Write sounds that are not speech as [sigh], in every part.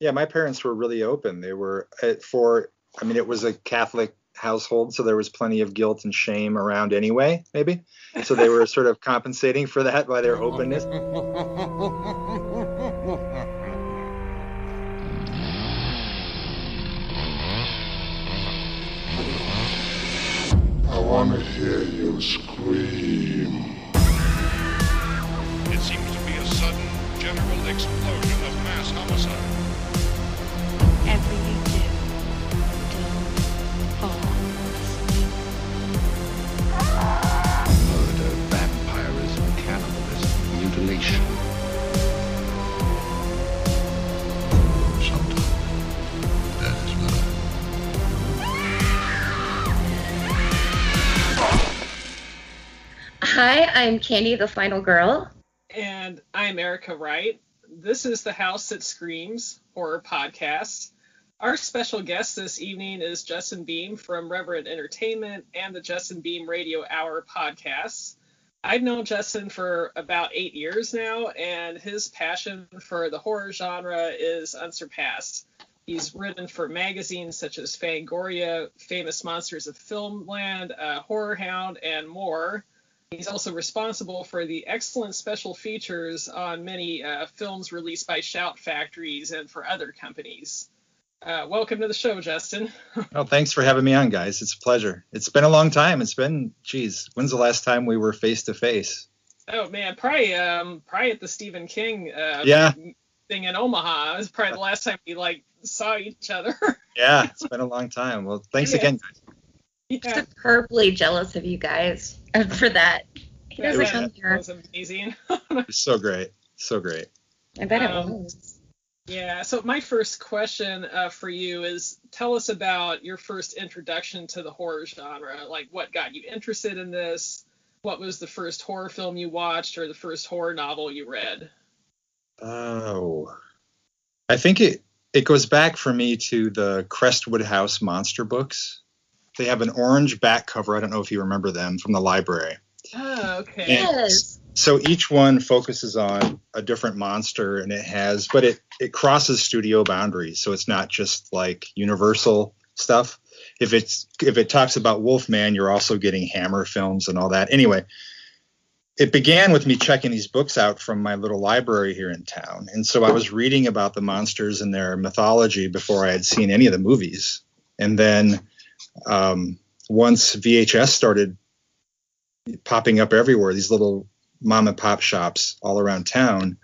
Yeah, my parents were really open. They were uh, for. I mean, it was a Catholic household, so there was plenty of guilt and shame around anyway. Maybe, so they were sort of compensating for that by their openness. I want to hear you scream. It seems to be a sudden general explosion of mass homicide. Hi, I'm Candy, the final girl. And I'm Erica Wright. This is the House That Screams horror podcast. Our special guest this evening is Justin Beahm from Reverend Entertainment and the Justin Beahm Radio Hour podcast. I've known Justin for about eight years now, and his passion for the horror genre is unsurpassed. He's written for magazines such as Fangoria, Famous Monsters of Filmland, uh, Horror Hound, and more. He's also responsible for the excellent special features on many uh, films released by Shout Factories and for other companies. Uh, welcome to the show, Justin. [laughs] Well, thanks for having me on, guys. It's a pleasure. It's been a long time. It's been, geez, when's the last time we were face to face? oh man, probably um, probably at the Stephen King uh, Yeah. thing in Omaha. It was probably the last time we like saw each other. [laughs] Yeah, it's been a long time. Well, thanks Yeah. again, guys. Yeah, Superbly jealous of you guys uh, [laughs] for that. He that, doesn't was- come that was amazing. [laughs] So great. So great. I bet Um, it was. Yeah, so my first question uh, for you is tell us about your first introduction to the horror genre. Like, what got you interested in this? What was the first horror film you watched or the first horror novel you read? Oh, I think it it goes back for me to the Crestwood House monster books. They have an orange back cover. I don't know if you remember them from the library. Oh, okay. Yeah. Yes. So each one focuses on a different monster, and it has, but it it crosses studio boundaries. So it's not just like Universal stuff. If it's if it talks about Wolfman, you're also getting Hammer films and all that. Anyway, it began with me checking these books out from my little library here in town, and so I was reading about the monsters and their mythology before I had seen any of the movies. And then um, once VHS started popping up everywhere, these little mom and pop shops all around town,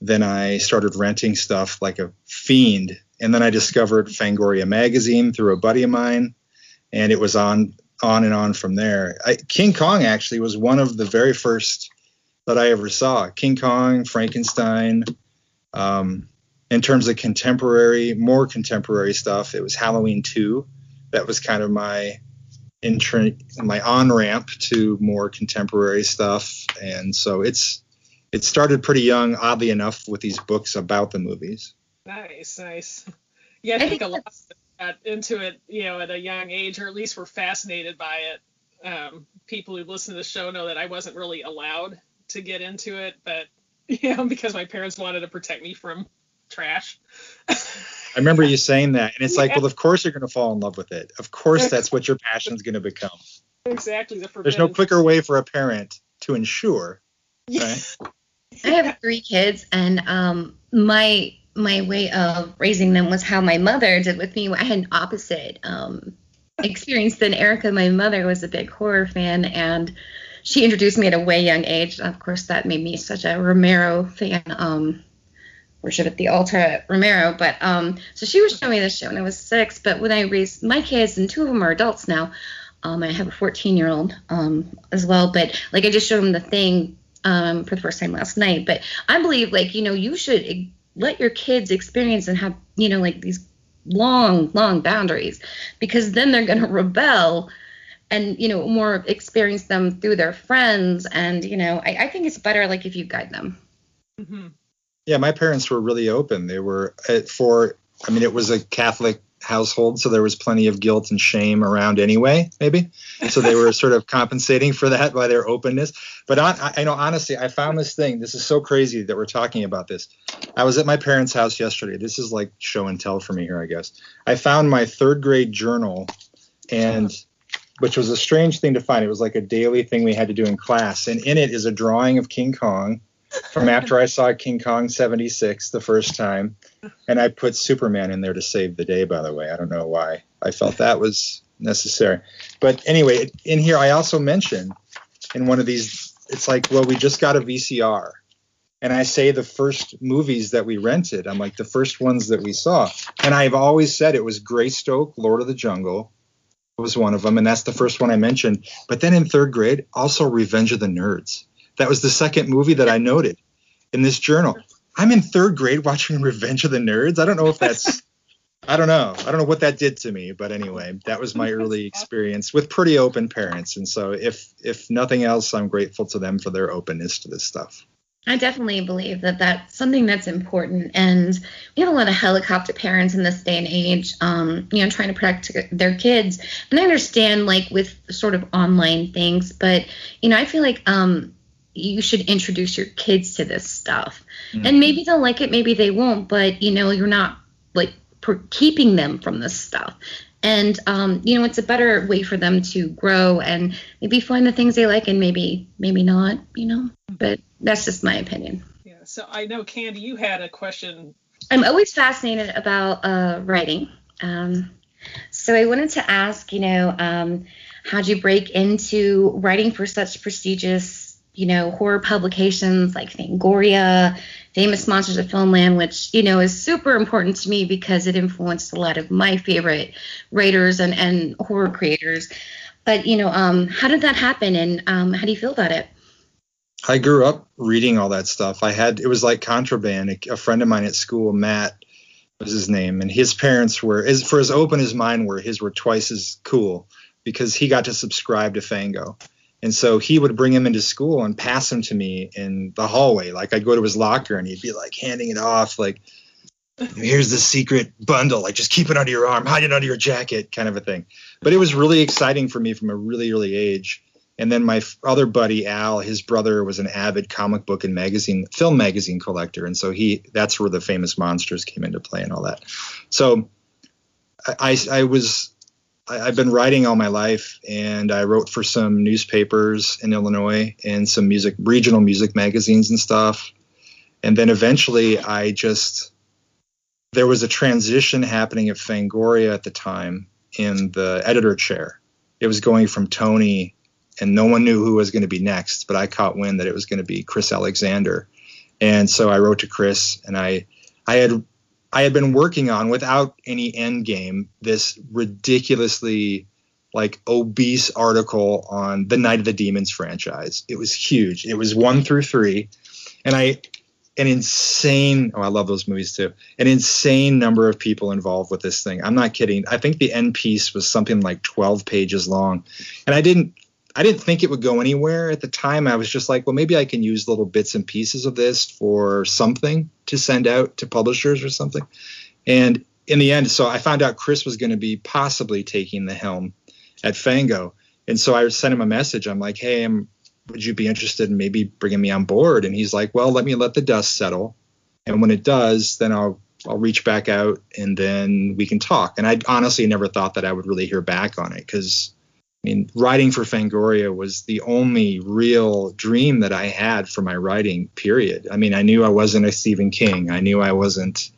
then I started renting stuff like a fiend. And then I discovered Fangoria magazine through a buddy of mine, and it was on on and on from there. I, King Kong actually was one of the very first that I ever saw. King Kong, Frankenstein. Um, in terms of contemporary, more contemporary stuff, it was Halloween 2. That was kind of my intro, my on ramp to more contemporary stuff. And so it's it started pretty young, oddly enough, with these books about the movies. Nice, nice. Yeah, I I think think a lot got into it, you know, at a young age, or at least were fascinated by it. Um, people who listen to the show know that I wasn't really allowed to get into it, but [laughs] you know, because my parents wanted to protect me from trash. [laughs] I remember you saying that, and it's like, well, of course you're going to fall in love with it. Of course, that's what your passion's going to become. exactly the There's no quicker way for a parent to ensure. Right? [laughs] I have three kids, and um, my my way of raising them was how my mother did with me. I had an opposite um, experience than Erica. My mother was a big horror fan, and she introduced me at a way young age. Of course, that made me such a Romero fan. Um, worship at the altar at Romero. But um, so she was showing me this show when I was six. But when I raised my kids, and two of them are adults now, um, I have a 14 year old um, as well. But like I just showed them the thing um, for the first time last night. But I believe like you know you should let your kids experience and have you know like these long long boundaries because then they're going [laughs] to rebel and you know more experience them through their friends and you know I, I think it's better like if you guide them hmm Yeah, my parents were really open. They were uh, for. I mean, it was a Catholic household, so there was plenty of guilt and shame around anyway, maybe. So they were sort of compensating for that by their openness. But on, I, I know honestly, I found this thing. This is so crazy that we're talking about this. I was at my parents' house yesterday. This is like show and tell for me here, I guess. I found my third grade journal, and which was a strange thing to find. It was like a daily thing we had to do in class, and in it is a drawing of King Kong from [laughs] after I saw King Kong 76 the first time. And I put Superman in there to save the day, by the way. I don't know why. I felt that was necessary. But anyway, in here, I also mentioned in one of these, it's like, well, we just got a VCR. And I say the first movies that we rented, I'm like, the first ones that we saw. And I've always said it was Greystoke, Lord of the Jungle was one of them. And that's the first one I mentioned. But then in third grade, also Revenge of the Nerds. That was the second movie that I noted in this journal. I'm in third grade watching Revenge of the Nerds. I don't know if that's, I don't know. I don't know what that did to me, but anyway, that was my early experience with pretty open parents. And so if if nothing else, I'm grateful to them for their openness to this stuff. I definitely believe that that's something that's important, and we have a lot of helicopter parents in this day and age, um, you know, trying to protect their kids. And I understand, like with sort of online things, but you know, I feel like um, you should introduce your kids to this stuff, and maybe they'll like it, maybe they won't, but you know, you're not like per- keeping them from this stuff. And um, you know, it's a better way for them to grow and maybe find the things they like, and maybe maybe not, you know. But that's just my opinion. Yeah. So I know Candy, you had a question. I'm always fascinated about uh, writing. Um, so I wanted to ask, you know, um, how'd you break into writing for such prestigious, you know, horror publications like Fangoria, Famous Monsters of Filmland, which, you know, is super important to me because it influenced a lot of my favorite writers and, and horror creators. But, you know, um, how did that happen and um, how do you feel about it? I grew up reading all that stuff. I had it was like contraband. A, friend of mine at school, Matt, was his name, and his parents were as for as open as mine were. His were twice as cool because he got to subscribe to Fango, and so he would bring him into school and pass him to me in the hallway. Like I'd go to his locker and he'd be like handing it off, like here's the secret bundle. Like just keep it under your arm, hide it under your jacket, kind of a thing. But it was really exciting for me from a really early age. And then my other buddy Al, his brother was an avid comic book and magazine, film magazine collector, and so he that's where the famous monsters came into play and all that. So I, I, was I, I've been writing all my life, and I wrote for some newspapers in Illinois and some music regional music magazines and stuff. And then eventually, I just there was a transition happening at Fangoria at the time in the editor chair. It was going from Tony and no one knew who was going to be next. But I caught wind that it was going to be Chris Alexander, and so I wrote to Chris, and I I had I had been working on without any end game this ridiculously like obese article on the Night of the Demons franchise. It was huge. It was one through three, and I an insane oh i love those movies too an insane number of people involved with this thing i'm not kidding i think the end piece was something like 12 pages long and i didn't I didn't think it would go anywhere at the time. I was just like, well, maybe I can use little bits and pieces of this for something to send out to publishers or something. And in the end, so I found out Chris was going to be possibly taking the helm at Fango. And so I sent him a message. I'm like, hey, I'm, would you be interested in maybe bringing me on board? And he's like, well, let me let the dust settle. And when it does, then I'll I'll reach back out and then we can talk. And I honestly never thought that I would really hear back on it because I mean, writing for Fangoria was the only real dream that I had for my writing, period. I mean, I knew I wasn't a Stephen King. I knew I wasn't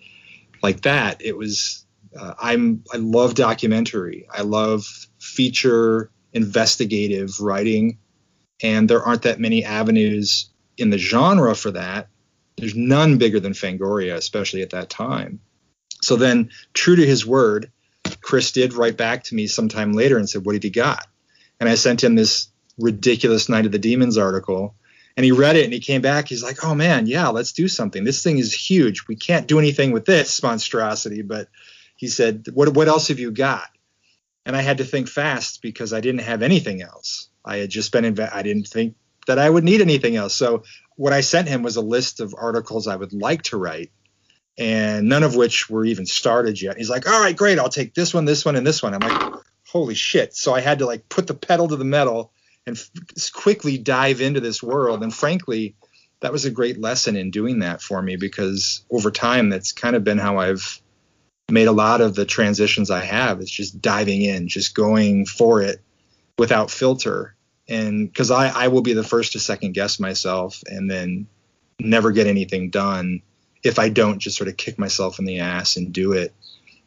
like that. It was, uh, I'm, I love documentary. I love feature investigative writing. And there aren't that many avenues in the genre for that. There's none bigger than Fangoria, especially at that time. So then, true to his word, Chris did write back to me sometime later and said, What have you got? And I sent him this ridiculous Night of the Demons article. And he read it and he came back. He's like, Oh man, yeah, let's do something. This thing is huge. We can't do anything with this monstrosity. But he said, What, what else have you got? And I had to think fast because I didn't have anything else. I had just been, inv- I didn't think that I would need anything else. So what I sent him was a list of articles I would like to write and none of which were even started yet. He's like, all right, great, I'll take this one, this one, and this one. I'm like, holy shit. So I had to like put the pedal to the metal and f- quickly dive into this world. And frankly, that was a great lesson in doing that for me because over time, that's kind of been how I've made a lot of the transitions I have. It's just diving in, just going for it without filter. And because I, I will be the first to second guess myself and then never get anything done if I don't just sort of kick myself in the ass and do it.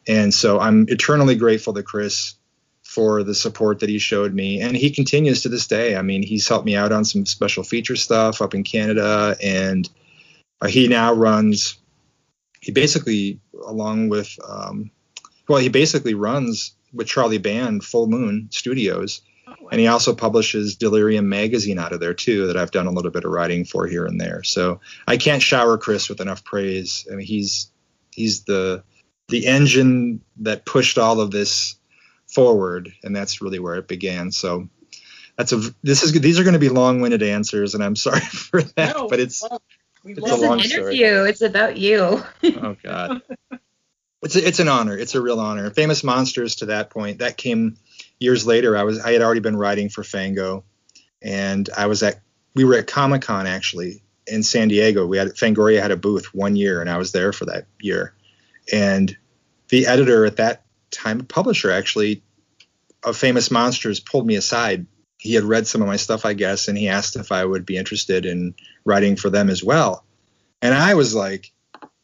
And so I'm eternally grateful to Chris for the support that he showed me. And he continues to this day. I mean, he's helped me out on some special feature stuff up in Canada. And uh, he now runs, he basically, along with, um, well, he basically runs with Charlie Band Full Moon Studios. And he also publishes Delirium magazine out of there too, that I've done a little bit of writing for here and there. So I can't shower Chris with enough praise. I mean, he's he's the the engine that pushed all of this forward, and that's really where it began. So that's a this is these are going to be long-winded answers, and I'm [laughs] sorry for that, No, but it's well, we it's love It's a an long story. interview. It's about you. [laughs] oh god it's a, it's an honor it's a real honor famous monsters to that point that came years later i was i had already been writing for fango and i was at we were at comic-con actually in san diego. We had fangoria had a booth one year and i was there for that year. And the editor at that time publisher actually of famous monsters pulled me aside. He had read some of my stuff i guess and he asked if i would be interested in writing for them as well. And i was like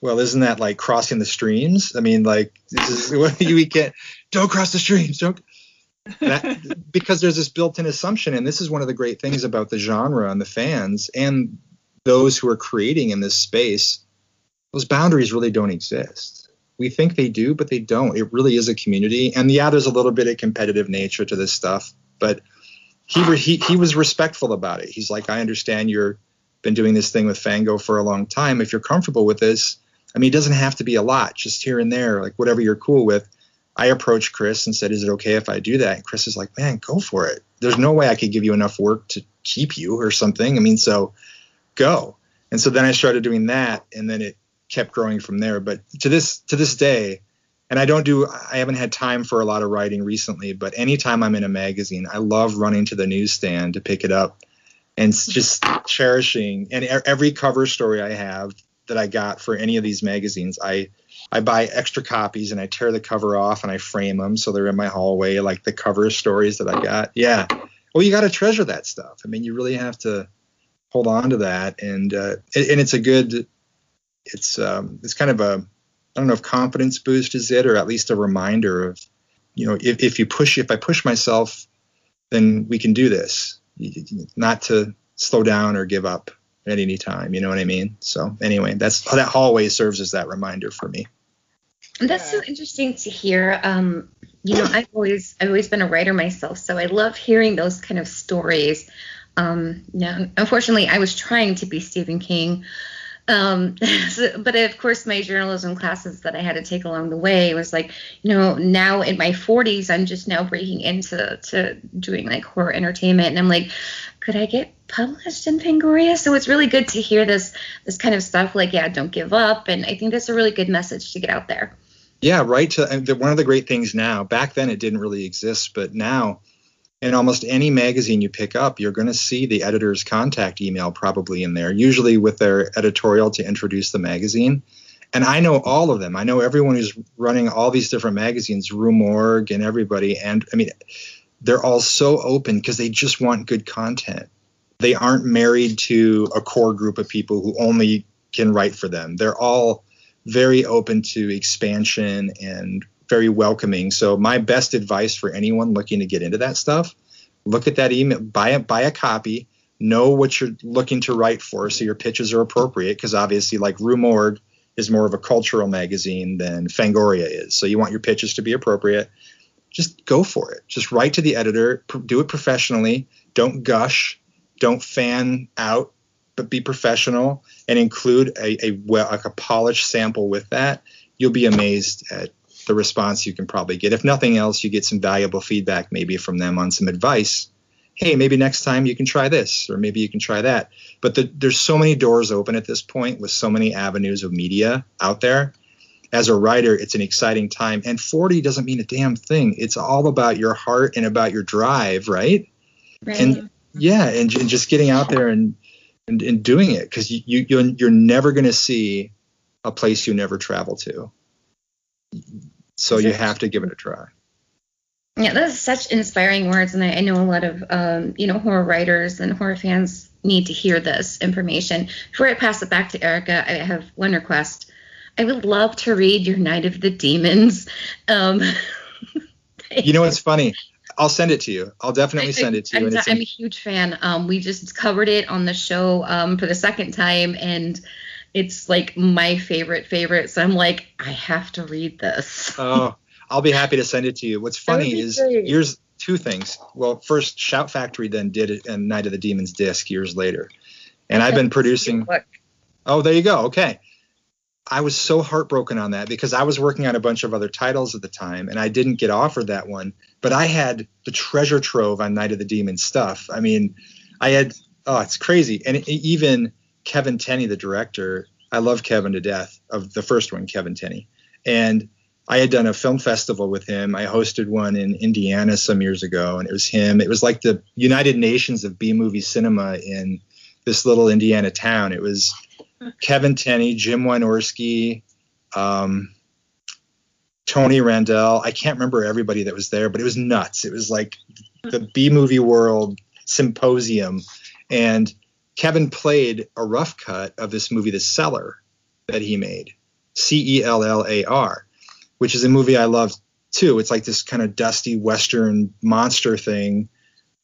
well, isn't that like crossing the streams? I mean, like this [laughs] is what you can't don't cross the streams, don't that, [laughs] because there's this built-in assumption, and this is one of the great things about the genre and the fans and those who are creating in this space. Those boundaries really don't exist. We think they do, but they don't. It really is a community, and yeah, there's a little bit of competitive nature to this stuff, but he re- he he was respectful about it. He's like, I understand you're been doing this thing with Fango for a long time. If you're comfortable with this, I mean, it doesn't have to be a lot, just here and there, like whatever you're cool with. I approached Chris and said, Is it okay if I do that? And Chris is like, Man, go for it. There's no way I could give you enough work to keep you or something. I mean, so go. And so then I started doing that and then it kept growing from there. But to this to this day, and I don't do I haven't had time for a lot of writing recently, but anytime I'm in a magazine, I love running to the newsstand to pick it up and just cherishing and every cover story I have that I got for any of these magazines, I I buy extra copies and I tear the cover off and I frame them so they're in my hallway, like the cover stories that I got. Yeah. Well, you got to treasure that stuff. I mean, you really have to hold on to that, and uh, and it's a good. It's um, it's kind of a I don't know if confidence boost is it, or at least a reminder of, you know, if, if you push if I push myself, then we can do this. Not to slow down or give up at any time. You know what I mean? So anyway, that's that hallway serves as that reminder for me. That's so interesting to hear. Um, you know, I've always I've always been a writer myself, so I love hearing those kind of stories. Um, now, unfortunately, I was trying to be Stephen King, um, [laughs] so- but of course, my journalism classes that I had to take along the way was like, you know, now in my 40s, I'm just now breaking into to doing like horror entertainment, and I'm like, could I get published in Fangoria? So it's really good to hear this this kind of stuff. Like, yeah, don't give up, and I think that's a really good message to get out there. Yeah, right. To, the, one of the great things now, back then it didn't really exist, but now in almost any magazine you pick up, you're going to see the editor's contact email probably in there, usually with their editorial to introduce the magazine. And I know all of them. I know everyone who's running all these different magazines, Rue Morgue and everybody. And I mean, they're all so open because they just want good content. They aren't married to a core group of people who only can write for them. They're all very open to expansion and very welcoming. So my best advice for anyone looking to get into that stuff, look at that email, buy a buy a copy, know what you're looking to write for so your pitches are appropriate because obviously like Rue Morgue is more of a cultural magazine than Fangoria is. So you want your pitches to be appropriate. Just go for it. Just write to the editor, pr- do it professionally, don't gush, don't fan out, but be professional and include a, a well like a polished sample with that. You'll be amazed at the response you can probably get. If nothing else, you get some valuable feedback maybe from them on some advice. hey, maybe next time you can try this, or maybe you can try that. But the, there's so many doors open at this point with so many avenues of media out there. As a writer, it's an exciting time. And 40 doesn't mean a damn thing. It's all about your heart and about your drive, right? Right. And yeah, and, and just getting out there and and, and doing it because you, you you're, you're never going to see a place you never travel to. So you have to give it a try. Yeah, that's such inspiring words, and I, I know a lot of um, you know horror writers and horror fans need to hear this information. Before I pass it back to Erica, I have one request. I would love to read your Night of the Demons. Um, [laughs] You know what's funny? I'll send it to you. I'll definitely send it to you. I'm, I'm a huge fan. Um, we just covered it on the show um, for the second time, and it's like my favorite favorite. So I'm like, I have to read this. [laughs] Oh, I'll be happy to send it to you. What's funny is great. here's two things. Well, first, Shout Factory then did it and Night of the Demons disc years later, and I've been producing. Oh, there you go. Okay. I was so heartbroken on that because I was working on a bunch of other titles at the time and I didn't get offered that one. But I had the treasure trove on Night of the Demon stuff. I mean, I had, oh, it's crazy. And it, even Kevin Tenney, the director, I love Kevin to death of the first one, Kevin Tenney. And I had done a film festival with him. I hosted one in Indiana some years ago, and it was him. It was like the United Nations of B movie cinema in this little Indiana town. It was Kevin Tenney, Jim Wynorski, um, Tony Randel. I can't remember everybody that was there, but it was nuts. It was like the B movie world symposium. And Kevin played a rough cut of this movie, The Cellar, that he made C E L L A R, which is a movie I love too. It's like this kind of dusty Western monster thing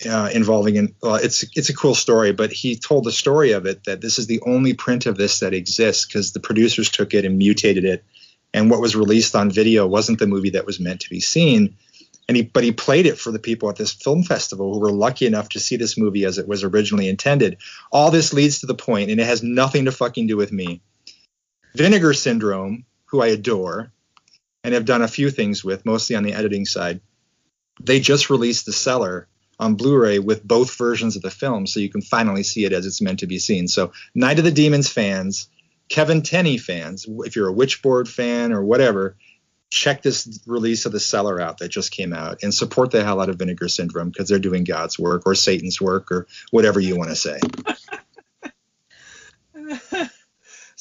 uh, involving an well, it's it's a cool story, but he told the story of it that this is the only print of this that exists because the producers took it and mutated it, and what was released on video wasn't the movie that was meant to be seen. And he but he played it for the people at this film festival who were lucky enough to see this movie as it was originally intended. All this leads to the point, and it has nothing to fucking do with me. Vinegar Syndrome, who I adore, and have done a few things with, mostly on the editing side. They just released The Cellar on Blu-ray with both versions of the film, so you can finally see it as it's meant to be seen. So, Night of the Demons fans, Kevin Tenney fans, if you're a Witchboard fan or whatever, check this release of The Cellar out that just came out and support the hell out of Vinegar Syndrome because they're doing God's work or Satan's work or whatever you want to say.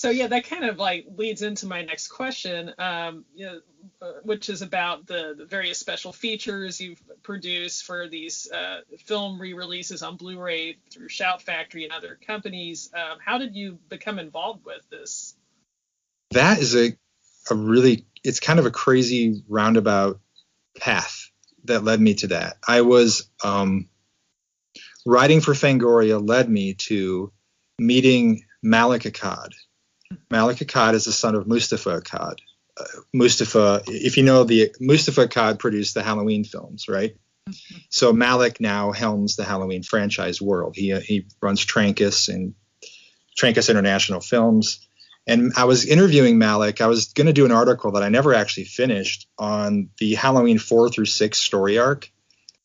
So yeah, that kind of like leads into my next question, um, you know, uh, which is about the, the various special features you've produced for these uh, film re-releases on Blu-ray through Shout Factory and other companies. Um, how did you become involved with this? that is a a really it's kind of a crazy roundabout path that led me to that. I was um, writing for Fangoria led me to meeting Malik Akkad. Malik Akkad is the son of Mustafa Akkad. Uh, Mustafa, if you know the Mustafa Akkad produced the Halloween films, right? So Malik now helms the Halloween franchise world. He he runs Trancas and Trancas International Films. And I was interviewing Malik. I was going to do an article that I never actually finished on the Halloween four through six story arc.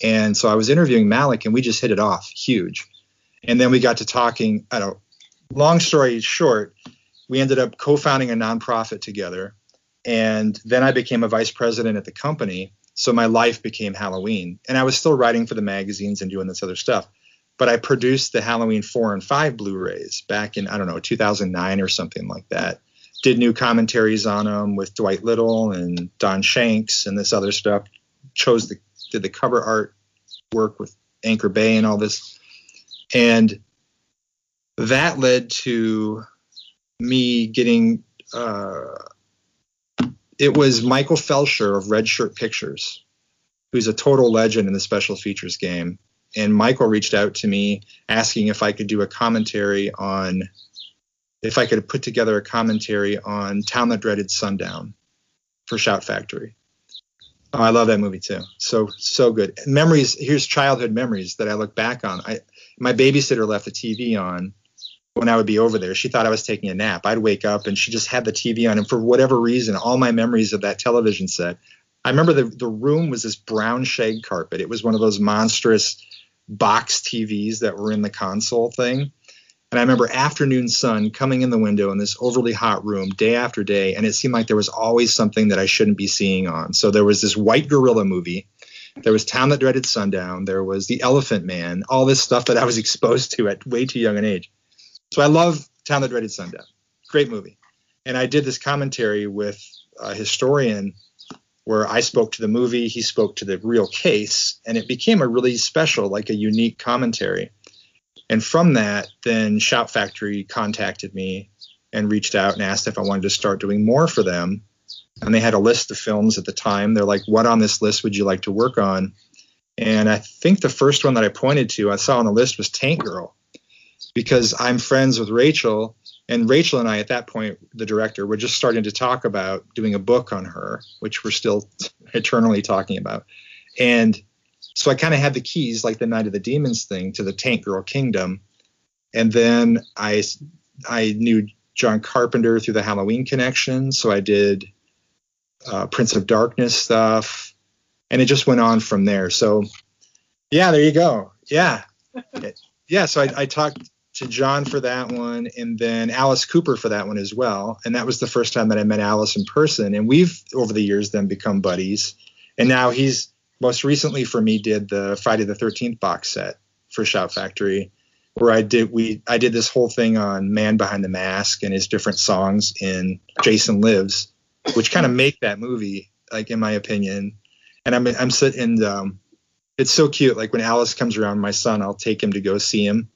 And so I was interviewing Malik, and we just hit it off huge. And then we got to talking. I don't. Long story short, we ended up co-founding a nonprofit together, and then I became a vice president at the company. So my life became Halloween, and I was still writing for the magazines and doing this other stuff but I produced the Halloween 4 and 5 Blu-rays back in I don't know 2009 or something like that. Did new commentaries on them with Dwight Little and Don Shanks and this other stuff. Chose the did the cover art work with Anchor Bay and all this, and that led to me getting. Uh, it was Michael Felsher of Red Shirt Pictures, who's a total legend in the special features game and Michael reached out to me asking if I could do a commentary on if I could put together a commentary on Town That Dreaded Sundown for Shout Factory. Oh, I love that movie too. So so good. Memories. Here's childhood memories that I look back on. I my babysitter left the TV on when I would be over there. She thought I was taking a nap. I'd wake up and she just had the TV on, and for whatever reason, all my memories of that television set. I remember the the room was this brown shag carpet. It was one of those monstrous box TVs that were in the console thing. And I remember afternoon sun coming in the window in this overly hot room day after day, and it seemed like there was always something that I shouldn't be seeing on. So there was this white gorilla movie, there was Town That Dreaded Sundown, there was The Elephant Man, all this stuff that I was [laughs] exposed to at way too young an age. So I love Town That Dreaded Sundown. Great movie. And I did this commentary with a historian where I spoke to the movie, he spoke to the real case, and it became a really special, like a unique commentary. And from that, then Shout Factory contacted me and reached out and asked if I wanted to start doing more for them. And they had a list of films at the time. They're like, what on this list would you like to work on? And I think the first one that I pointed to, I saw on the list was Tank Girl, because I'm friends with Rachel. And Rachel and I, at that point, the director, were just starting to talk about doing a book on her, which we're still [laughs] eternally talking about. And so I kind of had the keys, like the Night of the Demons thing, to the Tank Girl Kingdom. And then I, I knew John Carpenter through the Halloween connection, so I did uh, Prince of Darkness stuff, and it just went on from there. So, yeah, there you go. Yeah, [laughs] yeah. So I, I talked to John for that one, and then Alice Cooper for that one as well. And that was the first time that I met Alice in person. And we've over the years then become buddies. And now he's most recently for me did the Friday the 13th box set for Shout Factory, where I did we I did this whole thing on Man Behind the Mask and his different songs in Jason Lives, which kind of make that movie, like in my opinion. And I'm I'm sitting um, it's so cute. Like when Alice comes around, my son, I'll take him to go see him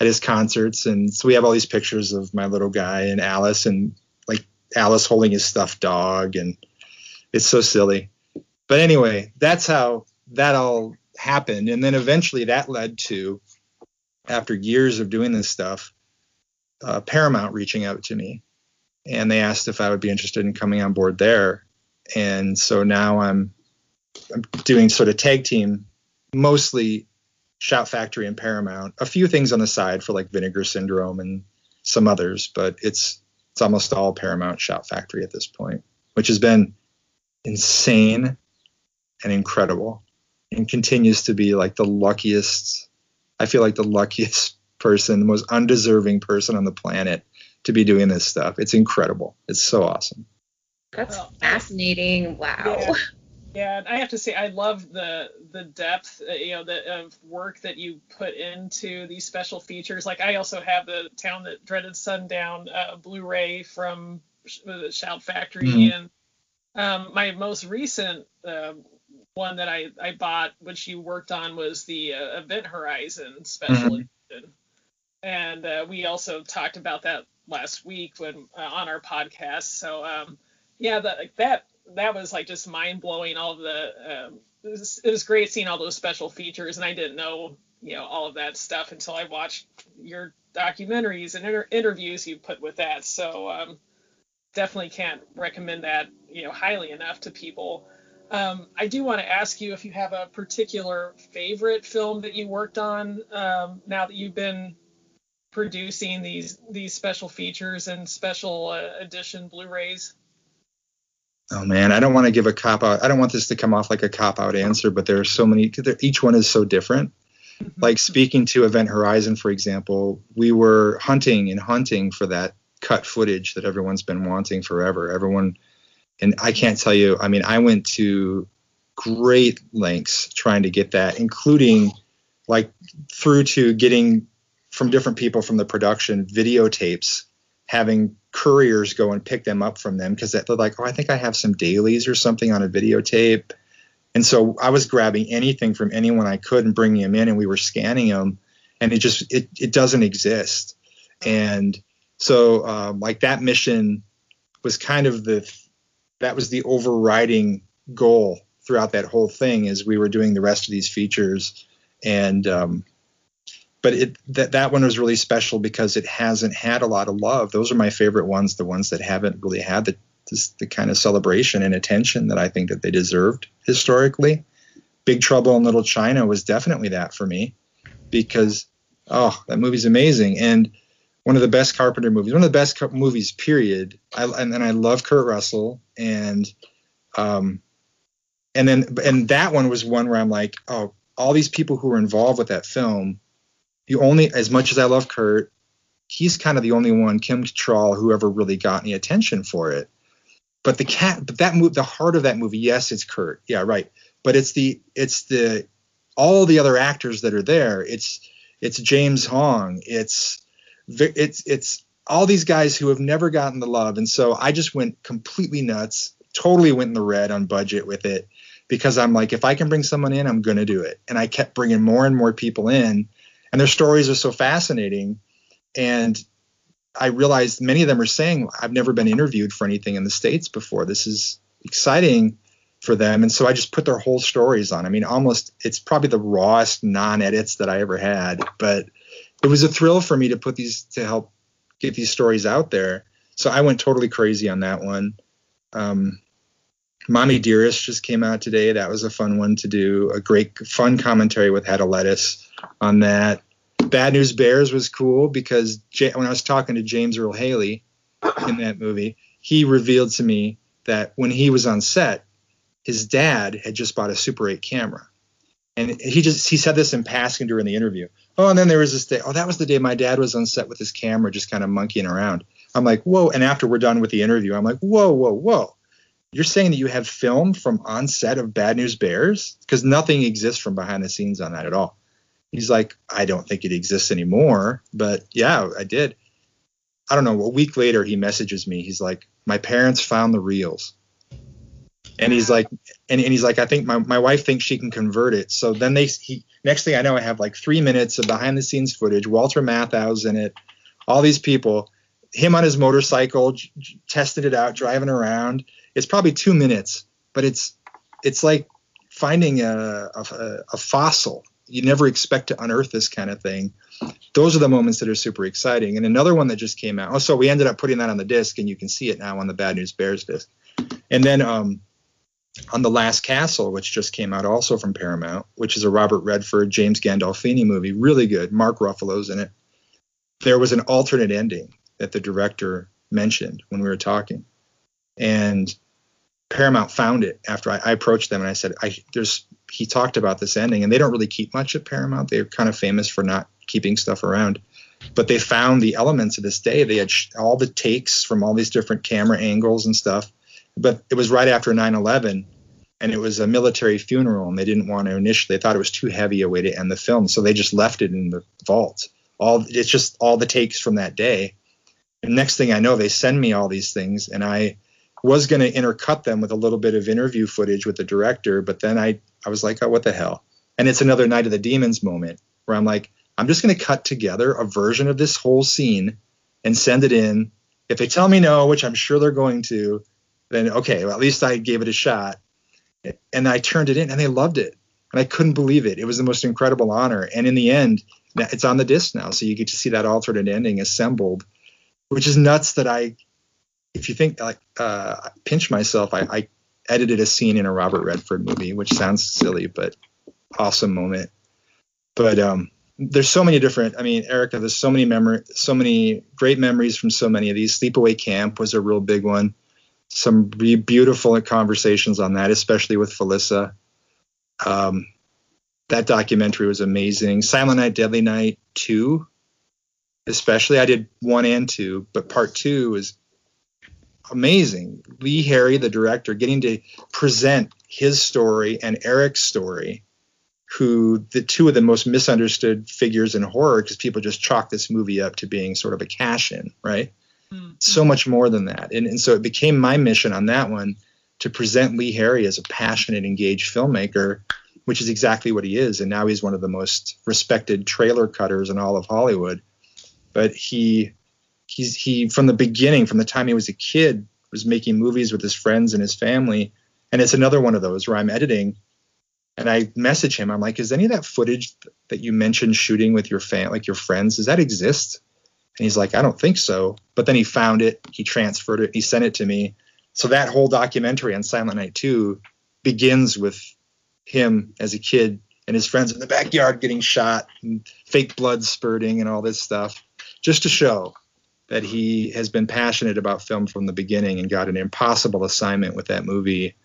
at his concerts, and so we have all these pictures of my little guy and Alice, and like Alice holding his stuffed dog, and it's so silly. But anyway, that's how that all happened, and then eventually that led to, after years of doing this stuff, uh, Paramount reaching out to me, and they asked if I would be interested in coming on board there, and so now I'm I'm doing sort of tag team, mostly Shout Factory and Paramount. A few things on the side for like Vinegar Syndrome and some others, but it's it's almost all Paramount Shout Factory at this point, which has been insane and incredible and continues to be like the luckiest I feel like the luckiest [laughs] person, the most undeserving person on the planet to be doing this stuff. It's incredible. It's so awesome. That's fascinating. Wow. Yeah. Yeah, I have to say I love the the depth, uh, you know, the of work that you put into these special features. Like I also have the Town That Dreaded Sundown uh, Blu-ray from the Shout Factory, Mhm. and um, my most recent uh, one that I I bought, which you worked on, was the uh, Event Horizon special Mhm. edition, and uh, we also talked about that last week when uh, on our podcast. So um, yeah, that like that that was like just mind blowing. All the um, it, was, it was great seeing all those special features, and I didn't know you know all of that stuff until I watched your documentaries and inter- interviews you put with that. So um, definitely can't recommend that you know highly enough to people. Um, I do want to ask you if you have a particular favorite film that you worked on um, now that you've been producing these these special features and special uh, edition Blu-rays. Oh man, I don't want to give a cop out. I don't want this to come off like a cop out answer, but there are so many. Each one is so different. Mm-hmm. Like speaking to Event Horizon, for example, we were hunting and hunting for that cut footage that everyone's been wanting forever. Everyone, and I can't tell you. I mean, I went to great lengths trying to get that, including like through to getting from different people from the production videotapes having couriers go and pick them up from them because they're like, oh, I think I have some dailies or something on a videotape. And so I was grabbing anything from anyone I could and bringing them in, and we were scanning them, and it just it it doesn't exist. And so um, like that mission was kind of the that was the overriding goal throughout that whole thing as we were doing the rest of these features and um, but it that that one was really special because it hasn't had a lot of love. Those are my favorite ones, the ones that haven't really had the this, the kind of celebration and attention that I think that they deserved historically. Big Trouble in Little China was definitely that for me because oh, that movie's amazing and one of the best Carpenter movies, one of the best movies period. I and, and I love Kurt Russell and um and then and that one was one where I'm like, oh, all these people who were involved with that film, the only as much as I love Kurt, he's kind of the only one, Kim Cattrall, who ever really got any attention for it. But the cat, but that move, the heart of that movie, yes, it's Kurt, yeah, right. But it's the it's the all the other actors that are there. It's it's James Hong. It's it's it's all these guys who have never gotten the love, and so I just went completely nuts. Totally went in the red on budget with it because I'm like, if I can bring someone in, I'm going to do it. And I kept bringing more and more people in, and their stories are so fascinating. And I realized many of them are saying, I've never been interviewed for anything in the States before. This is exciting for them. And so I just put their whole stories on. I mean, almost, it's probably the rawest non edits that I ever had, but it was a thrill for me to put these, to help get these stories out there. So I went totally crazy on that one. Um, Mommy Dearest just came out today. That was a fun one to do. A great, fun commentary with Hedda Lettuce on that. Bad News Bears was cool because J- when I was talking to James Earle Haley in that movie, he revealed to me that when he was on set, his dad had just bought a Super 8 camera. And he just he said this in passing during the interview. Oh, and then there was this day. Oh, that was the day my dad was on set with his camera, just kind of monkeying around. I'm like, whoa. And after we're done with the interview, I'm like, whoa, whoa, whoa. You're saying that you have film from on set of Bad News Bears? Because nothing exists from behind the scenes on that at all. He's like, I don't think it exists anymore. But yeah, I did. I don't know. A week later, he messages me. He's like, my parents found the reels. And he's like, and, and he's like, I think my, my wife thinks she can convert it. So then they, he, next thing I know, I have like three minutes of behind the scenes footage. Walter Matthau's in it, all these people, him on his motorcycle, j- j- testing it out, driving around. It's probably two minutes, but it's, it's like finding a, a, a fossil. You never expect to unearth this kind of thing. Those are the moments that are super exciting. And another one that just came out. Oh, so we ended up putting that on the disc, and you can see it now on the Bad News Bears disc. And then um, on the Last Castle, which just came out also from Paramount, which is a Robert Redford, James Gandolfini movie, really good. Mark Ruffalo's in it. There was an alternate ending that the director mentioned when we were talking, and Paramount found it after I, I approached them and I said, I, "There's." He talked about this ending, and they don't really keep much at Paramount. They're kind of famous for not keeping stuff around, but they found the elements of this day. They had sh- all the takes from all these different camera angles and stuff but it was right after 9/11, and it was a military funeral, and they didn't want to initially. They thought it was too heavy a way to end the film, so they just left it in the vault. All it's just all the takes from that day. And next thing I know, they send me all these things, and I was going to intercut them with a little bit of interview footage with the director, but then I I was like, oh, what the hell? And it's another Night of the Demons moment where I'm like, I'm just going to cut together a version of this whole scene and send it in. If they tell me no, which I'm sure they're going to, then okay, well, at least I gave it a shot. And I turned it in and they loved it. And I couldn't believe it. It was the most incredible honor. And in the end, it's on the disc now. So you get to see that alternate ending assembled, which is nuts that I, if you think like, uh, pinch myself, I, I edited a scene in a Robert Redford movie, which sounds silly, but awesome moment. But, um, there's so many different i mean erica there's so many memory so many great memories from so many of these sleepaway camp was a real big one some be- beautiful conversations on that, especially with Felissa. Um, that documentary was amazing. Silent Night, Deadly Night 2, especially. I did one and two, but part two was amazing. Lee Harry, the director, getting to present his story and Eric's story, who the two of the most misunderstood figures in horror because people just chalk this movie up to being sort of a cash in, right? Mm-hmm. so much more than that. And, and so it became my mission on that one to present Lee Harry as a passionate, engaged filmmaker, which is exactly what he is. And now he's one of the most respected trailer cutters in all of Hollywood. But he, he's he from the beginning, from the time he was a kid, was making movies with his friends and his family. And it's another one of those where I'm editing and I message him. I'm like, is any of that footage that you mentioned shooting with your fan, like your friends, does that exist? And he's like, I don't think so. But then he found it, he transferred it, he sent it to me. So that whole documentary on Silent Night 2 begins with him as a kid and his friends in the backyard getting shot and fake blood spurting and all this stuff, just to show that he has been passionate about film from the beginning and got an impossible assignment with that movie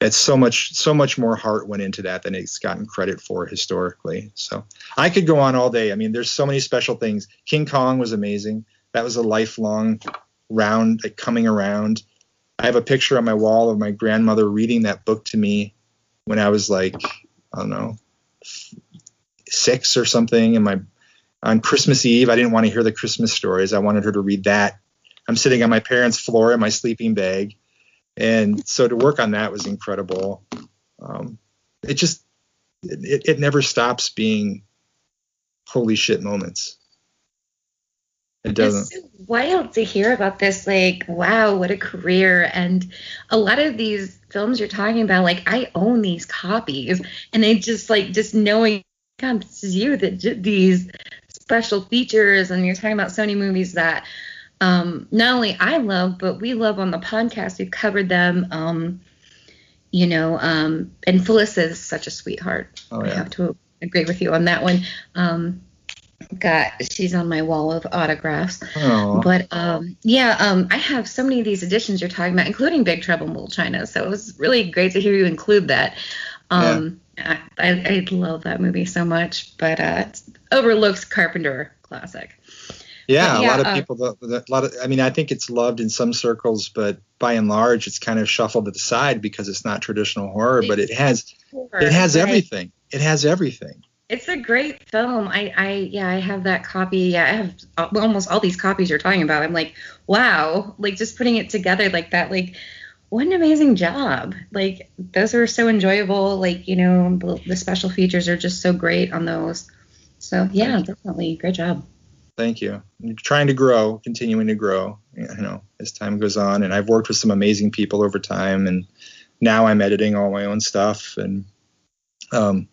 it's so much so much more heart went into that than it's gotten credit for historically. So I could go on all day. I mean, there's so many special things. King Kong was amazing. That was a lifelong round like coming around. I have a picture on my wall of my grandmother reading that book to me when I was like I don't know six or something. And my on Christmas Eve, I didn't want to hear the Christmas stories. I wanted her to read that. I'm sitting on my parents' floor in my sleeping bag and so to work on that was incredible. Um, it just it, it never stops being holy shit moments. It doesn't. It's so wild to hear about this. Like, wow, what a career! And a lot of these films you're talking about, like, I own these copies, and I just like just knowing, God, this is you that did these special features, and you're talking about Sony movies that um, not only I love, but we love on the podcast. We've covered them. Um, you know, um, and Phyllis is such a sweetheart. Oh, yeah. I have to agree with you on that one. Um, got she's on my wall of autographs. Oh, But um, yeah, um, I have so many of these editions you're talking about, including Big Trouble in Little China. So it was really great to hear you include that. Um, I, I, I love that movie so much, but uh, it's overlooked Carpenter classic. yeah, but a yeah, lot of uh, people. A lot of. I mean, I think it's loved in some circles, but by and large, it's kind of shuffled to the side because it's not traditional horror. But it has it has Right. everything. It has everything. It's a great film. I, I, yeah, I have that copy. Yeah, I have almost all these copies you're talking about. I'm like, wow, like just putting it together like that, like, what an amazing job. Like, those are so enjoyable. Like, you know, the, the special features are just so great on those. So, yeah, definitely, great job. Thank you. Trying to grow, continuing to grow, you know, as time goes on. And I've worked with some amazing people over time, and now I'm editing all my own stuff, and um,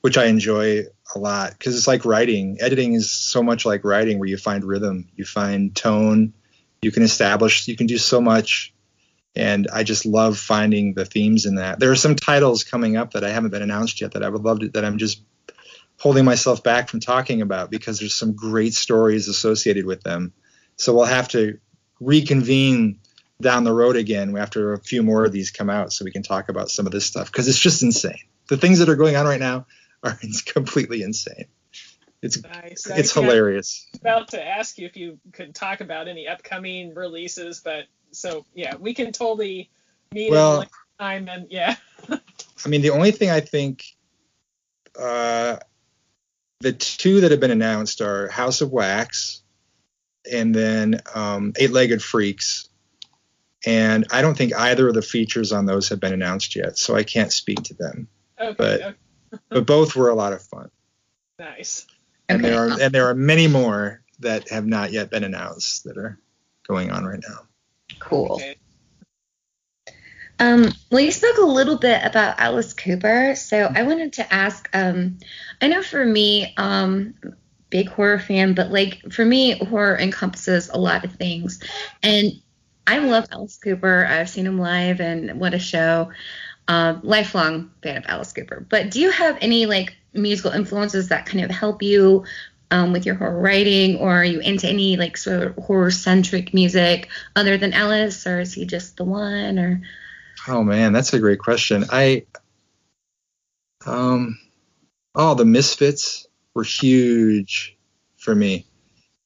which I enjoy a lot because it's like writing. Editing is so much like writing, where you find rhythm, you find tone, you can establish, you can do so much. And I just love finding the themes in that. There are some titles coming up that I haven't been announced yet that I would love to, that I'm just holding myself back from talking about because there's some great stories associated with them. So we'll have to reconvene down the road again after a few more of these come out so we can talk about some of this stuff because it's just insane. The things that are going on right now [laughs] are completely insane. It's Nice. it's I- hilarious. About to ask you if you could talk about any upcoming releases, but so yeah, we can totally meet Well- in like time and yeah. I mean, the only thing I think uh, the two that have been announced are House of Wax and then um, Eight Legged Freaks. And I don't think either of the features on those have been announced yet, so I can't speak to them. Okay. But- okay, But both were a lot of fun. nice. And Okay. there are and there are many more that have not yet been announced that are going on right now. Cool. Okay. Um, well, you spoke a little bit about Alice Cooper, so I wanted to ask. Um, I know for me, um, big horror fan, but like for me, horror encompasses a lot of things, and I love Alice Cooper. I've seen him live, and what a show! Um, lifelong fan of Alice Cooper. But do you have any like musical influences that kind of help you? Um, with your horror writing, or are you into any like sort of horror centric music other than Alice, or is he just the one? Or Oh man, that's a great question. I um oh the Misfits were huge for me.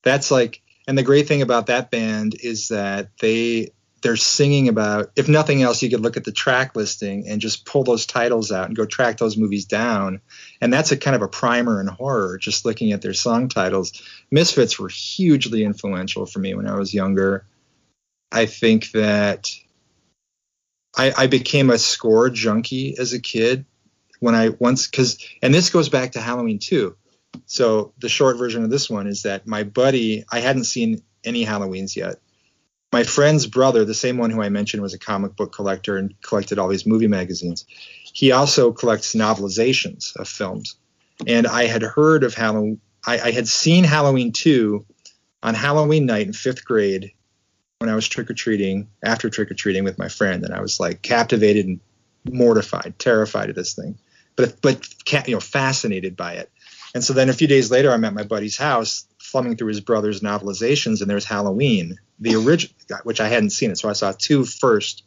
That's like and the great thing about that band is that they they're singing about if nothing else you could look at the track listing and just pull those titles out and go track those movies down and that's a kind of a primer in horror just looking at their song titles misfits were hugely influential for me when i was younger i think that I, I became a score junkie as a kid when I once because and this goes back to Halloween too. So the short version of this one is that my buddy I hadn't seen any Halloweens yet. My friend's brother, the same one who I mentioned was a comic book collector and collected all these movie magazines. He also collects novelizations of films. And I had heard of Halloween I, I had seen Halloween 2 on Halloween night in fifth grade when I was trick or treating, after trick or treating with my friend, and I was like captivated and mortified, terrified of this thing, but but you know fascinated by it. And so then a few days later, I'm at my buddy's house, thumbing through his brother's novelizations, and there's Halloween, the original, which I hadn't seen it, so I saw two first.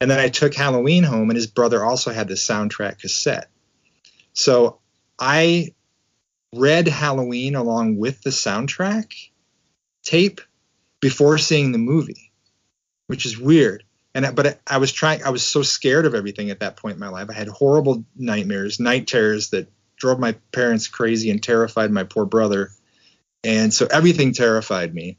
And then I took Halloween home, and his brother also had the soundtrack cassette. So I read Halloween along with the soundtrack tape before seeing the movie, which is weird. And but I was trying. I was so scared of everything at that point in my life. I had horrible nightmares, night terrors that drove my parents crazy and terrified my poor brother. And so everything terrified me.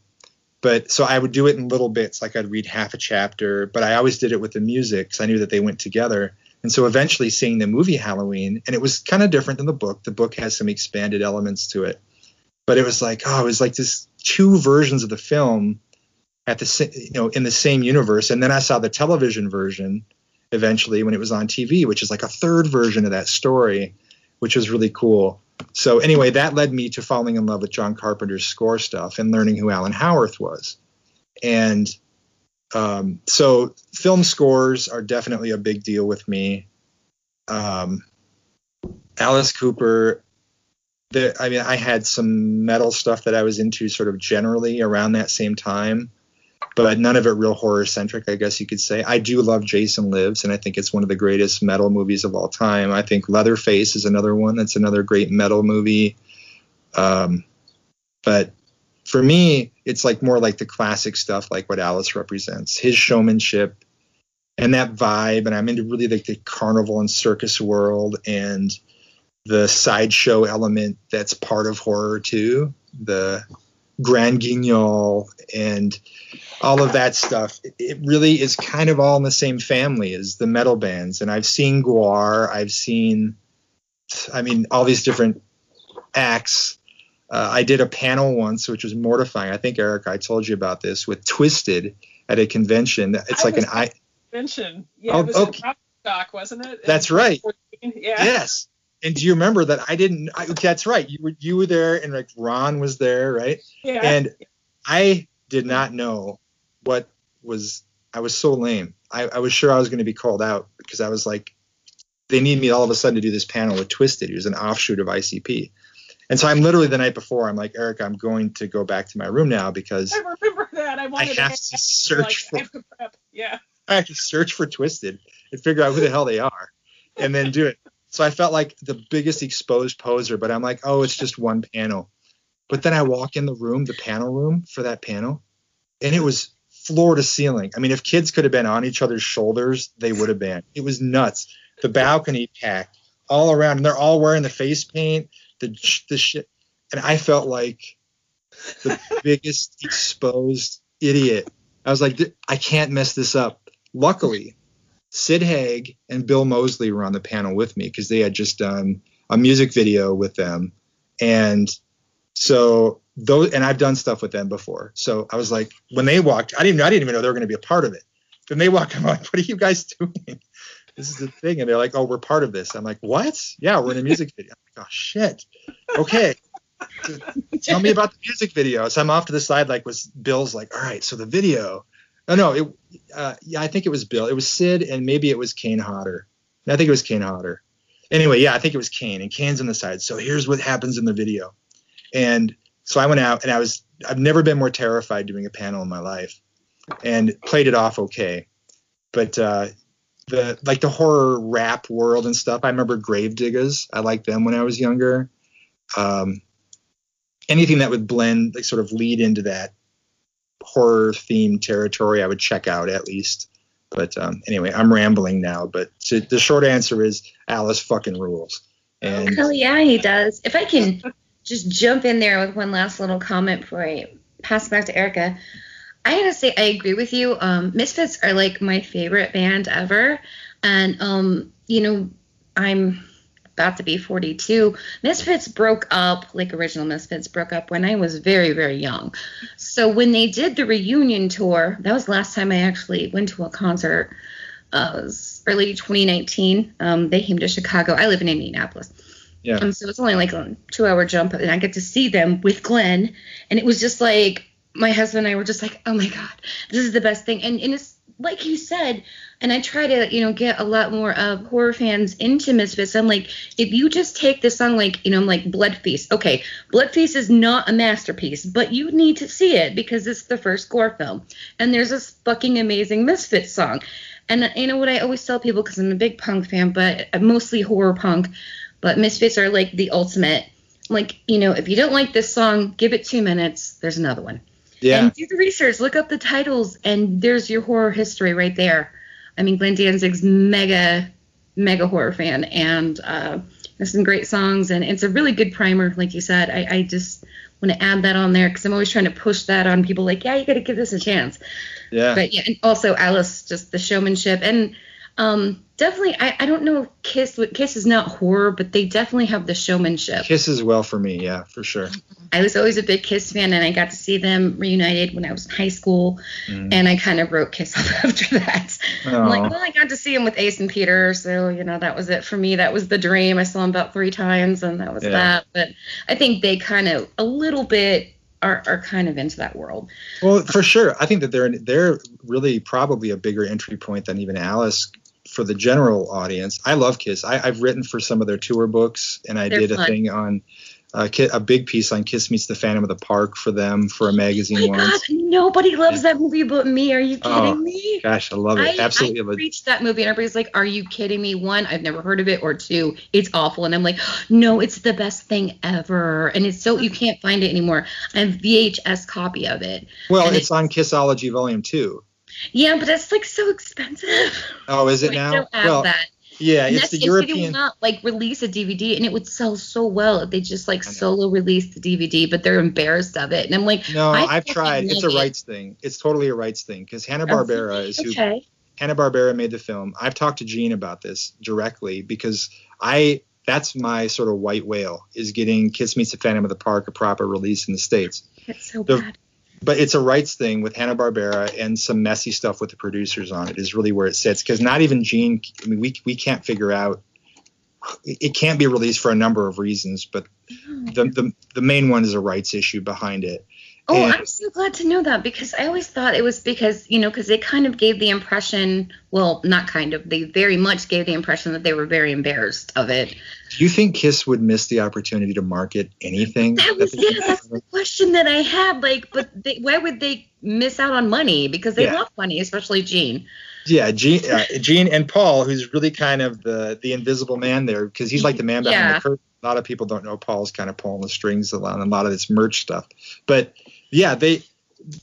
But so I would do it in little bits, like I'd read half a chapter, but I always did it with the music because I knew that they went together. And so eventually seeing the movie Halloween, and it was kind of different than the book. The book has some expanded elements to it. But it was like, oh, it was like this two versions of the film at the you know in the same universe. And then I saw the television version eventually when it was on TV, which is like a third version of that story, which was really cool. So anyway, that led me to falling in love with John Carpenter's score stuff and learning who Alan Howarth was. And um, so film scores are definitely a big deal with me. Um, Alice Cooper, the, I mean, I had some metal stuff that I was into sort of generally around that same time, but none of it real horror centric, I guess you could say. I do love Jason Lives, and I think it's one of the greatest metal movies of all time. I think Leatherface is another one that's another great metal movie. Um, but for me, it's like more like the classic stuff, like what Alice represents, his showmanship and that vibe. And I'm into really like the carnival and circus world and the sideshow element that's part of horror too, the grand guignol and all of that stuff. It- really is kind of all in the same family as the metal bands. And I've seen GWAR, I've seen, I mean, all these different acts. Uh, I did a panel once, which was mortifying. I think Eric, I told you about this with Twiztid at a convention. It's I like an I. Mention. Yeah, Oh, it was okay. a rock stock, wasn't it? That's right. Yeah. Yes. And do you remember that I didn't? I, that's right. You were you were there, and like Ron was there, right? Yeah. And I did not know what was. I was so lame. I, I was sure I was going to be called out because I was like, they need me all of a sudden to do this panel with Twiztid, who's an offshoot of ICP. And so I'm literally the night before, I'm like, Eric, I'm going to go back to my room now because I remember that. I wanted have to to search like, for- I have to prep. Yeah. I have to search for Twiztid and figure out who the hell they are and then do it. So I felt like the biggest exposed poser, but I'm like, oh, it's just one panel. But then I walk in the room, the panel room for that panel, and it was floor to ceiling. I mean, if kids could have been on each other's shoulders, they would have been. It was nuts. The balcony packed all around, and they're all wearing the face paint, the the shit, and I felt like the [laughs] biggest exposed idiot. I was like, I can't mess this up. Luckily, Sid Haig and Bill Moseley were on the panel with me because they had just done a music video with them, and so those and I've done stuff with them before. So I was like, when they walked, I didn't I didn't even know they were going to be a part of it. Then they walk, I'm like, what are you guys doing? [laughs] This is the thing, and they're like, oh, we're part of this. I'm like, what? Yeah, we're in a music video. I'm like, oh shit. Okay. Tell me about the music video. So I'm off to the side, like was Bill's like, all right, so the video. Oh no, it uh, yeah, I think it was Bill. It was Sid and maybe it was Kane Hodder. I think it was Kane Hodder. Anyway, yeah, I think it was Kane, and Kane's on the side. So here's what happens in the video. And so I went out and I was I've never been more terrified doing a panel in my life and played it off okay. But uh the like the horror rap world and stuff, I remember Gravediggaz. I liked them when I was younger. Um anything that would blend like sort of lead into that horror themed territory I would check out at least. But um, anyway, I'm rambling now. But to, the short answer is Alice fucking rules. And Hell yeah, he does. If I can [laughs] just jump in there with one last little comment before I pass back to Erica. I gotta say I agree with you. Um, Misfits are like my favorite band ever, and um, you know I'm about to be 42. Misfits broke up, like original Misfits broke up when I was very very young. So when they did the reunion tour, that was the last time I actually went to a concert. Uh, it was early 2019. Um, they came to Chicago. I live in Indianapolis. yeah, Um, so it's only like a two hour jump, and I get to see them with Glenn, and it was just like my husband and I were just like, oh my god, this is the best thing, and and it's like you said, and I try to you know get a lot more of horror fans into Misfits. I'm like, if you just take this song like you know I'm like Blood Feast, okay, Blood Feast is not a masterpiece, but you need to see it because it's the first gore film, and there's this fucking amazing Misfits song. And you know what I always tell people because I'm a big punk fan, but mostly horror punk. But Misfits are like the ultimate. Like you know, if you don't like this song, give it two minutes. There's another one. Yeah. And do the research, look up the titles, and there's your horror history right there. I mean, Glenn Danzig's mega, mega horror fan, and uh, there's some great songs, and it's a really good primer, like you said. I, I just want to add that on there because I'm always trying to push that on people, like, yeah, you got to give this a chance. yeah. But yeah, and also Alice, just the showmanship, and um, definitely, I, I don't know if Kiss, Kiss is not horror, but they definitely have the showmanship. Kiss is well for me. Yeah, for sure. I was always a big Kiss fan, and I got to see them reunited when I was in high school, and I kind of wrote Kiss [laughs] off after that. I'm like, well, I got to see him with Ace and Peter, so you know that was it for me. That was the dream. I saw him about three times, and that was Yeah. that. But I think they kind of a little bit are are kind of into that world. Well, for sure. I think that they're they're really probably a bigger entry point than even Alice for the general audience. I love Kiss. I, I've written for some of their tour books, and I They're did a fun. thing on uh, a big piece on Kiss meets the Phantom of the Park for them for a Oh magazine my God, once. nobody loves that movie but me. Are you kidding Oh, me? Gosh, I love it. I, Absolutely I love it. preached that movie and everybody's like, "Are you kidding me?" One, I've never heard of it, or two, it's awful, and I'm like, [gasps] "No, it's the best thing ever," and it's so you can't find it anymore. I have VHS copy of it. Well, and it's on Kissology Volume Two. Yeah, but it's like so expensive. Oh, is it [laughs] I now? Well, that. yeah, And it's the if They European. not like release a DVD, and it would sell so well if they just like solo release the DVD, but they're embarrassed of it. And I'm like, No, I I've tried. It's a love it. rights thing. It's totally a rights thing because Hanna Barbera is who okay. Hanna Barbera made the film. I've talked to Gene about this directly because I that's my sort of white whale is getting Kiss Meets the Phantom of the Park a proper release in the states. It's so The- bad. But it's a rights thing with Hanna Barbera and some messy stuff with the producers on it is really where it sits because not even Gene. I mean, we we can't figure out. It can't be released for a number of reasons, but mm-hmm. the the, the main one is a rights issue behind it. Oh, And- I'm so glad to know that because I always thought it was because, you know, because they kind of gave the impression, well, not kind of, they very much gave the impression that they were very embarrassed of it. Do you think Kiss would miss the opportunity to market anything? That was, they- yeah, that's the question that I had. Like, but they, why would they miss out on money? Because they Yeah. love money, especially Gene. Yeah, Gene, uh, Gene and Paul, who's really kind of the the invisible man there, because he's like the man behind Yeah. the curtain. A lot of people don't know Paul's kind of pulling the strings a lot a lot of this merch stuff. But yeah, they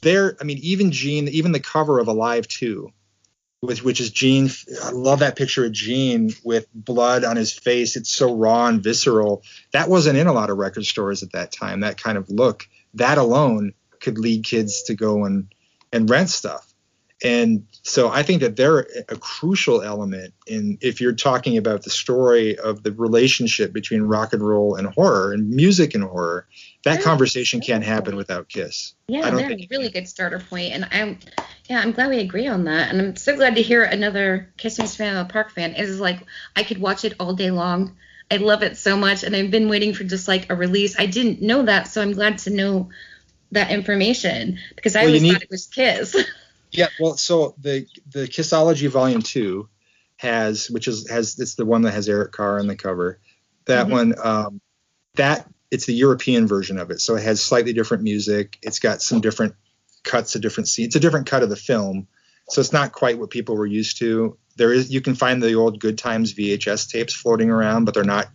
they're I mean, even Gene, even the cover of Alive 2, which which is Gene. I love that picture of Gene with blood on his face. It's so raw and visceral. That wasn't in a lot of record stores at that time. That kind of look. That alone could lead kids to go and and rent stuff. And so I think that they're a crucial element in if you're talking about the story of the relationship between rock and roll and horror and music and horror. That Yeah. conversation can't happen without Kiss. I Yeah, think a really good starter point, and I'm, yeah, I'm glad we agree on that, and I'm so glad to hear another Kiss Me fan, a Park fan. It is like I could watch it all day long. I love it so much, and I've been waiting for just like a release. I didn't know that, so I'm glad to know that information because I Well, always need- thought it was Kiss. [laughs] Yeah, well, so the the Kissology Volume Two has, which is has it's the one that has Eric Carr on the cover. That Mhm. one, um, that it's the European version of it, so it has slightly different music. It's got some different cuts of different scenes. It's a different cut of the film, so it's not quite what people were used to. There is you can find the old Good Times VHS tapes floating around, but they're not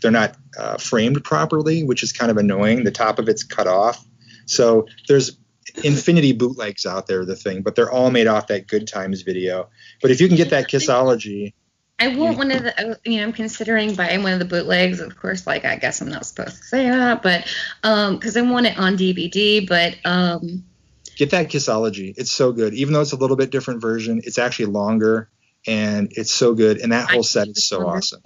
they're not uh, framed properly, which is kind of annoying. The top of it's cut off, so there's infinity bootlegs out there the thing but they're all made off that good times video. But if you can get that kissology I want one of the, uh, you know, I'm considering buying one of the bootlegs. Of course, like I guess I'm not supposed to say that, but um, because I want it on DVD. But um, get that kissology. It's so good. Even though it's a little bit different version it's actually longer and it's so good. And that whole set is so awesome.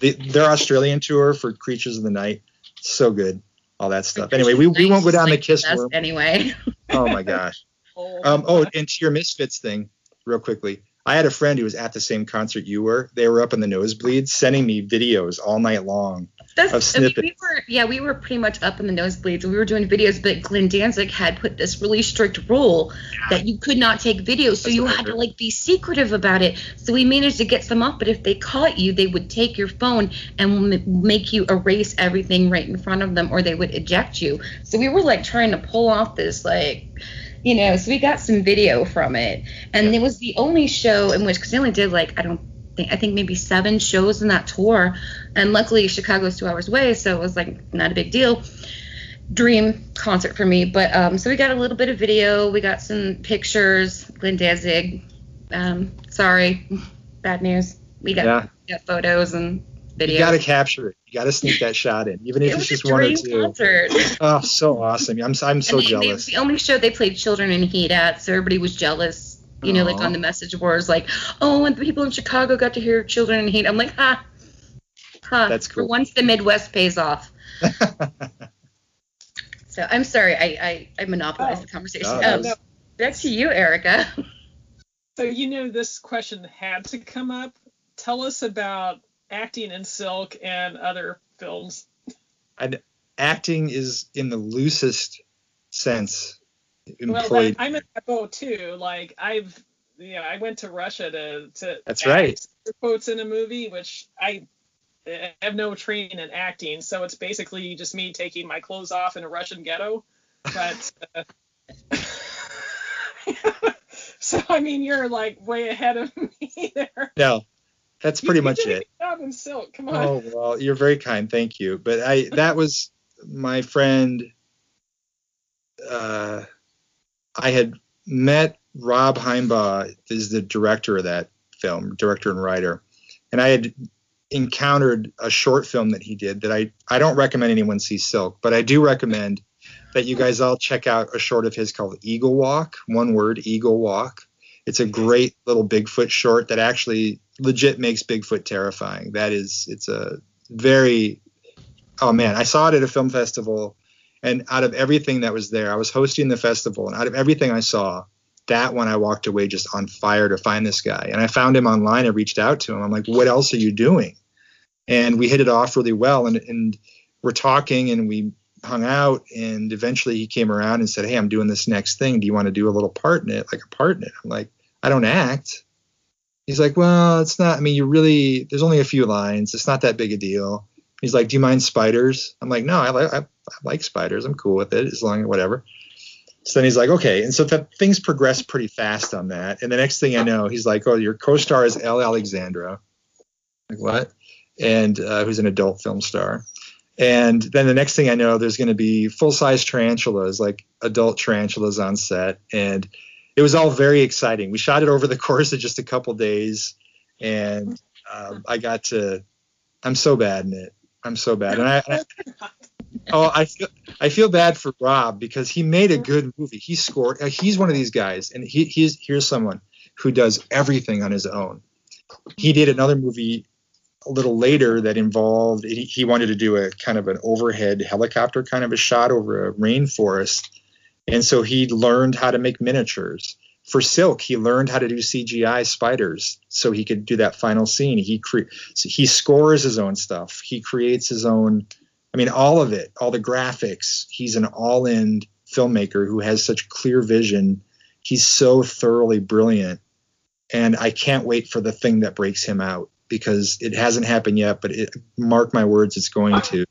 The, their australian tour for creatures of the night so good all that stuff. Anyway we, we won't go down the kiss world anyway. oh my gosh. Oh, [laughs] um oh and to your misfits thing real quickly I had a friend who was at the same concert you were. They were up in the nosebleeds, sending me videos all night long That's, of I mean, snippets. we were, yeah, we were pretty much up in the nosebleeds. We were doing videos, but Glenn Danzig had put this really strict rule that you could not take videos, so That's you had to like be secretive about it. So we managed to get some up, but if they caught you, they would take your phone and make you erase everything right in front of them, or they would eject you. So we were like trying to pull off this like you know, so we got some video from it, and it was the only show in which because they only did like I don't think I think maybe seven shows in that tour, and luckily Chicago's two hours away, so it was like not a big deal. Dream concert for me, but um, so we got a little bit of video, we got some pictures. Glenn Danzig, um, sorry, [laughs] bad news. We got, Yeah. we got photos and videos. You got to capture it. You got to sneak that shot in, even if it it's was just a one or two. concert. [laughs] Oh, so awesome! I'm I'm so and they, they- jealous. the only show they played Children in Heat at, so everybody was jealous. You know, like on the message boards, like, oh, and the people in Chicago got to hear Children in Heat. I'm like, ha, ha. That's For cool. once, the Midwest pays off. [laughs] So I'm sorry, I I, I monopolized Oh. the conversation. No, um, that's- back to you, Erica. [laughs] So you know this question had to come up. Tell us about acting in Silk and other films. And acting is in the loosest sense Well, employed. I, I'm in that boat too. Like I've, you know, I went to Russia to to. That's right. Quotes in a movie, which I I have no training in acting, so it's basically just me taking my clothes off in a Russian ghetto. But uh, [laughs] [laughs] so I mean, you're like way ahead of [laughs] me there. no, that's pretty much it. job in Silk. Come on. Oh well, you're very kind, thank you. But I that was my friend. Uh, I had met Rob Heimbaugh, is the director of that film, director and writer, and I had encountered a short film that he did that I I don't recommend anyone see Silk, but I do recommend that you guys all check out a short of his called Eagle Walk. One word, Eagle Walk. It's a great little Bigfoot short that actually legit makes Bigfoot terrifying. That is, it's a very, oh man, I saw it at a film festival, and out of everything that was there, I was hosting the festival, and out of everything I saw, that one I walked away just on fire to find this guy. And I found him online. I reached out to him. I'm like, what else are you doing? And we hit it off really well, and and we're talking, and we hung out, and eventually he came around and said, hey, I'm doing this next thing. Do you want to do a little part in it, like a part in it? I'm like, I don't act. He's like, well, it's not. I mean, you really. There's only a few lines. It's not that big a deal. He's like, do you mind spiders? I'm like, no, I like I, I like spiders. I'm cool with it as long as whatever. So then he's like, okay. And so th- things progress pretty fast on that. And the next thing I know, he's like, oh, your co-star is Elle Alexandra. Like what? And uh, who's an adult film star. And then the next thing I know, there's going to be full-size tarantulas, like adult tarantulas on set, and it was all very exciting. We shot it over the [laughs] course of just a couple days, and um, I got to. I'm so bad in it. I'm so bad, and I. I oh, I feel I feel bad for Rob because he made a good movie. He scored. uh, He's one of these guys, and he, he's here's someone who does everything on his own. He did another movie a little later that involved he, he wanted to do a kind of an overhead helicopter kind of a shot over a rainforest and so he learned how to make miniatures. For silk he learned how to do cgi spiders so he could do that final scene. He cre- so he scores his own stuff. He creates his own i mean all of it all the graphics. He's an all-in filmmaker who has such clear vision. He's so thoroughly brilliant. And i can't wait for the thing that breaks him out because it hasn't happened yet, but it, mark my words, it's going to.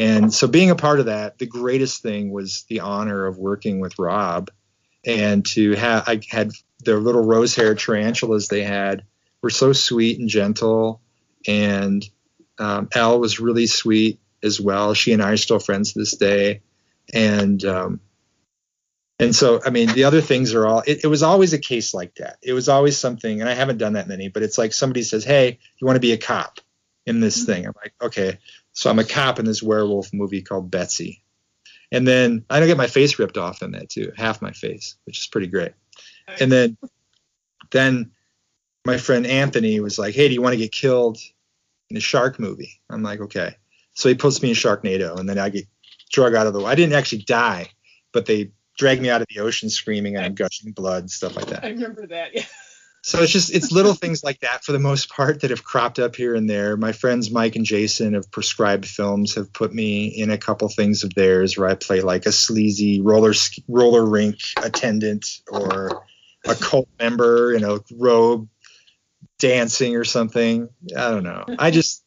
And so being a part of that, the greatest thing was the honor of working with Rob and to have, I had the little rose hair tarantulas they had were so sweet and gentle. And um, Elle was really sweet as well. She and I are still friends to this day. And, um, and so, I mean, the other things are all, it, it was always a case like that. It was always something, and I haven't done that many, but it's like somebody says, Hey, you want to be a cop in this thing? I'm like, Okay. So I'm a cop in this werewolf movie called Betsy. And then I don't get my face ripped off in that too, half my face, which is pretty great. And then, then my friend Anthony was like, Hey, do you want to get killed in a shark movie? I'm like, Okay. So he puts me in Sharknado, and then I get drug out of the. I didn't actually die, but they dragged me out of the ocean screaming and I'm gushing blood, stuff like that. I remember that. Yeah. So it's just it's little [laughs] things like that for the most part that have cropped up here and there. My friends Mike and Jason of Prescribed Films have put me in a couple things of theirs where I play like a sleazy roller roller rink attendant or a cult member in a robe dancing or something. I don't know. I just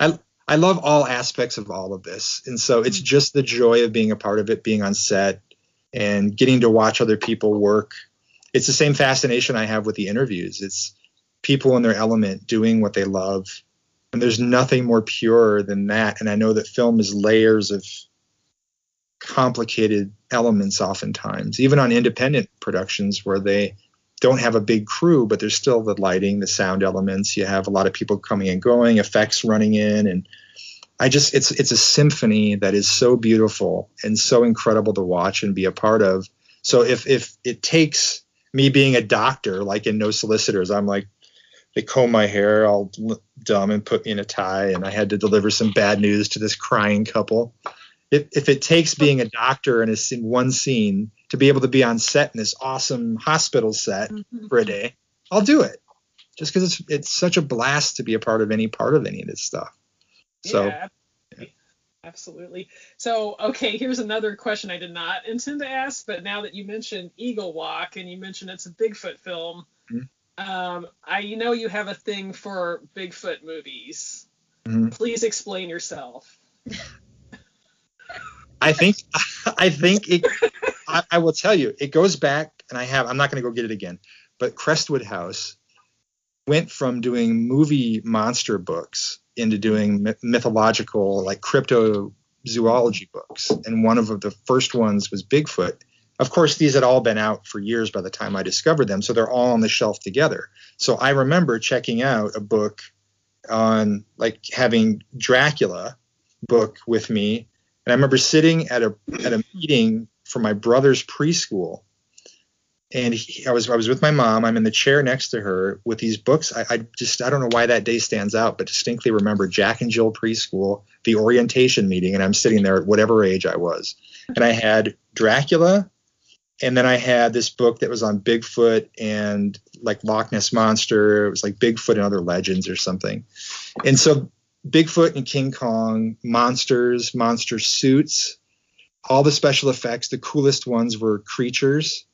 I I love all aspects of all of this. And so it's mm-hmm. just the joy of being a part of it, being on set and getting to watch other people work. It's the same fascination I have with the interviews. It's people in their element doing what they love. And there's nothing more pure than that. And I know that film is layers of complicated elements oftentimes, even on independent productions where they don't have a big crew, but there's still the lighting, the sound elements. You have a lot of people coming and going, effects running in, and I just it's it's a symphony that is so beautiful and so incredible to watch and be a part of. So if if it takes me being a doctor, like in No Solicitors, I'm like they comb my hair all dumb and put me in a tie, and I had to deliver some bad news to this crying couple. If if it takes being a doctor in a scene, one scene to be able to be on set in this awesome hospital set mm-hmm. for a day, I'll do it. Just because it's it's such a blast to be a part of any part of any of this stuff. So yeah, absolutely. So, okay, here's another question I did not intend to ask, but now that you mentioned Eagle Walk and you mentioned it's a Bigfoot film, Mhm. um, I know you have a thing for Bigfoot movies. Mhm. Please explain yourself. I think [laughs] I think it. I, I will tell you, it goes back, and I have. I'm not going to go get it again, but Crestwood House went from doing movie monster books into doing mythological, like cryptozoology books, and one of the first ones was Bigfoot. Of course, these had all been out for years by the time I discovered them, so they're all on the shelf together. So I remember checking out a book on like having Dracula book with me and I remember sitting at a at a meeting for my brother's preschool, and he, I was I was with my mom. I'm in the chair next to her with these books. I, I just I don't know why that day stands out, but distinctly remember Jack and Jill preschool, the orientation meeting, and I'm sitting there at whatever age I was, and I had Dracula, and then I had this book that was on Bigfoot and like Loch Ness monster. It was like Bigfoot and other legends or something, and so Bigfoot and King Kong, monsters, monster suits, all the special effects. The coolest ones were creatures.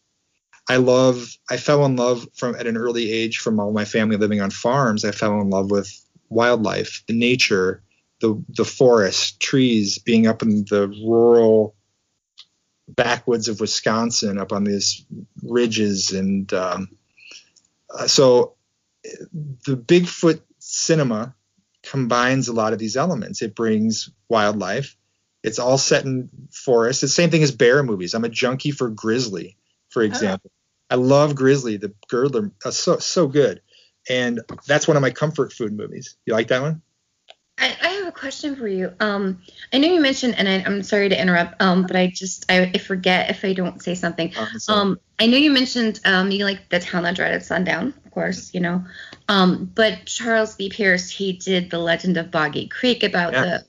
I love. I fell in love from at an early age from all my family living on farms. I fell in love with wildlife, the nature, the the forest, trees, being up in the rural backwoods of Wisconsin, up on these ridges, and um, uh, so the Bigfoot cinema combines a lot of these elements. It brings wildlife. It's all set in forests. It's the same thing as bear movies. I'm a junkie for grizzly, for example. I love grizzly. The girdler, uh, so so good, and that's one of my comfort food movies. You like that one? I, I have a question for you. Um, I know you mentioned, and I, I'm sorry to interrupt, um, but I just I, I forget if I don't say something. Um, Um, I know you mentioned um, you like the town that dreaded sundown, of course, you know. Um, but Charles B. Pierce, he did the Legend of Boggy Creek about Yeah. the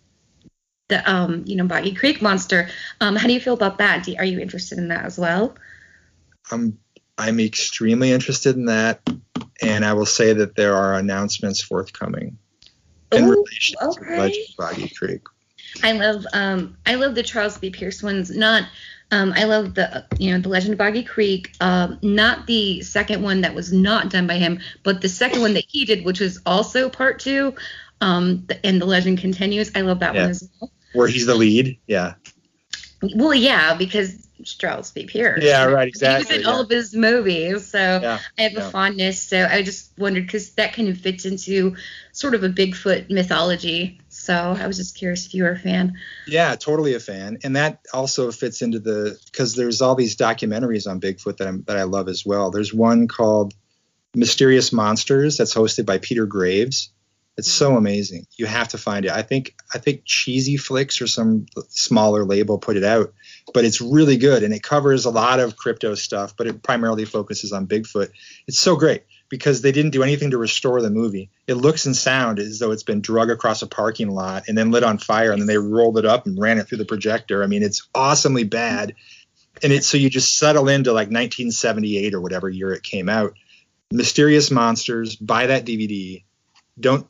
the um, you know, Boggy Creek monster. Um, how do you feel about that? Do, are you interested in that as well? I'm I'm extremely interested in that, and I will say that there are announcements forthcoming in Ooh, relation to okay. Legend of Boggy Creek. I love um I love the Charles B. Pierce ones. Not um I love the you know the Legend of Boggy Creek. Um not the second one that was not done by him, but the second one that he did, which was also part two. Um the, and the legend continues. I love that Yeah. one as well. Where he's the lead, yeah, Well, yeah, because Charles B. Pierce. yeah, right, exactly. He was in all of his movies, so Yeah, I have yeah. a fondness. So I just wondered because that kind of fits into sort of a Bigfoot mythology. So I was just curious if you were a fan. Yeah, totally a fan, and that also fits into the because there's all these documentaries on Bigfoot that I'm, that I love as well. There's one called Mysterious Monsters that's hosted by Peter Graves. It's so amazing. You have to find it. I think I think Cheesy Flicks or some smaller label put it out, but it's really good and it covers a lot of crypto stuff, but it primarily focuses on Bigfoot. It's so great because they didn't do anything to restore the movie. It looks and sound as though it's been drug across a parking lot and then lit on fire and then they rolled it up and ran it through the projector. I mean, it's awesomely bad. And it's so you just settle into like 1978 or whatever year it came out. Mysterious Monsters, buy that DVD. Don't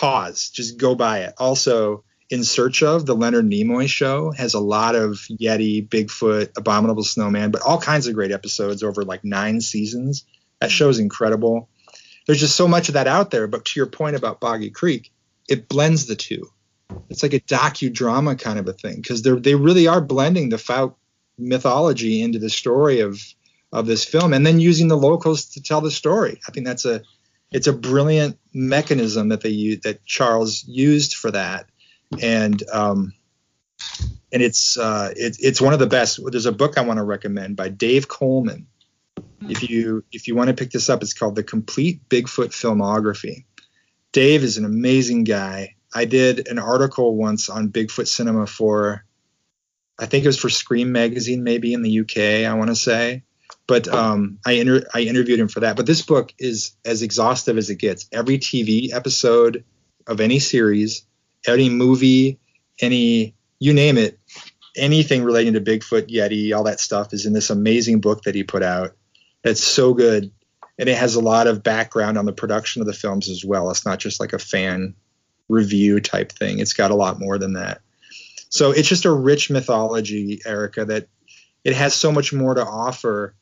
pause, just go buy it. Also, In Search of, the Leonard Nimoy show has a lot of Yeti, Bigfoot, Abominable Snowman, but all kinds of great episodes over like nine seasons. That mm-hmm. show is incredible. There's just so much of that out there. But to your point about Boggy Creek, it blends the two. It's like a docudrama kind of a thing because they they really are blending the fou- mythology into the story of of this film, and then using the locals to tell the story. I think that's a it's a brilliant mechanism that they use that Charles used for that, and um, and it's uh, it, it's one of the best. There's a book I want to recommend by Dave Coleman. If you if you want to pick this up, it's called The Complete Bigfoot Filmography. Dave is an amazing guy. I did an article once on Bigfoot cinema for, I think it was for Scream magazine, maybe in the UK. I want to say, but um, I inter- I interviewed him for that. But this book is as exhaustive as it gets. Every TV episode of any series, any movie, any you name it, anything relating to Bigfoot, Yeti, all that stuff is in this amazing book that he put out. That's so good, and it has a lot of background on the production of the films as well. It's not just like a fan review type thing. It's got a lot more than that. So it's just a rich mythology, Erica, that it has so much more to offer.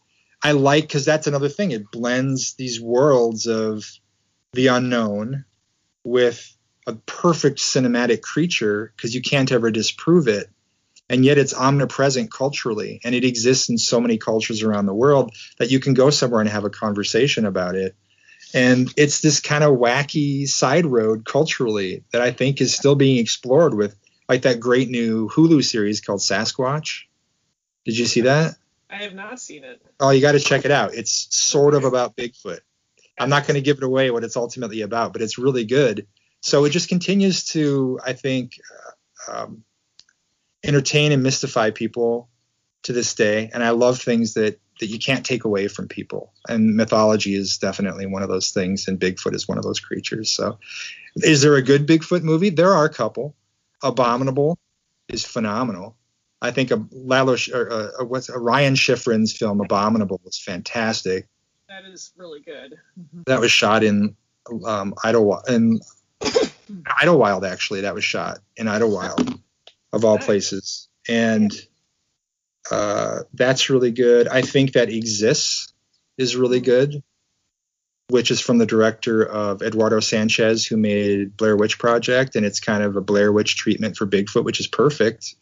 I like because that's another thing. It blends these worlds of the unknown with a perfect cinematic creature because you can't ever disprove it. And yet it's omnipresent culturally and it exists in so many cultures around the world that you can go somewhere and have a conversation about it. And it's this kind of wacky side road culturally that I think is still being explored with like that great new Hulu series called Sasquatch. Did you see that? I have not seen it. Oh, you got to check it out. It's sort of about Bigfoot. I'm not going to give it away what it's ultimately about, but it's really good. So it just continues to, I think, uh, um, entertain and mystify people to this day. And I love things that that you can't take away from people. And mythology is definitely one of those things, and Bigfoot is one of those creatures. So, is there a good Bigfoot movie? There are a couple. Abominable is phenomenal. I think a Lalo or uh, what's a Ryan Schifrin's film Abominable was fantastic. That is really good. That was shot in um, Idyllwild in [coughs] Idyllwild actually. That was shot in Idyllwild of all Nice. places, and uh, that's really good. I think that exists is really good, which is from the director of Eduardo Sanchez, who made Blair Witch Project, and it's kind of a Blair Witch treatment for Bigfoot, which is perfect.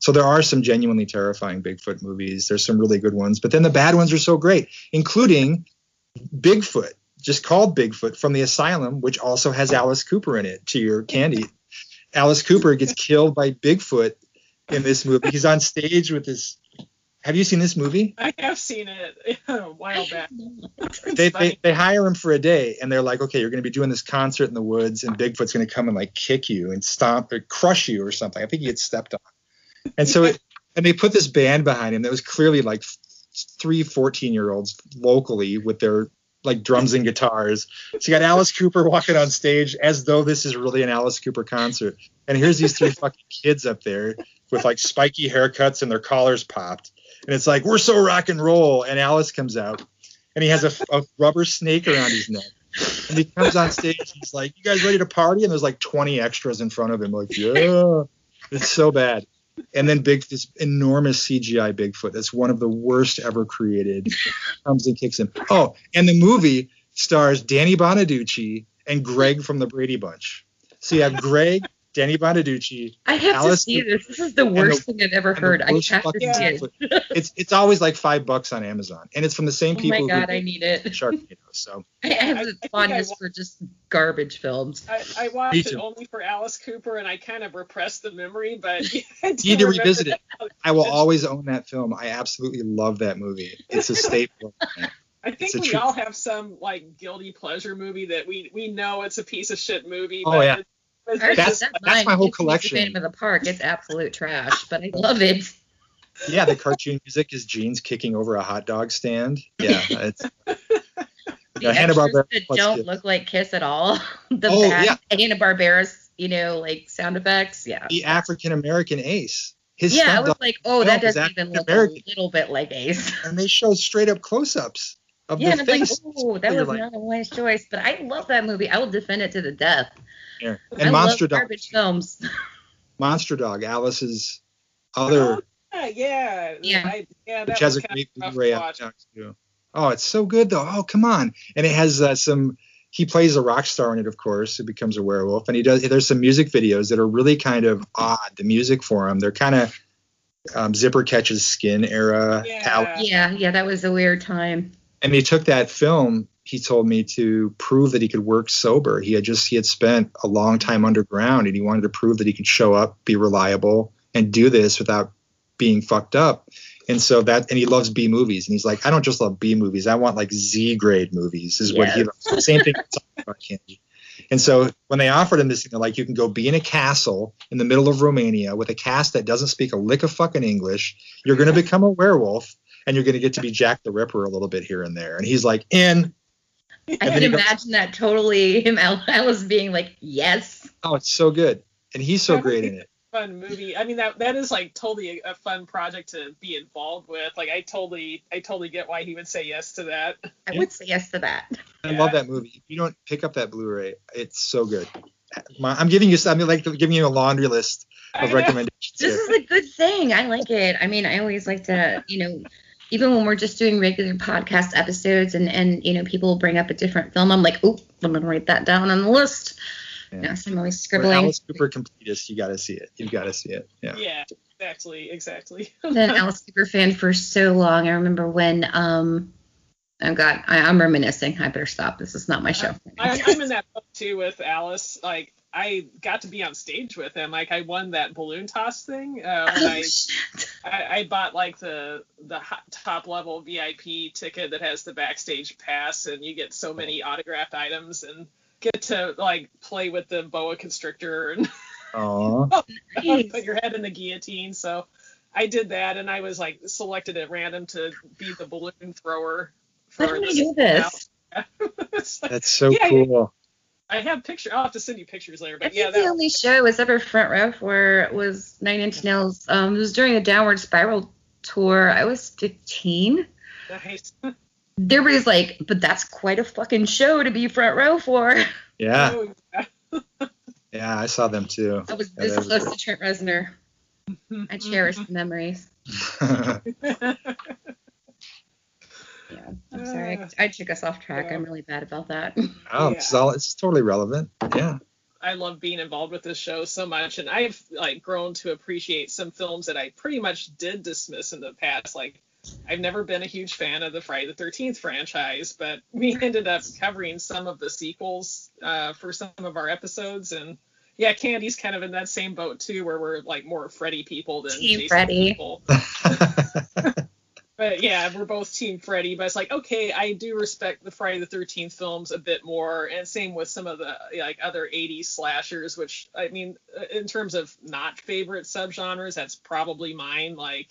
So there are some genuinely terrifying Bigfoot movies. There's some really good ones, but then the bad ones are so great, including Bigfoot, just called Bigfoot from the Asylum, which also has Alice Cooper in it. To your candy, Alice Cooper gets killed by Bigfoot in this movie. He's on stage with his. Have you seen this movie? I have seen it [laughs] a while back. They, they they hire him for a day, and they're like, okay, you're going to be doing this concert in the woods, and Bigfoot's going to come and like kick you and stomp or crush you or something. I think he gets stepped on. And so, it, and they put this band behind him that was clearly like three 14 year olds locally with their like drums and guitars. So you got Alice Cooper walking on stage as though this is really an Alice Cooper concert. And here's these three fucking kids up there with like spiky haircuts and their collars popped. And it's like, we're so rock and roll. And Alice comes out and he has a, a rubber snake around his neck. And he comes on stage. He's like, "You guys ready to party?" And there's like 20 extras in front of him. Like, yeah, it's so bad. And then big, this enormous CGI Bigfoot. That's one of the worst ever created. [laughs] Comes and kicks him. Oh, and the movie stars Danny Bonaduce and Greg from the Brady Bunch. So you have Greg, Danny Bonaduce. I have Alice to see Cooper this. This is the worst thing I've ever heard. I worst have to see it. It's it's always like five bucks on Amazon, and it's from the same Oh people my god, who I need it. Sharknado. So [laughs] I have I- I a think I fondness for just garbage films. I, I watched it only for Alice Cooper, and I kind of repressed the memory, but [laughs] I You need to revisit it. I will always own that film. I absolutely love that movie. It's a staple. [laughs] I think we true- all have some like guilty pleasure movie that we we know it's a piece of shit movie. Oh, but yeah. It's- it's Ours That's- that's my whole It's Meet the collection. Phantom of the Park. It's absolute trash, but I love it. yeah, the cartoon music is Gene's kicking over a hot dog stand. Yeah, [laughs] it's The Yeah, Hanna-Barbera extras that plus don't Kiss. look like Kiss at all. [laughs] The Oh, bad Hanna Barbera's, you know, like sound effects. Yeah. the African American Ace. His yeah, I was like, oh, that doesn't even look a little bit like Ace. [laughs] and they show straight up close-ups of Yeah, the and I'm like, oh, that was like, not a wise choice. But I love that movie. I will defend it to the death. Yeah. I And Monster love Dog. garbage films. [laughs] Monster Dog, Alice's other, Oh, yeah, yeah, Yeah. I, yeah. That which has a great of rough Blu-ray to watch. too. Oh, it's so good though. Oh, come on! And it has uh, some. He plays a rock star in it, of course, who becomes a werewolf, and he does. There's some music videos that are really kind of odd. The music for him, they're kind of um, Zipper Catches Skin era. Yeah. Al- Yeah, yeah, that was a weird time. and he took that film he told me to prove that he could work sober he had just he had spent a long time underground and he wanted to prove that he could show up be reliable and do this without being fucked up and so that and he loves b movies and he's like i don't just love b movies i want like z grade movies is what he Yes. loves same thing about candy and so when they offered him this they're like you can go be in a castle in the middle of romania with a cast that doesn't speak a lick of fucking english you're going to become a werewolf and you're going to get to be Jack the Ripper a little bit here and there. And he's like, in. I can he goes- imagine that totally him Al- Alice being like, yes. Oh, it's so good. And he's so great in it. fun movie. I mean that that is like totally a, a fun project to be involved with. Like I totally I totally get why he would say yes to that. I would say yes to that. I love that movie. If you don't pick up that Blu-ray, it's so good. My, I'm giving you, I'm like giving you a laundry list of recommendations. This here. is a good thing. I like it. I mean, I always like to, you know, even when we're just doing regular podcast episodes and and you know people bring up a different film, I'm like, oh, I'm gonna write that down on the list. Yeah. Yeah, so I'm always For scribbling. Alice Cooper completist, you got to see it. You've got to see it. Yeah. Yeah, exactly, exactly. been an Alice Cooper fan for so long. I remember when, um, oh God, I, I'm reminiscing. I better stop. This is not my show. I, I'm in that boat too with Alice. Like I got to be on stage with him. Like I won that balloon toss thing. Uh, when Oh, I, shit. I I bought like the the hot, top level VIP ticket that has the backstage pass, and you get so many autographed items and get to like play with the boa constrictor and [laughs] Aw. [laughs] Put your head in the guillotine. So I did that, and I was like selected at random to be the balloon thrower. Why For didn't this do this? [laughs] It's like- That's so Yeah, cool. I have picture. I'll have to send you pictures later. I But think yeah, the that only show I was ever front row for was Nine Inch Nails. Um, it was during the Downward Spiral tour. I was 15. nice. [laughs] Everybody's like, but that's quite a fucking show to be front row for. Yeah. Oh, [laughs] yeah. Yeah, I saw them too. I was this that was close cool. to Trent Reznor. I cherish the memories. [laughs] Yeah, I'm sorry. I, I took us off track. I'm really bad about that. [laughs] [laughs] oh, it's all it's totally relevant. Yeah. I love being involved with this show so much, and I've like grown to appreciate some films that I pretty much did dismiss in the past. Like, I've never been a huge fan of the Friday the Thirteenth franchise, but [laughs] we ended up covering some of the sequels uh, for some of our episodes, and yeah, Candy's kind of in that same boat too, where we're like more Freddy people than Team Jason Freddy. people. But yeah, we're both Team Freddy. But it's like, okay, I do respect the Friday the Thirteenth films a bit more, and same with some of the like other '80s slashers. Which I mean, uh, in terms of not favorite subgenres, that's probably mine. Like,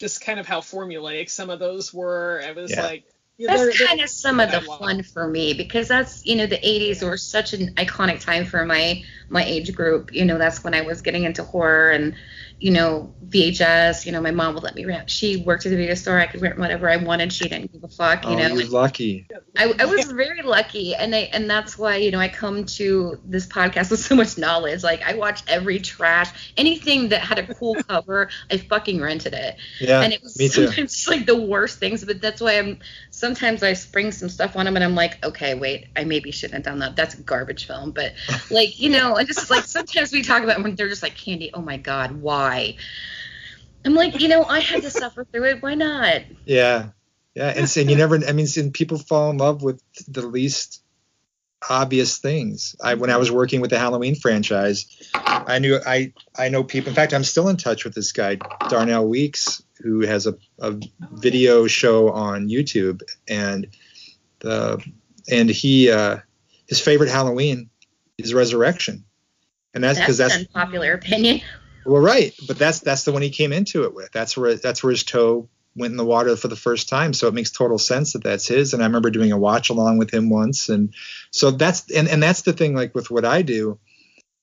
just kind of how formulaic some of those were. It was Yeah. like, yeah, That's they're- kind of some of the fun for me because that's you know the 80s were such an iconic time for my my age group. You know that's when I was getting into horror and you know VHS. You know my mom would let me rent. She worked at the video store. I could rent whatever I wanted. She didn't give a fuck. You oh, know. you're lucky. I, I was very lucky, and I and that's why you know I come to this podcast with [laughs] so much knowledge. Like I watch every trash, anything that had a cool [laughs] cover, I fucking rented it, Yeah. and it was me too. sometimes just, like the worst things. But that's why I'm sometimes I spring some stuff on them, and I'm like, okay, wait, I maybe shouldn't have done that. That's a garbage film, but [laughs] like you know, I just like sometimes we talk about when they're just like Candy. Oh my god, why? I'm like, you know, I had to suffer through it. Why not? Yeah, yeah, and, and you never. I mean, and people fall in love with the least obvious things. I when I was working with the Halloween franchise, I knew I I know people. In fact, I'm still in touch with this guy Darnell Weeks, who has a, a video show on YouTube, and the and he uh, his favorite Halloween is Resurrection, and that's because That's that's an unpopular opinion. Well, right, but that's that's the one he came into it with. That's where that's where his toe went in the water for the first time. So it makes total sense that that's his. And I remember doing a watch along with him once, and so that's and and that's the thing. Like with what I do,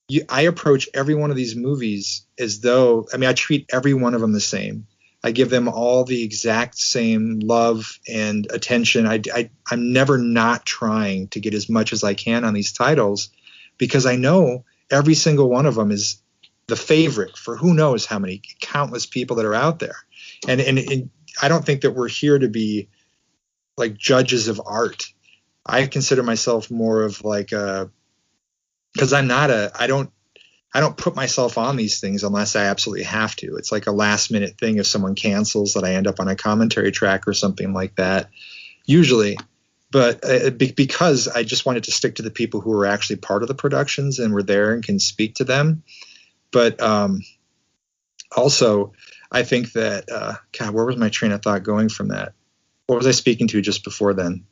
you, I approach every one of these movies as though I mean I treat every one of them the same. I give them all the exact same love and attention. I, I I'm never not trying to get as much as I can on these titles because I know every single one of them is the favorite for who knows how many countless people that are out there. And, and, and I don't think that we're here to be like judges of art. I consider myself more of like a, because I'm not a, I don't, I don't put myself on these things unless I absolutely have to. It's like a last minute thing if someone cancels that I end up on a commentary track or something like that. Usually, but uh, be- because I just wanted to stick to the people who were actually part of the productions and were there and can speak to them. But um, also, I think that uh, God, where was my train of thought going from that? What was I speaking to just before then?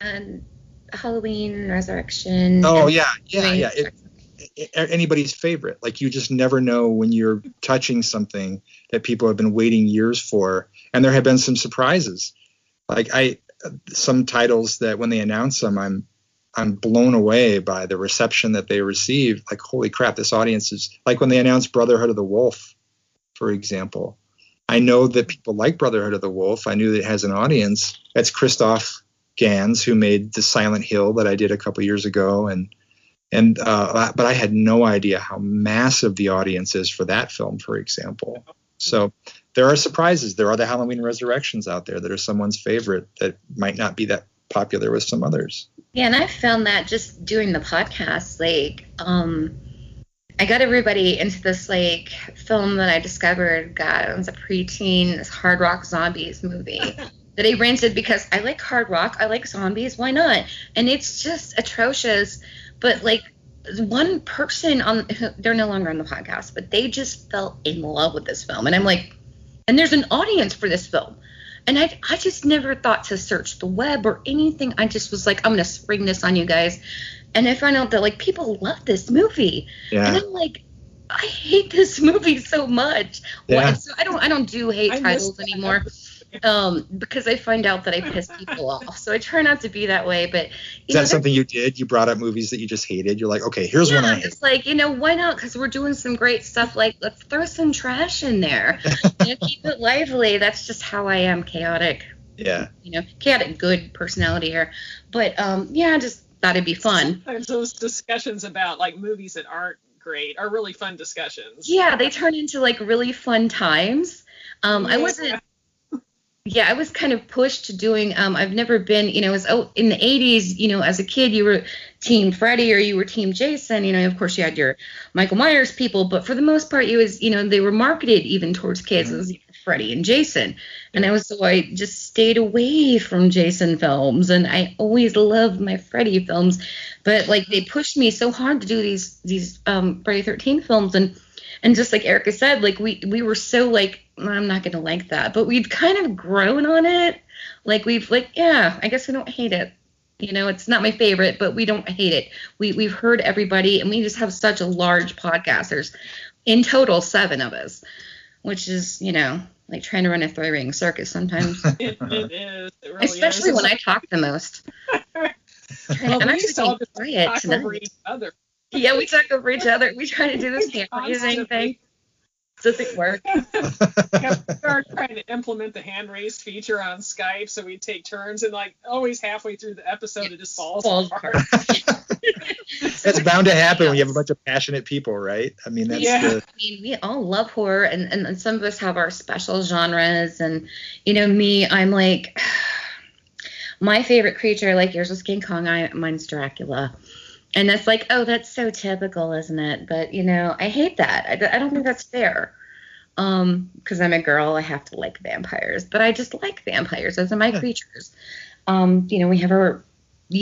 And Halloween Resurrection. Oh yeah, yeah, yeah. It, a- anybody's favorite. Like you just never know when you're touching something that people have been waiting years for, and there have been some surprises. Like I, some titles that when they announce them, I'm, I'm blown away by the reception that they receive. Like holy crap, this audience is like when they announced Brotherhood of the Wolf, for example. I know that people like Brotherhood of the Wolf. I knew that it has an audience. That's Christoph Gans who made the Silent Hill that I did a couple years ago, and and uh, but I had no idea how massive the audience is for that film, for example. So there are surprises. There are the Halloween Resurrections out there that are someone's favorite that might not be that popular with some others. Yeah, and I found that just doing the podcast, like, um, I got everybody into this like film that I discovered. God, it was a preteen, this hard rock zombies movie [laughs] that I rented because I like hard rock, I like zombies, why not? And it's just atrocious, but like one person on [laughs] they're no longer on the podcast, but they just fell in love with this film, and I'm like, and there's an audience for this film. And I, I just never thought to search the web or anything. I just was like, I'm gonna spring this on you guys. And I found out that like people love this movie. And I'm like, I hate this [laughs] movie so much. Why- Yeah. So I don't I don't do hate I titles that. anymore. Um, because I find out that I piss people [laughs] off. So I try not to be that way. But you is know, that something you did? You brought up movies that you just hated. You're like, okay, here's one I hate. it's like you know why not? Because we're doing some great stuff. Like let's throw some trash in there. [laughs] you know, keep it lively. That's just how I am, chaotic. Yeah, You know, chaotic good personality here. But um, yeah, I just thought it'd be fun. Sometimes those discussions about like movies that aren't great are really fun discussions. Yeah, they turn into like really fun times. Um, I wasn't. Yeah, I was kind of pushed to doing. Um, I've never been, you know, as oh in the '80s, you know, as a kid, you were Team Freddy or you were Team Jason. You know, of course, you had your Michael Myers people, but for the most part, it was, you know, they were marketed even towards kids. It was Freddy and Jason, and I was so I just stayed away from Jason films, and I always loved my Freddy films, but like they pushed me so hard to do these these um, Friday 13 films, and and just like Erica said, like we we were so like I'm not gonna like that, but we've kind of grown on it. Like we've like yeah, I guess we don't hate it. You know, it's not my favorite, but we don't hate it. We we've heard everybody, and we just have such a large podcast. There's in total seven of us, which is you know like trying to run a three ring circus sometimes, [laughs] It, it is. It really especially is. when I talk the most. [laughs] Well, I'm used all just quiet tonight. over each other. Yeah, we talk over each other. We try to do this hand raising thing. Doesn't work. Yeah, [laughs] we are trying to implement the hand raise feature on Skype, so we take turns, and like always halfway through the episode, it just falls, Falls apart. [laughs] that's bound to happen when you have a bunch of passionate people, right? I mean, that's Yeah. the I mean, we all love horror, and, and, and some of us have our special genres. And, you know, me, I'm like, [sighs] my favorite creature, like yours was King Kong, I, mine's Dracula. And that's like, oh, that's so typical, isn't it? But, you know, I hate that. I, I don't think that's fair. Um, because I'm a girl, I have to like vampires, but I just like vampires. Those are my creatures. Um, you know, we have our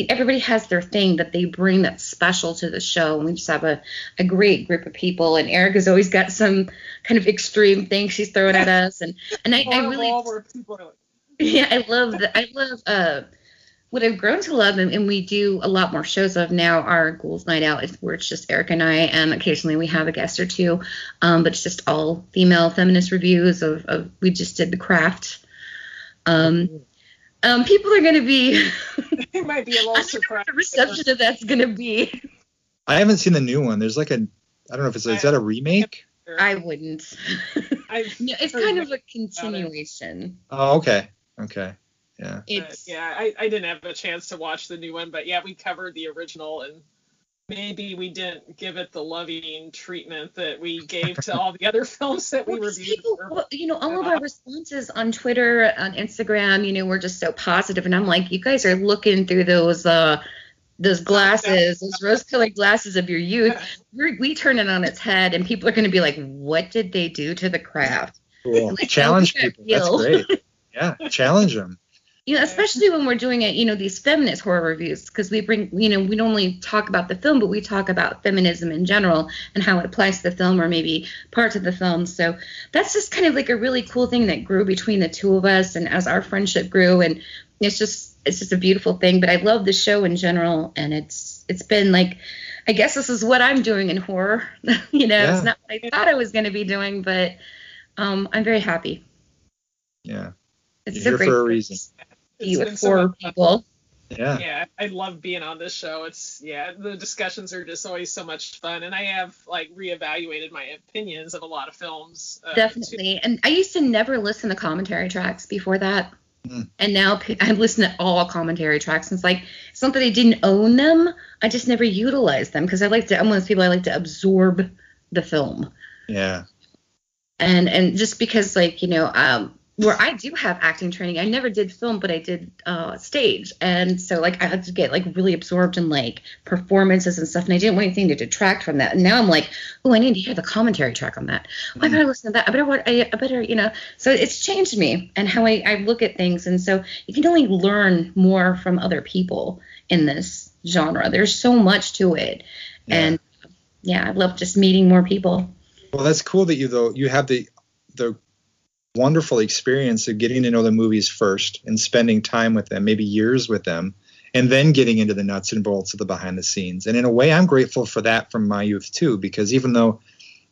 everybody has their thing that they bring that's special to the show and we just have a, a great group of people and erica's always got some kind of extreme thing she's throwing at [laughs] us and and i, I really wall where people are like, [laughs] yeah i love that i love uh what i've grown to love and, and we do a lot more shows of now our ghouls night out is where it's just eric and i and occasionally we have a guest or two um but it's just all female feminist reviews of, of we just did the craft um um people are going to be [laughs] it might be a little don't know surprised. what the reception of that's gonna be. I haven't seen the new one. There's like a I don't know if it's is that a remake? I wouldn't. [laughs] No, it's kind of a continuation. Oh, okay, okay, yeah. It's yeah, I, I didn't have a chance to watch the new one, but yeah, we covered the original and maybe we didn't give it the loving treatment that we gave to all the other [laughs] films that we well, 'cause reviewed. people, well, you know, all of our responses on Twitter, on Instagram, you know, we're just so positive, and I'm like, you guys are looking through those uh those glasses, [laughs] those rose-colored glasses of your youth, [laughs] we're, we turn it on its head, and people are going to be like, "What did they do to the craft?" Cool. Like, Challenge how would people. That's great. Yeah, challenge them. You know, especially when we're doing it, you know, these feminist horror reviews, because we bring, you know, we don't only talk about the film, but we talk about feminism in general and how it applies to the film or maybe parts of the film. So that's just kind of like a really cool thing that grew between the two of us and as our friendship grew. And it's just, it's just a beautiful thing. But I love the show in general. And it's, it's been like, I guess this is what I'm doing in horror. [laughs] you know, Yeah. it's not what I thought I was going to be doing, but um, I'm very happy. Yeah, It's You're a great for a reason. To be It's with been so horror much fun. people. yeah. Yeah, I love being on this show. It's yeah, the discussions are just always so much fun, and I have like reevaluated my opinions of a lot of films. Uh, too. Definitely. And I used to never listen to commentary tracks before that. Mm. And now p- [laughs] I listen to all commentary tracks. And it's like, it's not that I didn't own them. I just never utilized them because I like to, I'm one of those people I like to absorb the film. Yeah. And, and just because like, you know, um, where I do have acting training, I never did film, but I did uh, stage. And so like I had to get like really absorbed in like performances and stuff. And I didn't want anything to detract from that. And now I'm like, oh, I need to hear the commentary track on that. Oh, I better listen to that. I better what I, I better, you know. So it's changed me and how I, I look at things. And so you can only learn more from other people in this genre. There's so much to it. Yeah. And yeah, I love just meeting more people. Well, that's cool that you though you have the the wonderful experience of getting to know the movies first and spending time with them, maybe years with them, and then getting into the nuts and bolts of the behind the scenes. And in a way, I'm grateful for that from my youth too, because even though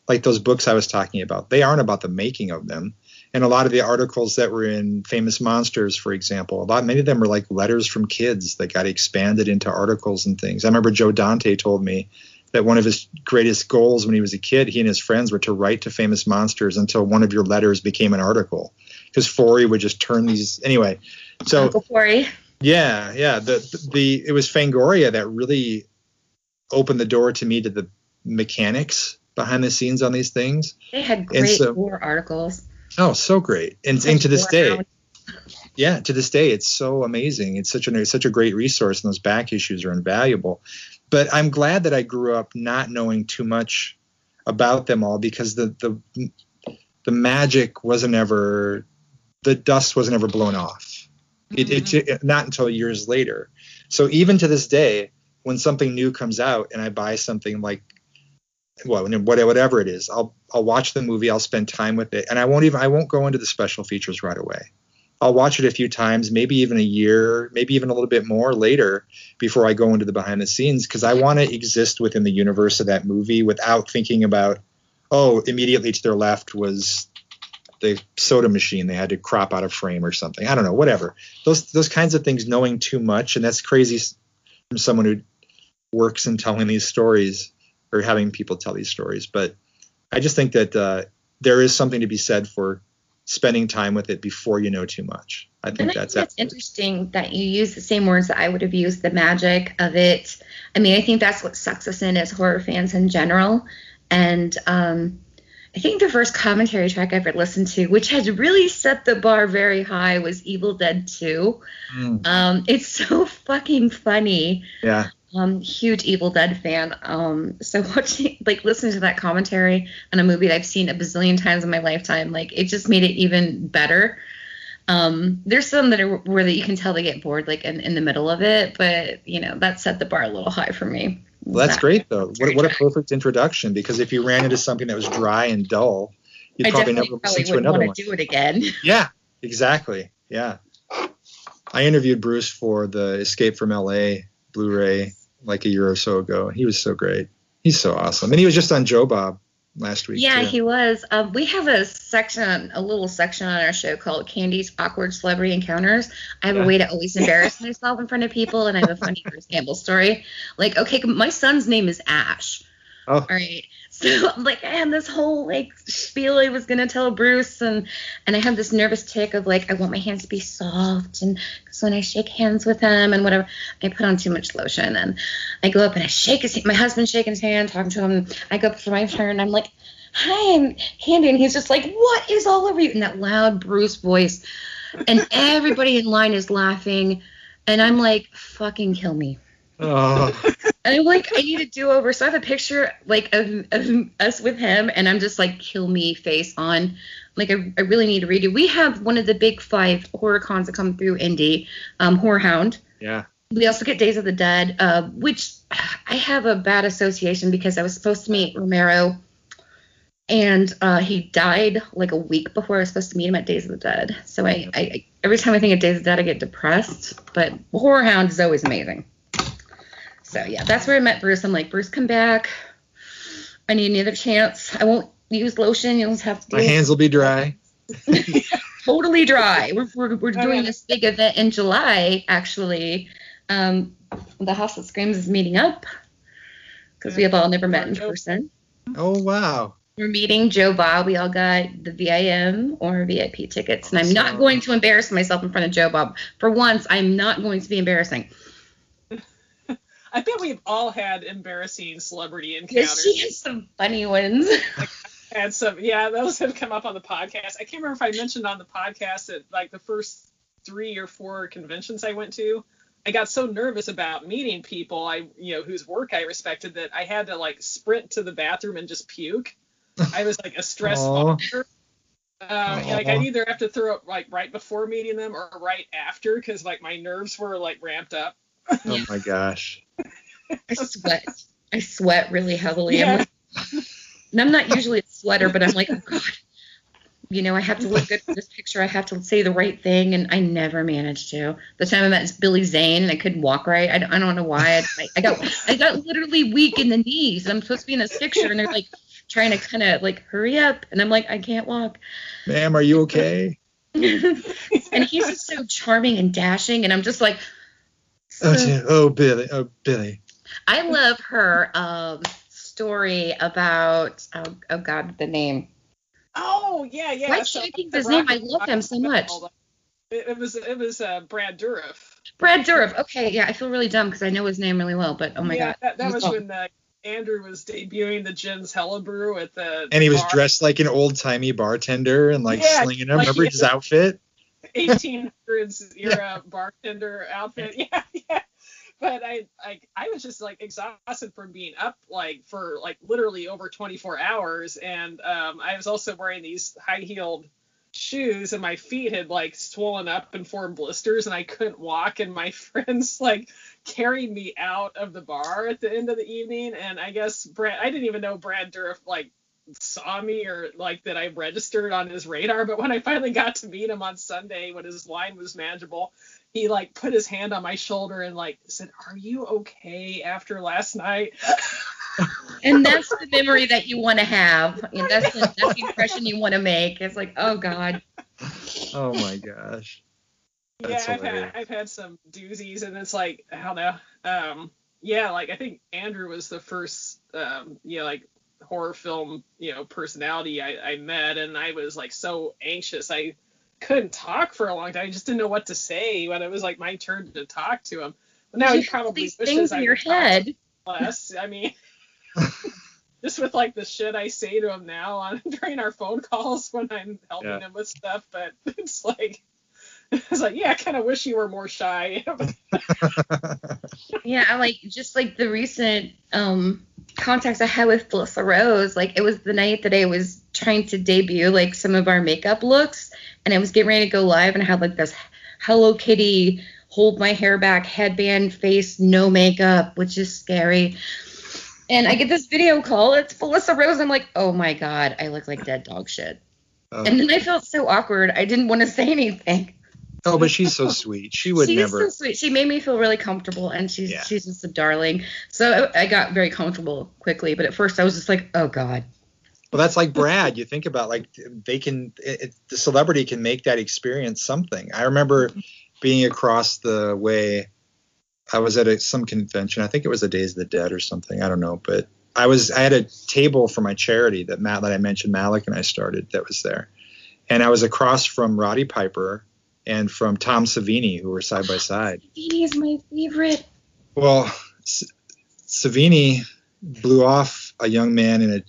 like those books I was talking about, they aren't about the making of them. And a lot of the articles that were in Famous Monsters, for example, a lot many of them were like letters from kids that got expanded into articles and things. I remember Joe Dante told me that one of his greatest goals when he was a kid, he and his friends were to write to famous monsters until one of your letters became an article. Because Forry would just turn these anyway. So Uncle Forry. yeah, yeah. The the it was Fangoria that really opened the door to me to the mechanics behind the scenes on these things. They had great so- war articles. Oh, so great. And, and to this day, yeah, to this day, it's so amazing. It's such a it's such a great resource, and those back issues are invaluable. But I'm glad that I grew up not knowing too much about them all because the the the magic wasn't ever the dust wasn't ever blown off. It, it, mm-hmm. it not until years later. So even to this day, when something new comes out and I buy something like well, whatever it is, I'll I'll watch the movie, I'll spend time with it, and I won't even I won't go into the special features right away. I'll watch it a few times, maybe even a year, maybe even a little bit more later before I go into the behind the scenes because I want to exist within the universe of that movie without thinking about, oh, immediately to their left was the soda machine they had to crop out of frame or something. I don't know, whatever. Those those kinds of things knowing too much and that's crazy from someone who works in telling these stories or having people tell these stories, but I just think that uh, there is something to be said for spending time with it before you know too much. I think And I that's think it's interesting that you use the same words that I would have used the magic of it. I mean, I think that's what sucks us in as horror fans in general. And um, I think the first commentary track I ever listened to, which has really set the bar very high, was Evil Dead 2. Mm, Um, it's so [laughs] fucking funny. yeah. Um, huge Evil Dead fan. Um, so [laughs] watching, like, listening to that commentary on a movie that I've seen a bazillion times in my lifetime, like, it just made it even better. Um, there's some that are where that you can tell they get bored, like, in, in the middle of it, but you know that set the bar a little high for me. Well, that's That- great though. What, what a perfect introduction because if you ran into something that was dry and dull, you'd I probably never probably listen to another one. to do it again. [laughs] Yeah, exactly. Yeah. I interviewed Bruce for the Escape from LA Blu-ray like a year or so ago. He was so great. He's so awesome. And he was just on Joe Bob last week. Yeah, too. he was. Um, we have a section, a little section on our show called Candy's Awkward Celebrity Encounters. I have Yeah. a way to always [laughs] embarrass myself in front of people, and I have a funny Bruce Campbell story. Like, okay, my son's name is Ash. Oh. All right. So [laughs] I'm like I had this whole like spiel I was gonna tell Bruce and and I had this nervous tick of like I want my hands to be soft and because when I shake hands with him and whatever I put on too much lotion and I go up and I shake his my husband's shaking his hand talking to him I go up for my turn I'm like hi I'm Candy and he's just like what is all over you? in that loud Bruce voice and everybody in line is laughing and I'm like fucking kill me Oh, And I'm like, I need a do over. So I have a picture like of, of us with him, and I'm just like, kill me face on. Like, I, I really need to redo. We have one of the big five horror cons that come through Indy, um, HorrorHound. yeah. We also get Days of the Dead, uh, which I have a bad association because I was supposed to meet Romero, and uh, he died like a week before I was supposed to meet him at Days of the Dead. So I, I every time I think of Days of the Dead, I get depressed. But HorrorHound is always amazing. So yeah, that's where I met Bruce. I'm like, Bruce, come back. I need another chance. I won't use lotion. You'll just have to do My hands will be dry. [laughs] totally dry. We're, we're, we're Oh, doing yeah. this big event in July, actually. Um, the House that Screams is meeting up because we have all never met in person. Oh wow. We're meeting Joe Bob. We all got the VIM or VIP tickets, and I'm not going to embarrass myself in front of Joe Bob. For once, I'm not going to be embarrassing. I bet we've all had embarrassing celebrity Yes, encounters. she has some funny ones. had some yeah those have come up on the podcast i can't remember if i mentioned on the podcast that like the first three or four conventions i went to i got so nervous about meeting people i you know whose work i respected that i had to like sprint to the bathroom and just puke i was like a stress Aw. vomiter. Uh, like I'd either have to throw up like right before meeting them or right after because like my nerves were like ramped up. Oh my gosh. I sweat. I sweat really heavily. Yeah. I'm like, and I'm not usually a sweater, but I'm like, oh god, you know, I have to look good for this picture. I have to say the right thing, and I never managed to. The time I met Billy Zane, and I couldn't walk right. I, don't- I don't know why. I, I got I got literally weak in the knees. And I'm supposed to be in this picture, and they're like trying to kind of like hurry up, and I'm like, I can't walk. Ma'am, are you okay? and he's just so charming and dashing, and I'm just like. Oh, so- dear. oh Billy. Oh Billy. I love her um, story about oh, oh god the name. Oh yeah, yeah. Why so can't I think of the his name? I Rocket love him so much. It, it was it was uh, Brad Dourif. Brad Dourif. Okay, yeah, I feel really dumb because I know his name really well, but oh my yeah, god. that, that was when uh, Andrew was debuting the Jens Hellebrew at the. And he was bar. dressed like an old timey bartender and like Yeah, slinging them. like Remember his outfit? [laughs] 1800s era [laughs] bartender outfit. [laughs] Yeah, yeah. [laughs] But I like I was just like exhausted from being up like for like literally over 24 hours, and um, I was also wearing these high heeled shoes, and my feet had like swollen up and formed blisters, and I couldn't walk. And my [laughs] friends like carried me out of the bar at the end of the evening, and I guess Brad I didn't even know Brad Dourif like saw me or like that I registered on his radar. But when I finally got to meet him on Sunday when his line was manageable, he like put his hand on my shoulder and like said, "Are you okay after last night?" And that's the memory that you want to have. And that's the, that's the impression you want to make. It's like, oh god. Oh my gosh. That's yeah, I've had. I've had some doozies, and it's like I don't know. Um, yeah, like I think Andrew was the first, um, you know, like horror film, you know, personality I, I met, and I was like so anxious. I couldn't talk for a long time. I just didn't know what to say when it was like my turn to talk to him. But now You he probably these wishes things I in your would talk to head. him less. I mean. [laughs] [laughs] Just with like the shit I say to him now on [laughs] during our phone calls when I'm helping Yeah. him with stuff, but it's like [laughs] it's like, yeah, I kind of wish you were more shy. [laughs] Yeah, I like just like the recent um contacts I had with Felissa Rose. Like it was the night that I was trying to debut like some of our makeup looks, and I was getting ready to go live, and I had like this Hello Kitty hold my hair back headband face, no makeup, which is scary. And I get this video call. It's Felissa Rose. I'm like, oh my god, I look like dead dog shit. Oh, And then I felt so awkward. I didn't want to say anything. Oh, but she's so [laughs] sweet. She would she's never. so sweet. She made me feel really comfortable, and she's Yeah. she's just a darling. So I got very comfortable quickly, but at first I was just like, oh god. Well, that's like Brad. You think about like they can, it, it- the celebrity can make that experience something. I remember being across the way. I was at a, some convention. I think it was the Days of the Dead or something. I don't know, but I was I had a table for my charity that Matt that I mentioned Malik and I started that was there, and I was across from Roddy Piper and from Tom Savini who were side by side. Savini is my favorite. Well, S- Savini blew off a young man in a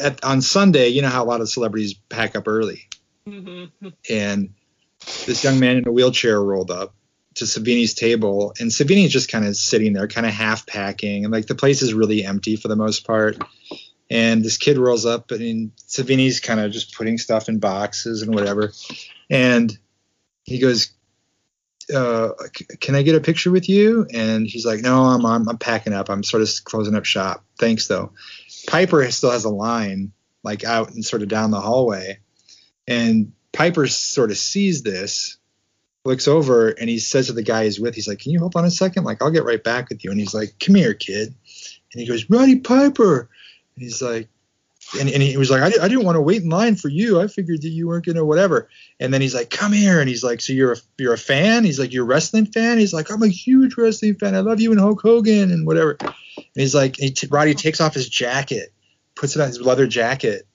at, on Sunday. You know how a lot of celebrities pack up early, mm-hmm. and this young man in a wheelchair rolled up, to Savini's table, and Savini's just kind of sitting there, kind of half packing, and like the place is really empty for the most part. And this kid rolls up, and Savini's kind of just putting stuff in boxes and whatever. And he goes, uh, "Can I get a picture with you?" And he's like, "No, I'm, I'm I'm packing up. I'm sort of closing up shop. Thanks though." Piper still has a line like out and sort of down the hallway, and Piper sort of sees this, looks over, and he says to the guy he's with, he's like, "Can you hold on a second? Like, I'll get right back with you." And he's like, "Come here, kid." And he goes, "Roddy Piper." And he's like, and, and he was like, I, di- I didn't want to wait in line for you. I figured that you weren't gonna whatever. And then he's like, "Come here." And he's like, "So you're a you're a fan?" He's like, "You're a wrestling fan?" He's like, "I'm a huge wrestling fan. I love you and Hulk Hogan and whatever." And he's like, he t- Roddy takes off his jacket, puts it on his leather jacket,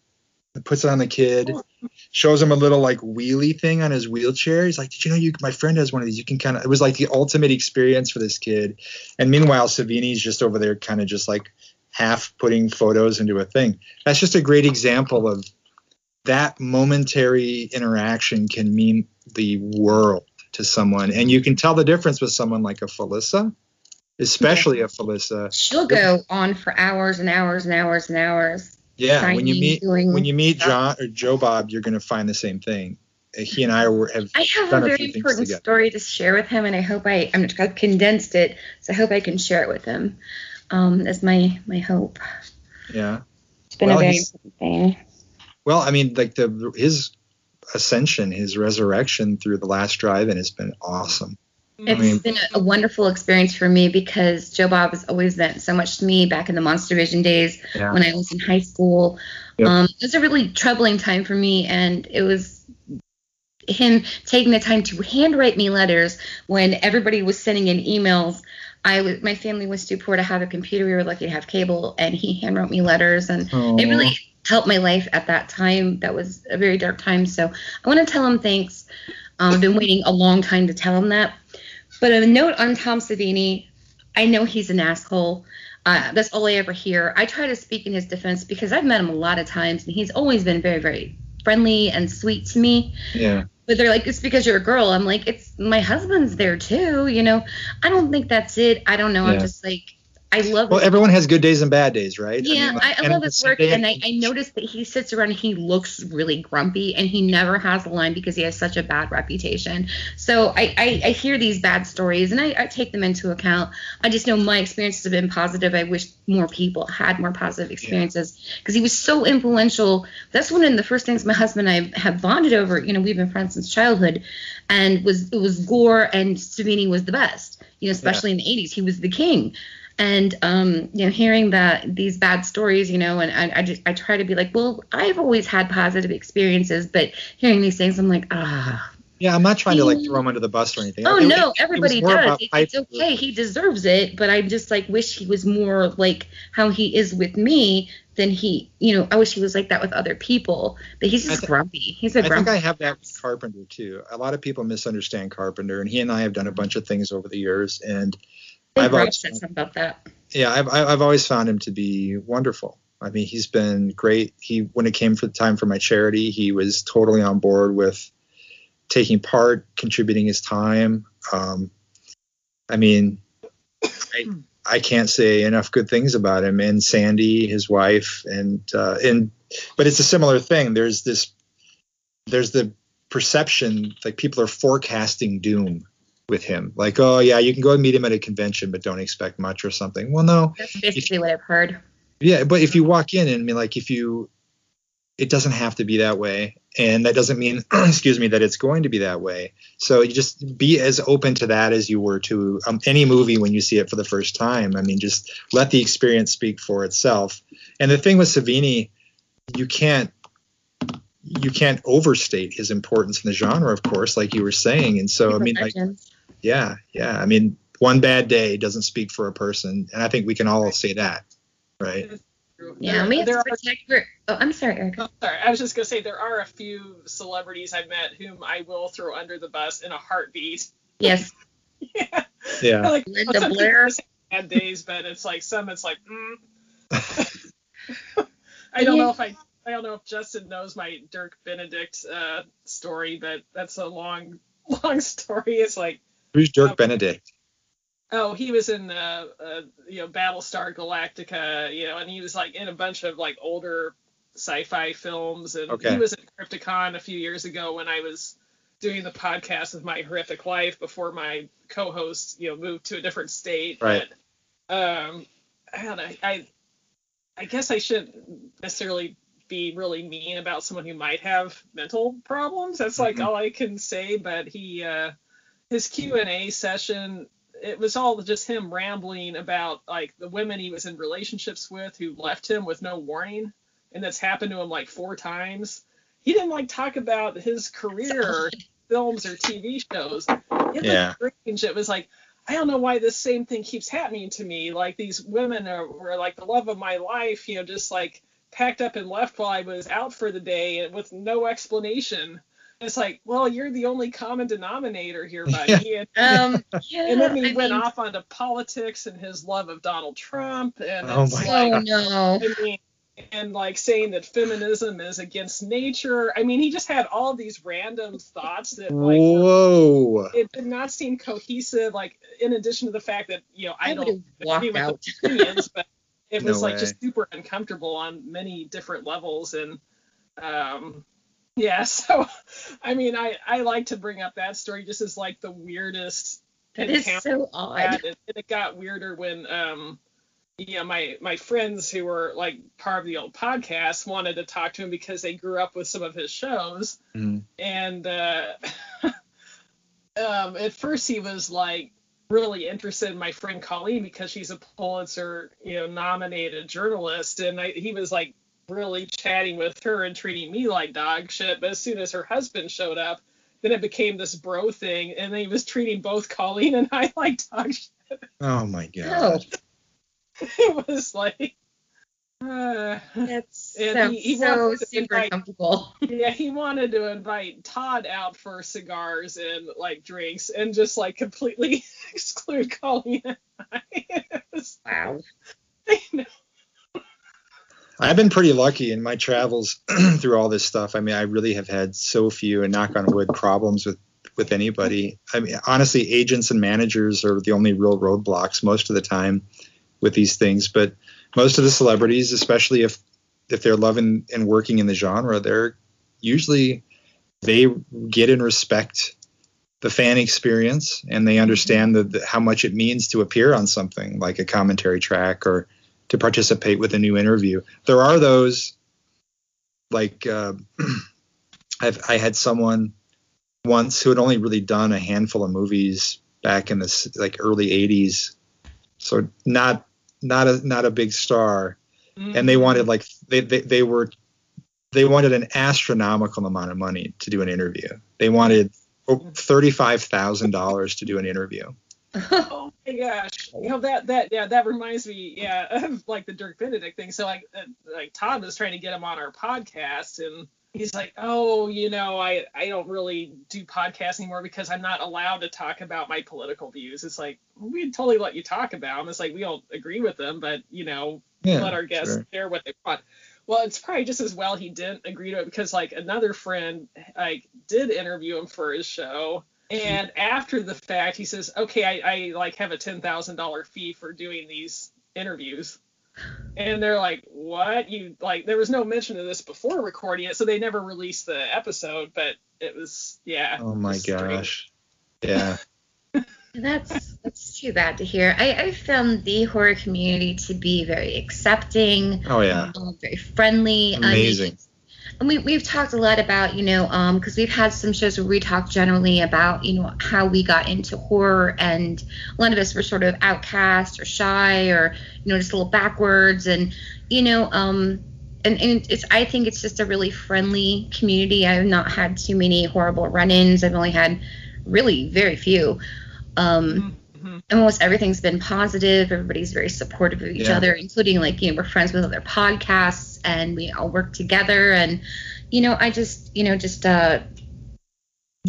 puts it on the kid, shows him a little like wheelie thing on his wheelchair. He's like, "Did you know you? My friend has one of these. You can kind of." It was like the ultimate experience for this kid. And meanwhile, Savini's just over there, kind of just like half putting photos into a thing. That's just a great example of that momentary interaction can mean the world to someone, and you can tell the difference with someone like a Felissa, especially a Felissa. She'll go on for hours and hours and hours and hours. Yeah, when you meet doing when you meet. John or Joe Bob, you're going to find the same thing. Uh, He and I were, have I have a very important together. story to share with him, and I hope I I'm, I've condensed it, so I hope I can share it with him. Um, that's my my hope. Yeah. It's been Well, a very important thing. Well, I mean, like the his ascension, his resurrection through the last drive-in has been awesome. It's mean- been a, a wonderful experience for me because Joe Bob has always meant so much to me back in the MonsterVision days Yeah. when I was in high school. Yep. Um, it was a really troubling time for me, and it was him taking the time to handwrite me letters when everybody was sending in emails. I was, my family was too poor to have a computer. We were lucky to have cable, and he handwrote me letters, and Oh. it really helped my life at that time. That was a very dark time. So I want to tell him thanks. Um, I've been [laughs] waiting a long time to tell him that. But a note on Tom Savini, I know he's an asshole. Uh, that's all I ever hear. I try to speak in his defense because I've met him a lot of times, and he's always been very, very friendly and sweet to me. Yeah. But they're like, it's because you're a girl. I'm like, it's my husband's there too. You know, I don't think that's it. I don't know. I'm just like, I love. Well, his- everyone has good days and bad days, right? yeah, mean, like, I, I love his work, and I, I noticed that he sits around and he looks really grumpy, and he never has a line because he has such a bad reputation. So I, I, I hear these bad stories, and I, I take them into account. I just know my experiences have been positive. I wish more people had more positive experiences because he was so influential. That's one of the first things my husband and I have bonded over. You know, we've been friends since childhood, and was it was Gore and Savini was the best. You know, especially in the '80s, he was the king and um, you know hearing that these bad stories you know and I, I just i try to be like well i've always had positive experiences but hearing these things i'm like ah Yeah, I'm not trying to like throw him under the bus or anything. oh It- it- no it everybody more does It- it's okay he deserves it but i just like wish he was more like how he is with me than he you know i wish he was like that with other people but he's just thi- grumpy he's a I think grumpy I have that with Carpenter too. A lot of people misunderstand Carpenter, and he and I have done a bunch of things over the years. And I've Rob always, said something about that yeah, I've I- I've always found him to be wonderful. I mean, he's been great. He when it came for the time for my charity, he was totally on board with taking part, contributing his time. Um, I mean, I, I can't say enough good things about him and Sandy, his wife, and uh, and but it's a similar thing. There's this, there's the perception like people are forecasting doom with him, like oh yeah, you can go and meet him at a convention, but don't expect much or something. Well, no, that's basically what i've heard yeah, but if you walk in and I mean, like, if you, it doesn't have to be that way, and that doesn't mean, [clears throat] excuse me, that it's going to be that way. So you just be as open to that as you were to um, any movie when you see it for the first time. I mean, just let the experience speak for itself. And the thing with Savini, you can't, you can't overstate his importance in the genre, of course, like you were saying. And so, I mean, like. Yeah, yeah. I mean, one bad day doesn't speak for a person, and I think we can all say that, right? yeah There- we have to protect her oh i'm sorry erica Oh, sorry, I was just gonna say there are a few celebrities I've met whom I will throw under the bus in a heartbeat. yes [laughs] yeah. Yeah. Like Linda some Blair. just Bad days, but it's like some it's like mm. [laughs] I don't know if I I don't know if Justin knows my Dirk Benedict uh, story, but that's a long [laughs] long story. It's like Who's Dirk Benedict? Oh, he was in uh, uh, you know Battlestar Galactica, you know, and he was like in a bunch of like older sci-fi films, and Okay. he was at Crypticon a few years ago when I was doing the podcast with my horrific life before my co-host, you know, moved to a different state. Right. But, um, I don't know. I I guess I shouldn't necessarily be really mean about someone who might have mental problems. That's like Mhm. all I can say. But he uh, his Q and A session it was all just him rambling about like the women he was in relationships with who left him with no warning and that's happened to him like four times. He didn't like talk about his career films or tv shows. It Yeah. was strange. It was like i don't know why this same thing keeps happening to me. Like these women are, were like the love of my life you know just like packed up and left while i was out for the day and with no explanation it's like, well, you're the only common denominator here, [laughs] buddy. And, [laughs] Um, yeah, [laughs] and then he I went mean, off onto politics and his love of Donald Trump, and Oh it's my like, Oh no. I mean, and like saying that feminism is against nature. I mean, he just had all these random thoughts that like Whoa. it did not seem cohesive. Like in addition to the fact that you know I, I don't would've agree with out. opinions, but it No was like way. just super uncomfortable on many different levels and um yeah [laughs] so i mean i i like to bring up that story just as like the weirdest That is encounter so odd. had. and it got weirder when um yeah my my friends who were like part of the old podcast wanted to talk to him because they grew up with some of his shows Mhm. and uh [laughs] um at first he was like really interested in my friend Colleen because she's a Pulitzer, you know, nominated journalist, and I, he was like really chatting with her and treating me like dog shit. But as soon as her husband showed up, then it became this bro thing, and then he was treating both Colleen and I [laughs] like dog shit. Oh my god. [laughs] It was like, uh, that's [laughs] And so, he- he so wanted to super invite- comfortable. yeah, he wanted to invite Todd out for cigars and like drinks, and just like completely exclude Colleen. and I. It was, Wow. you know, I've been pretty lucky in my travels [clears throat] through all this stuff. I mean, I really have had so few and knock on wood problems with with anybody. I mean, honestly, agents and managers are the only real roadblocks most of the time with these things. But most of the celebrities, especially if if they're loving and working in the genre, they're usually they get and respect the fan experience and they understand the, the, how much it means to appear on something like a commentary track or to participate with a new interview. There are those, like uh, [clears throat] I've, I had someone once who had only really done a handful of movies back in the like early '80s, so not not a not a big star, and they wanted like they, they they were they wanted an astronomical amount of money to do an interview. They wanted thirty five thousand dollars to do an interview. [laughs] Oh my gosh, you know that that yeah that reminds me yeah [laughs] of like the Dirk Benedict thing. So like uh, like Todd was trying to get him on our podcast and he's like, oh you know I I don't really do podcasts anymore because I'm not allowed to talk about my political views. It's like we'd totally let you talk about them. It's like we don't agree with them, but you know Yeah, let our guests sure. share what they want. Well, it's probably just as well he didn't agree to it because like another friend like did interview him for his show, and after the fact he says, okay, I, I like have a ten thousand dollar fee for doing these interviews, and they're like, what? You like there was no mention of this before recording it, so they never released the episode, but it was yeah. Oh my it was strange. gosh. Yeah. [laughs] That's that's too bad to hear. I, I found the horror community to be very accepting, Oh yeah. um, very friendly. I mean, Amazing. And we, we've talked a lot about, you know, um, because we've had some shows where we talk generally about, you know, how we got into horror, and a lot of us were sort of outcast or shy or, you know, just a little backwards, and, you know, um, and, and it's I think it's just a really friendly community. I've not had too many horrible run-ins. I've only had really very few. Um, Mhm. almost everything's been positive. Everybody's very supportive of each Yeah. other, including like you know we're friends with other podcasts and we all work together. And you know I just you know just uh,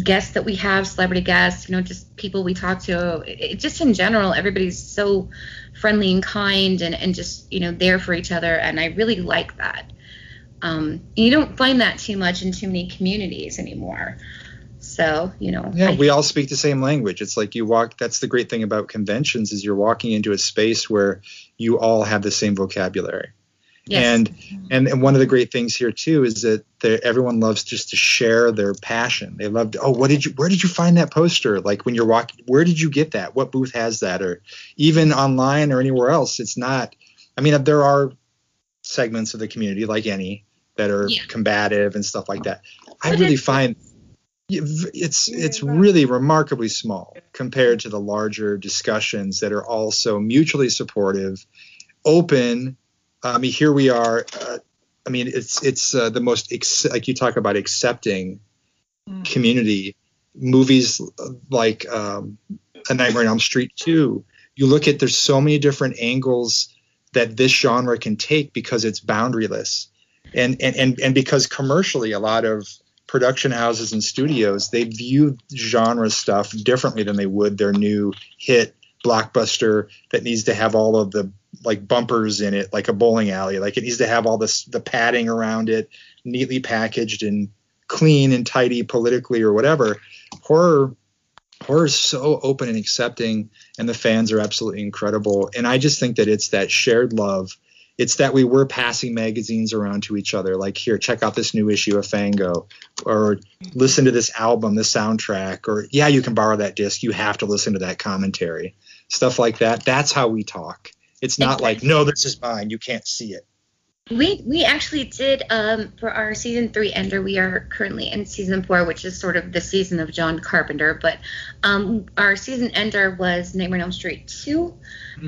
guests that we have, celebrity guests, you know just people we talk to. It, it- just in general, everybody's so friendly and kind and and just you know there for each other. And I really like that. Um, you don't find that too much in too many communities anymore. So you know, Yeah, I- we all speak the same language. It's like you walk. That's the great thing about conventions is you're walking into a space where you all have the same vocabulary. Yes. And, and and one of the great things here too is that everyone loves just to share their passion. They love to, oh, what did you where did you find that poster? Like when you're walking, where did you get that? What booth has that? Or even online or anywhere else, it's not. I mean, there are segments of the community like any that are Yeah. combative and stuff like that. I really find it's it's really remarkably small compared to the larger discussions that are also mutually supportive, open. I mean, here we are. Uh, I mean, it's it's uh, the most ex- like you talk about accepting community. Movies like um, A Nightmare on Elm Street 2. You look at there's so many different angles that this genre can take because it's boundaryless, and and and and because commercially a lot of production houses and studios they view genre stuff differently than they would their new hit blockbuster that needs to have all of the like bumpers in it like a bowling alley. Like it needs to have all this the padding around it neatly packaged and clean and tidy politically or whatever. Horror horror is so open and accepting and the fans are absolutely incredible. And i just think that it's that shared love. It's that we were passing magazines around to each other like here check out this new issue of fango or listen to this album this soundtrack or yeah you can borrow that disc. You have to listen to that commentary. Stuff like that. That's how we talk it's not like no this is mine. You can't see it We we actually did um, for our season three ender. We are currently in season four, which is sort of the season of John Carpenter. But um, our season ender was Nightmare on Elm Street 2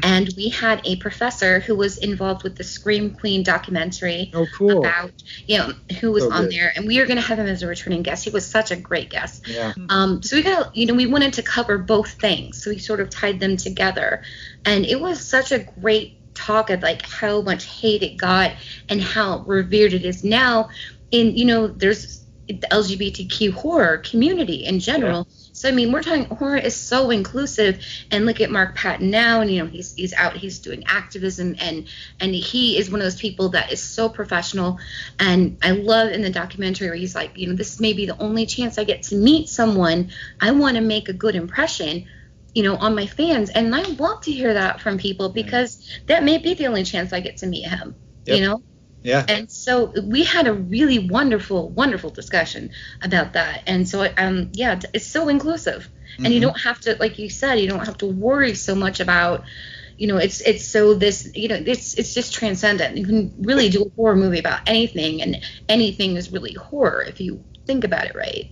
and we had a professor who was involved with the Scream Queen documentary oh cool about you know who was So on good. there, and we are going to have him as a returning guest. He was such a great guest. yeah Um, so we got, you know, we wanted to cover both things. So we sort of tied them together. And it was such a great talk of like how much hate it got and how revered it is now. In, you know, there's the LGBTQ horror community in general. So I mean, we're talking horror is so inclusive, and look at Mark Patton now, and you know he's he's out, he's doing activism, and and he is one of those people that is so professional, and I love in the documentary where he's like, you know, this may be the only chance I get to meet someone. I want to make a good impression, you know, on my fans, and I want to hear that from people because that may be the only chance I get to meet him, Yep. you know. yeah And so we had a really wonderful, wonderful discussion about that. And so, um, yeah, it's so inclusive, and you Mhm. don't have to, like you said, you don't have to worry so much about, you know, it's it's so this, you know, it's it's just transcendent. You can really do a horror movie about anything, and anything is really horror if you think about it right.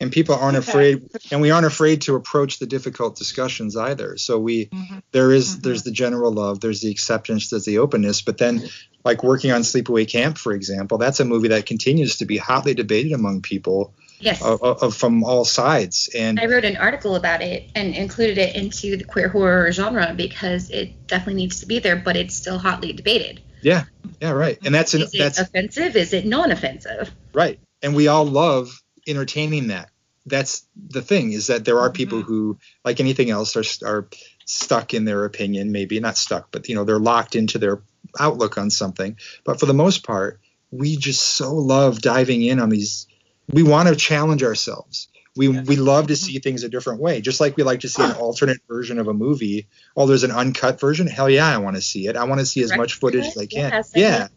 And people aren't Okay. afraid and we aren't afraid to approach the difficult discussions either so we Mhm. there is- Mhm. there's the general love there's the acceptance there's the openness but then like working on sleepaway camp for example that's a movie that continues to be hotly debated among people Yes. of, of, from all sides and I wrote an article about it and included it into the queer horror genre because it definitely needs to be there, but it's still hotly debated. yeah yeah right and that's an, Is it that's offensive? Is it non-offensive? Right. And we all love entertaining that. That's the thing is that there are people Mhm. who, like anything else, are are stuck in their opinion. Maybe not stuck, but you know they're locked into their outlook on something. But for the most part, we just so love diving in on these. We want to challenge ourselves. We we love to see things a different way. Just like we like to see an [clears throat] alternate version of a movie. Oh, there's an uncut version. Hell yeah, I want to see it. I want to see as much footage as I can. Yes, I yeah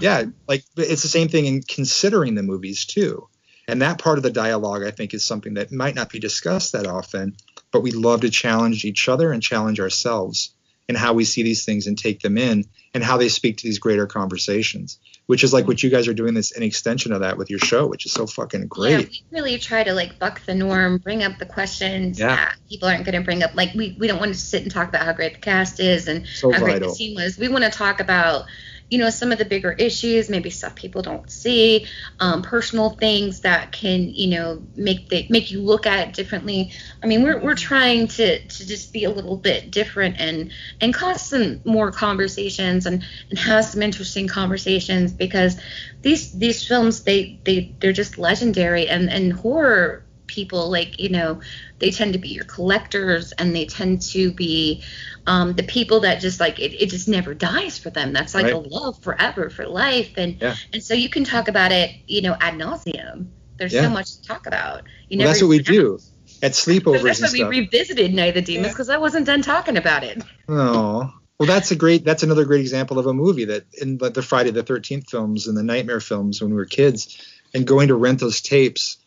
yeah like it's the same thing in considering the movies too and that part of the dialogue i think is something that might not be discussed that often but we love to challenge each other and challenge ourselves in how we see these things and take them in and how they speak to these greater conversations which is like what you guys are doing this an extension of that with your show which is so fucking great Yeah, we really try to like buck the norm, bring up the questions Yeah. that people aren't going to bring up. Like we, we don't want to sit and talk about how great the cast is and so how great the scene was. We want to talk about, you know, some of the bigger issues, maybe stuff people don't see, um, personal things that can, you know, make the make you look at it differently. I mean, we're, we're trying to to just be a little bit different and and cause some more conversations and and have some interesting conversations because these these films they they they're just legendary and and horror people like you know they tend to be your collectors and they tend to be um, the people that just like it, it just never dies for them that's like a love forever for life and Yeah. and so you can talk about it you know ad nauseum There's Yeah. so much to talk about. You Well, that's what we do at sleepovers that's and why we revisited Night of the Demons Yeah. because I wasn't done talking about it. Oh, well, that's a great. That's another great example of a movie that in the, the Friday the Thirteenth films and the Nightmare films when we were kids, and going to rent those tapes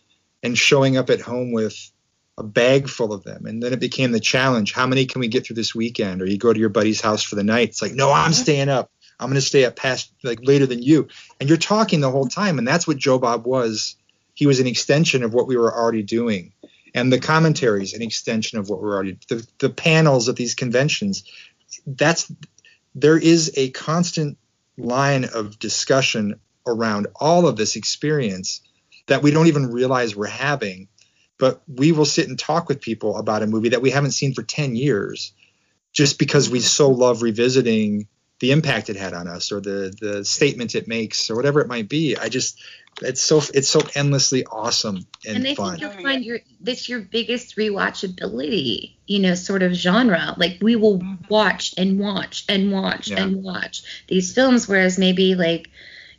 and showing up at home with a bag full of them, and then it became the challenge: how many can we get through this weekend? Or you go to your buddy's house for the night. It's like, no, I'm staying up. I'm going to stay up past like later than you, and you're talking the whole time, and that's what Joe Bob was. He was an extension of what we were already doing. And the commentaries, an extension of what we're already the, the panels at these conventions that's there is a constant line of discussion around all of this experience that we don't even realize we're having but we will sit and talk with people about a movie that we haven't seen for 10 years just because we so love revisiting the impact it had on us or the the statement it makes or whatever it might be i just it's so it's so endlessly awesome and, and I fun think you'll find your that's your biggest rewatchability, you know, sort of genre. Like we will mm-hmm. watch and watch and watch Yeah. and watch these films, whereas maybe like,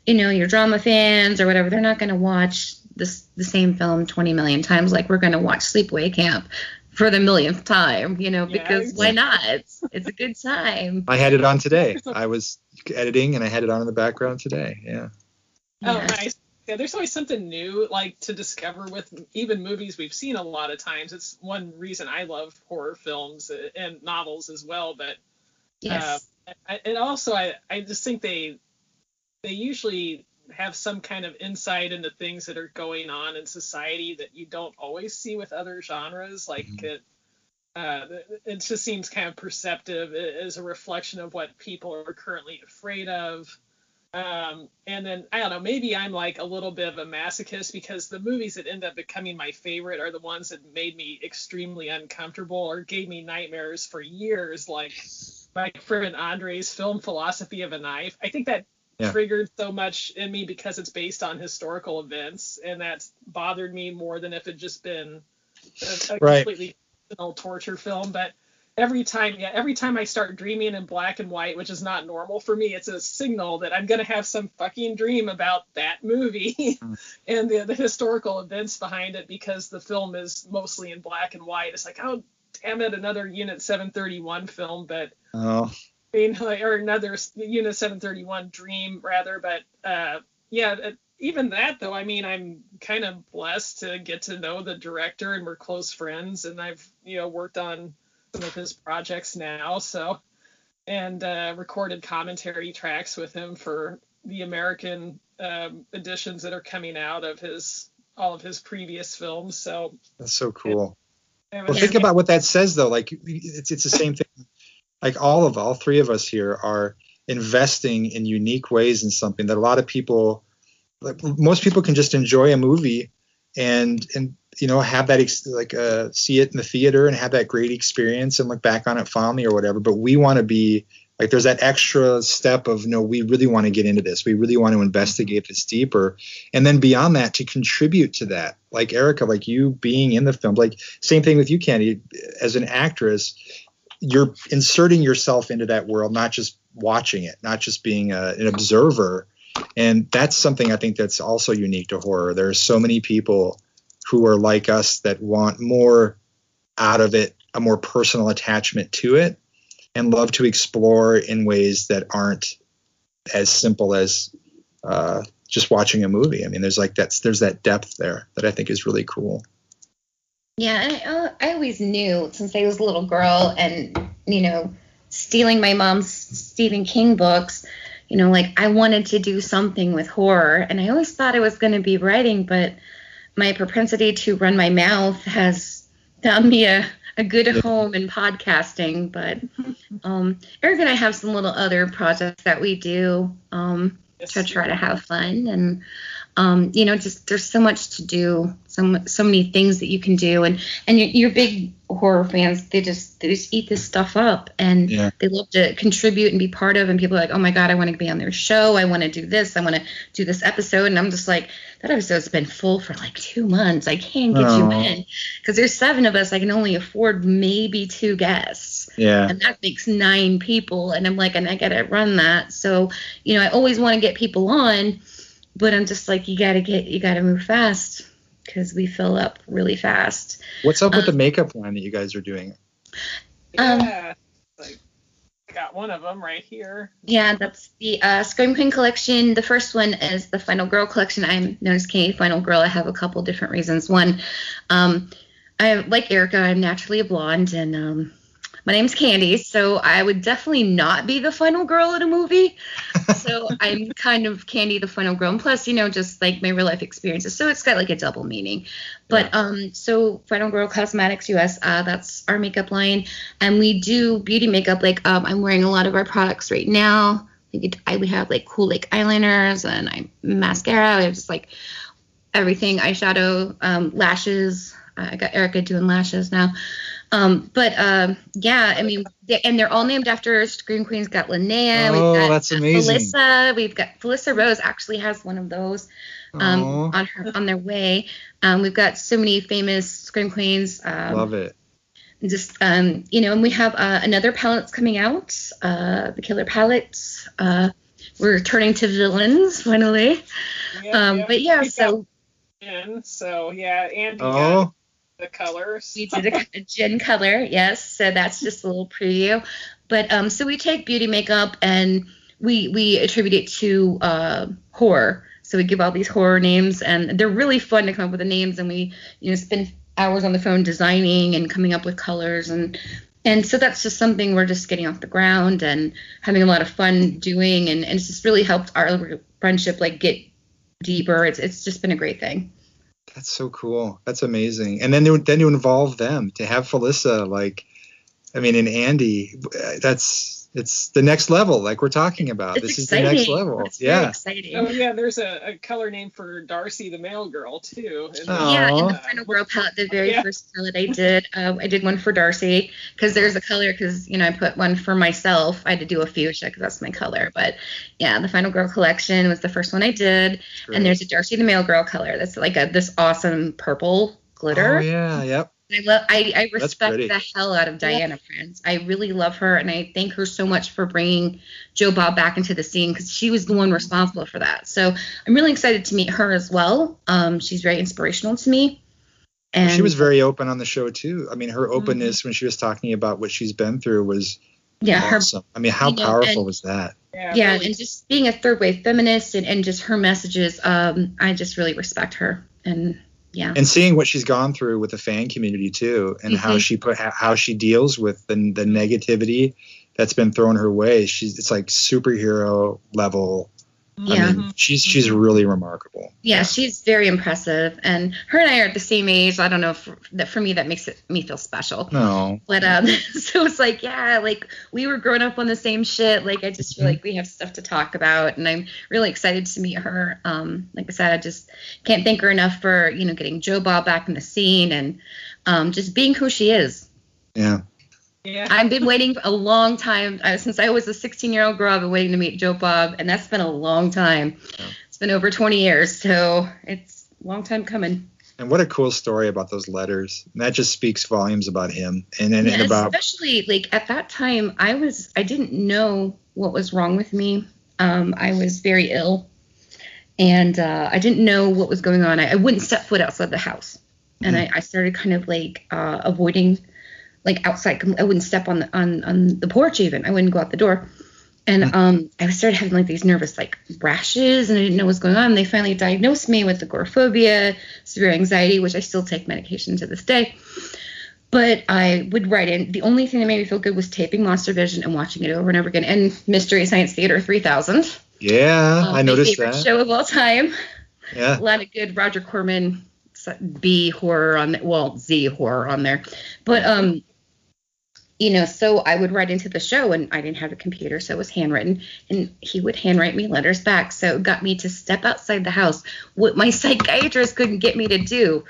you know, your drama fans or whatever, they're not going to watch this the same film 20 million times. Like we're going to watch Sleepaway Camp for the millionth time, you know, Yeah, because why not? It's, it's a good time. i had it on today [laughs] i was editing and i had it on in the background today yeah Oh, Yeah. nice. Yeah, there's always something new like to discover with even movies we've seen a lot of times. It's one reason I love horror films and novels as well. But Yes. uh, and also I, I just think they they usually have some kind of insight into things that are going on in society that you don't always see with other genres. Like it, uh, it just seems kind of perceptive as a reflection of what people are currently afraid of. Um, and then I don't know, maybe I'm like a little bit of a masochist because the movies that end up becoming my favorite are the ones that made me extremely uncomfortable or gave me nightmares for years, like my friend Andre's film Philosophy of a Knife. I think that Yeah. triggered so much in me because it's based on historical events, and that's bothered me more than if it just been a, a Right. completely torture film. But every time, yeah, every time I start dreaming in black and white, which is not normal for me, it's a signal that I'm gonna have some fucking dream about that movie [laughs] mm. and the, the historical events behind it because the film is mostly in black and white. It's like, oh damn it, another Unit 731 film, but oh I mean, or another s- Unit 731 dream rather, but uh, yeah, even that though, I mean, I'm kind of blessed to get to know the director and we're close friends, and I've you know worked on some of his projects now, so and uh, recorded commentary tracks with him for the American um, editions that are coming out of his all of his previous films. So that's so cool it Well, was- think about what that says, though. Like, it's it's the same thing. Like all of all three of us here are investing in unique ways in something that a lot of people, like most people, can just enjoy a movie and and you know have that ex- like uh, see it in the theater and have that great experience and look back on it fondly or whatever. But we want to be like there's that extra step of no, we really want to get into this. We really want to investigate this deeper, and then beyond that to contribute to that. Like Erica, like you being in the film, like same thing with you, Candy. As an actress, you're inserting yourself into that world, not just watching it, not just being a, an observer. And that's something I think that's also unique to horror. There are so many people who are like us that want more out of it, a more personal attachment to it, and love to explore in ways that aren't as simple as uh, just watching a movie. I mean, there's like that's there's that depth there that I think is really cool. Yeah, I, uh, I always knew since I was a little girl and, you know, stealing my mom's Stephen King books, you know, like I wanted to do something with horror. And I always thought I was going to be writing, but my propensity to run my mouth has found me a, a good home in podcasting. But [laughs] um, Eric and I have some little other projects that we do um, to try to have fun and um, you know just there's so much to do so so many things that you can do. And and you're, you're big horror fans they just they just eat this stuff up. And Yeah. they love to contribute and be part of. And people are like oh my god i want to be on their show. I want to do this. I want to do this episode. And i'm just like that episode's been full for like two months. I can't get you in. Because there's seven of us. I can only afford maybe two guests. Yeah. and that makes nine people. And i'm like and i gotta run that. So you know i always want to get people on but i'm just like you gotta get you gotta move fast because we fill up really fast. What's up with Um, the makeup line that you guys are doing? Um, Yeah. like, I got one of them right here. Yeah, that's the uh, Scream Queen collection. The first one is the Final Girl collection. I'm known as Candy Final Girl. I have a couple different reasons. One, um, I like Erica. I'm naturally a blonde, and um, my name's Candy, so I would definitely not be the final girl in a movie. [laughs] so I'm kind of Candy, the final girl, and plus, you know, just like my real life experiences. So it's got like a double meaning. But um, so Final Girl Cosmetics US, uh, that's our makeup line, and we do beauty makeup. Like um, I'm wearing a lot of our products right now. Like I, we have like cool like eyeliners and I mascara. We have just like everything, eyeshadow, um, lashes. I got Erica doing lashes now. Um, but um, yeah, I mean, they, and they're all named after Scream Queens. Got Linnea. Oh, we've got that's amazing. Felissa. We've got Felissa Rose actually has one of those um, Aw. on her on their way. Um, we've got so many famous Scream Queens. Um, Love it. just um, you know, and we have uh, another palette's coming out, uh, the Killer Palette. Uh, we're turning to villains finally. Yeah, Um, but yeah, so got in, so yeah, Andy got Oh, the colors. we did a, gin color, yes. So that's just a little preview. But um, so we take beauty makeup and we we attribute it to uh, horror. So we give all these horror names, and they're really fun to come up with the names. And we you know spend hours on the phone designing and coming up with colors and and so that's just something we're just getting off the ground and having a lot of fun doing and, and it's just really helped our friendship like get deeper it's, it's just been a great thing that's so cool. That's amazing. And then then you involve them to have Felissa like, I mean, and Andy. uh, That's it's the next level. Like we're talking about. it's this exciting is the next level. it's yeah. exciting Oh yeah, there's a, a color name for Darcy the Mail Girl too. And, Oh. Yeah, in the Final Girl palette, the very Yeah. first palette I did, um, I did one for Darcy because there's a color because you know I put one for myself. I had to do a fuchsia because that's my color. But yeah, the Final Girl collection was the first one I did, Great. and there's a Darcy the Mail Girl color that's like a this awesome purple glitter. Oh yeah. Yep. I love I, I respect the hell out of Diana Prince. I really love her and I thank her so much for bringing Joe Bob back into the scene because she was the one responsible for that. So I'm really excited to meet her as well. Um, she's very inspirational to me. And she was very open on the show too. I mean, her Mm-hmm. openness when she was talking about what she's been through was yeah, her awesome. I mean, how you know, powerful and- was that? yeah, yeah, really and just being a third wave feminist and, and just her messages, um, I just really respect her. And yeah. And seeing what she's gone through with the fan community too, and how Mhm. she put how she deals with the the negativity that's been thrown her way. She's it's like superhero level. Yeah. I mean, she's she's really remarkable. yeah, she's very impressive, and her and I are at the same age. I don't know if that for me that makes it me feel special. No, But um, [laughs] so it's like, yeah, like we were growing up on the same shit. Like I just feel like we have stuff to talk about, and I'm really excited to meet her. Um, like I said, I just can't thank her enough for you know getting Joe Bob back in the scene and um, just being who she is. yeah, yeah. I've been waiting a long time uh, since I was a 16 year old girl. I've been waiting to meet Joe Bob, and that's been a long time. It's been over 20 years, so it's a long time coming. and what a cool story about those letters. And that just speaks volumes about him and and, and about especially like at that time i was i didn't know what was wrong with me um, i was very ill and uh, i didn't know what was going on i, I wouldn't step foot outside the house and I, I started kind of like uh, avoiding like outside i wouldn't step on the on, on the porch even i wouldn't go out the door and um, I started having like these nervous like rashes, and I didn't know what was going on. They finally diagnosed me with agoraphobia, severe anxiety, which I still take medication to this day. But I would write in. The only thing that made me feel good was taping MonsterVision and watching it over and over again. And Mystery Science Theater 3000. yeah. uh, I noticed favorite that. show of all time. Yeah, A lot of good Roger Corman B horror on there. Well, Z horror on there. But um, you know, so I would write into the show, and I didn't have a computer, so it was handwritten, and he would handwrite me letters back. So it got me to step outside the house. What my [laughs] psychiatrist couldn't get me to do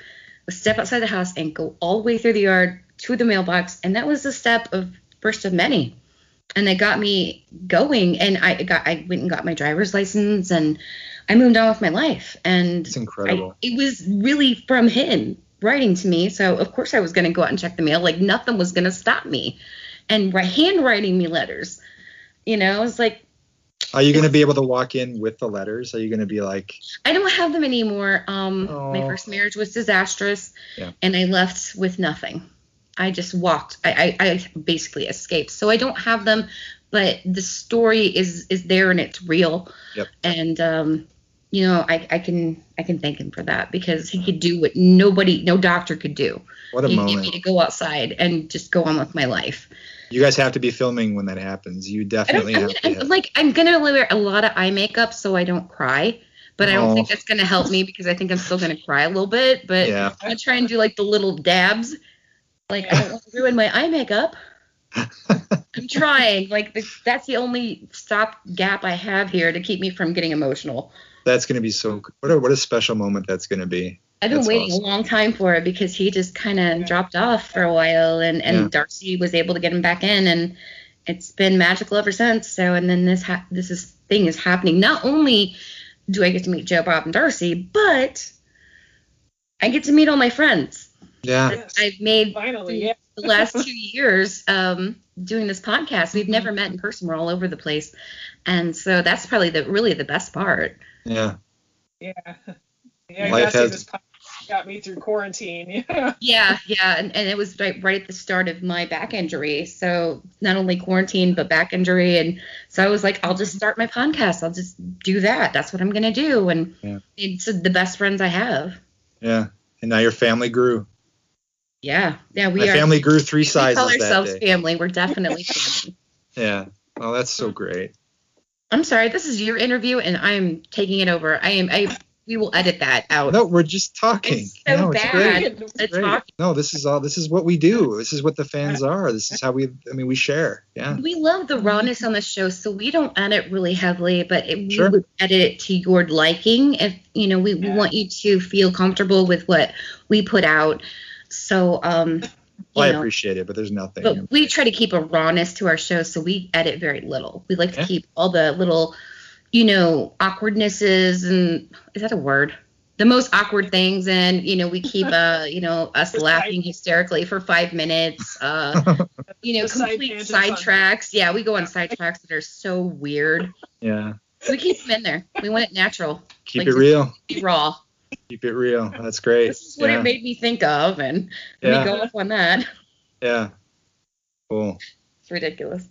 was step outside the house and go all the way through the yard to the mailbox, and that was a step of first of many. And it got me going, and I got I went and got my driver's license, and I moved on with my life. And it's incredible. I, it was really from him writing to me. So of course I was going to go out and check the mail. Like nothing was going to stop me. And handwriting me letters, you know, it's like Are you going to be able to walk in with the letters? Are you going to be like, I don't have them anymore. Um, my Oh. first marriage was disastrous, Yeah. and I left with nothing. I just walked. I, I, I basically escaped. So I don't have them, but the story is is there and it's real. Yep. And um, you know, I, I can I can thank him for that because he could do what nobody, no doctor could do. what a He gave me to go outside and just go on with my life. You guys have to be filming when that happens. You I definitely I have mean, to. I'm, like I'm gonna wear a lot of eye makeup so I don't cry, but I don't Oh. think that's gonna help me because I think I'm still gonna cry a little bit. But yeah. I'm gonna try and do like the little dabs. Like I don't want to ruin my eye makeup. [laughs] I'm trying. Like the, that's the only stop gap I have here to keep me from getting emotional. That's going to be so. What a what a special moment that's going to be. I've been That's waiting awesome. a long time for it because he just kind of dropped off for a while, and and Yeah. Darcy was able to get him back in, and it's been magical ever since. So, and then this ha- this is thing is happening. Not only do I get to meet Joe, Bob, and Darcy, but I get to meet all my friends Yeah. Yes. I've made Finally, yeah. the [laughs] last two years um, doing this podcast. We've never met in person. We're all over the place, and so that's probably the really the best part. Yeah. Yeah. [laughs] Yeah, Life Jesse, has- this got me through quarantine. [laughs] Yeah. Yeah, yeah, and, and it was right right at the start of my back injury. So not only quarantine but back injury, and so I was like, I'll just start my podcast. I'll just do that. That's what I'm gonna do, and Yeah. it's the best friends I have. Yeah. And now your family grew. Yeah, yeah, we My are. family grew three we sizes call that ourselves day. family. We're [laughs] definitely family. Yeah. Oh, that's so great. I'm sorry, this is your interview, and I'm taking it over. I am. I. We will edit that out. No, we're just talking. It's so no, it's bad. great. It's Great. talking. No, this is all. This is what we do. This is what the fans are. This is how we. I mean, we share. Yeah. We love the rawness on the show, so we don't edit really heavily, but it, Sure. we would edit it to your liking. If you know, we, we want you to feel comfortable with what we put out. So, um, Well, I know, appreciate it, but there's nothing. but we try to keep a rawness to our show, so we edit very little. We like to keep all the little, you know, awkwardnesses and is that a word? The most awkward things, and you know, we keep [laughs] uh, you know, us laughing hysterically for five minutes. Uh, [laughs] you know, The side complete tangents on- sidetracks. Yeah, we go on sidetracks that are so weird. yeah. We keep them in there. We want it natural, Keep Like it this- real. be raw. Keep it real. That's great. This is what yeah. it made me think of, and let me go off on that. Yeah. Cool. It's ridiculous.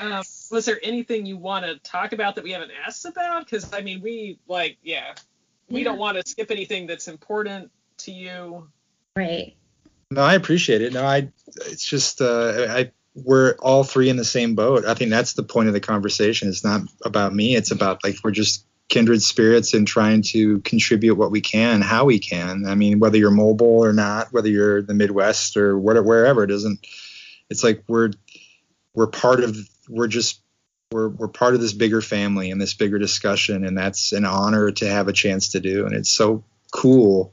Um, was there anything you want to talk about that we haven't asked about? Because I mean, we like, yeah, we Yeah. don't want to skip anything that's important to you. Right. No, I appreciate it. No, I. It's just uh, I. We're all three in the same boat. I think that's the point of the conversation. It's not about me. It's about like we're just kindred spirits and trying to contribute what we can, how we can. I mean, whether you're mobile or not, whether you're the Midwest or whatever, wherever it isn't. It's like we're we're part of. We're just we're we're part of this bigger family and this bigger discussion, and that's an honor to have a chance to do. And it's so cool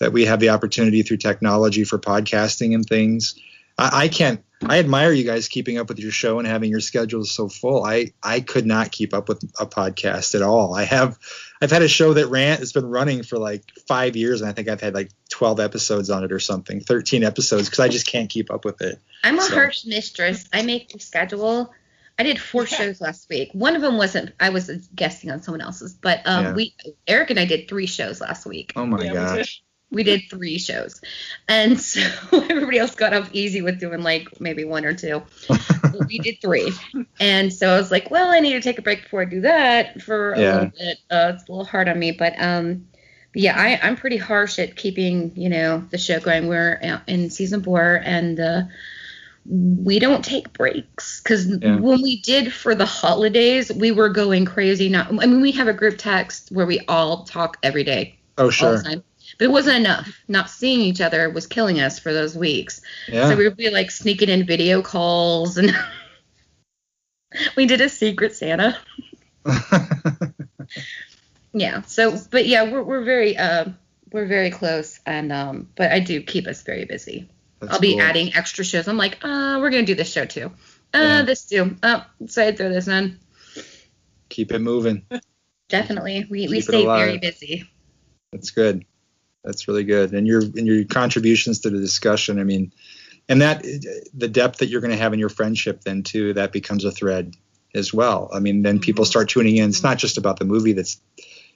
that we have the opportunity through technology for podcasting and things. I, I can't. I admire you guys keeping up with your show and having your schedules so full. I I could not keep up with a podcast at all. I have I've had a show that ran it's been running for like five years and I think I've had like 12 episodes on it or something, 13 episodes because I just can't keep up with it. I'm a So- harsh mistress. I make the schedule. I did four shows last week. One of them wasn't. I was guessing on someone else's, but um, Yeah. we Eric and I did three shows last week. Oh my Yeah, we gosh. We did three shows, and [laughs] so everybody else got off easy with doing like maybe one or two. But we did three, and so I was like, well, I need to take a break before I do that for a Yeah. little bit. Uh, it's a little hard on me, but um, but yeah, I, I'm pretty harsh at keeping you know the show going. We're in season four, and uh, we don't take breaks because Yeah. when we did for the holidays, we were going crazy. Not, I mean, we have a group text where we all talk every day, Oh sure. But it wasn't enough. Not seeing each other was killing us for those weeks. Yeah. So we would be like sneaking in video calls and [laughs] we did a secret Santa. [laughs] Yeah. So, but yeah, we're we're very uh we're very close and um but I do keep us very busy. That's I'll be cool. adding extra shows. I'm like, uh, we're gonna do this show too. Uh, Yeah. this too. Oh, so I throw this in. Keep it moving. [laughs] Definitely, we we Keep stay very busy. That's good. That's really good. And your and your contributions to the discussion. I mean, and that the depth that you're going to have in your friendship then too. That becomes a thread. as well. I mean, then people mm-hmm. start tuning in. It's not mm-hmm. just about the movie that's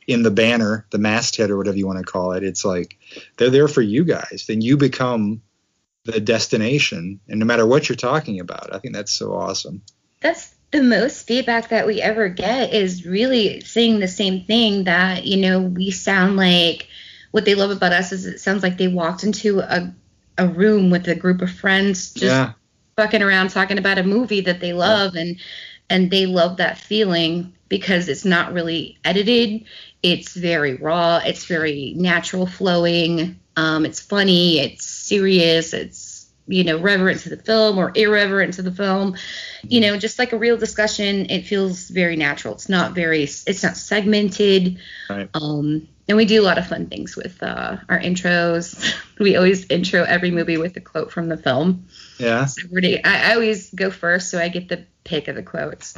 in the banner, the masthead, or whatever you want to call it. It's like they're there for you guys. Then you become the destination, and no matter what you're talking about, I think that's so awesome. That's the most feedback that we ever get is really saying the same thing that, you know, we sound like what they love about us is it sounds like they walked into a, a room with a group of friends just yeah, fucking around talking about a movie that they love and and they love that feeling because it's not really edited. It's very raw. It's very natural flowing. Um, it's funny. It's serious. It's you know reverent to the film or irreverent to the film. You know just like a real discussion it feels very natural. It's not very it's not segmented. Right. um, and we do a lot of fun things with uh, our intros [laughs] we always intro every movie with a quote from the film Yeah, so we're I, I always go first, so I get the pick of the quotes.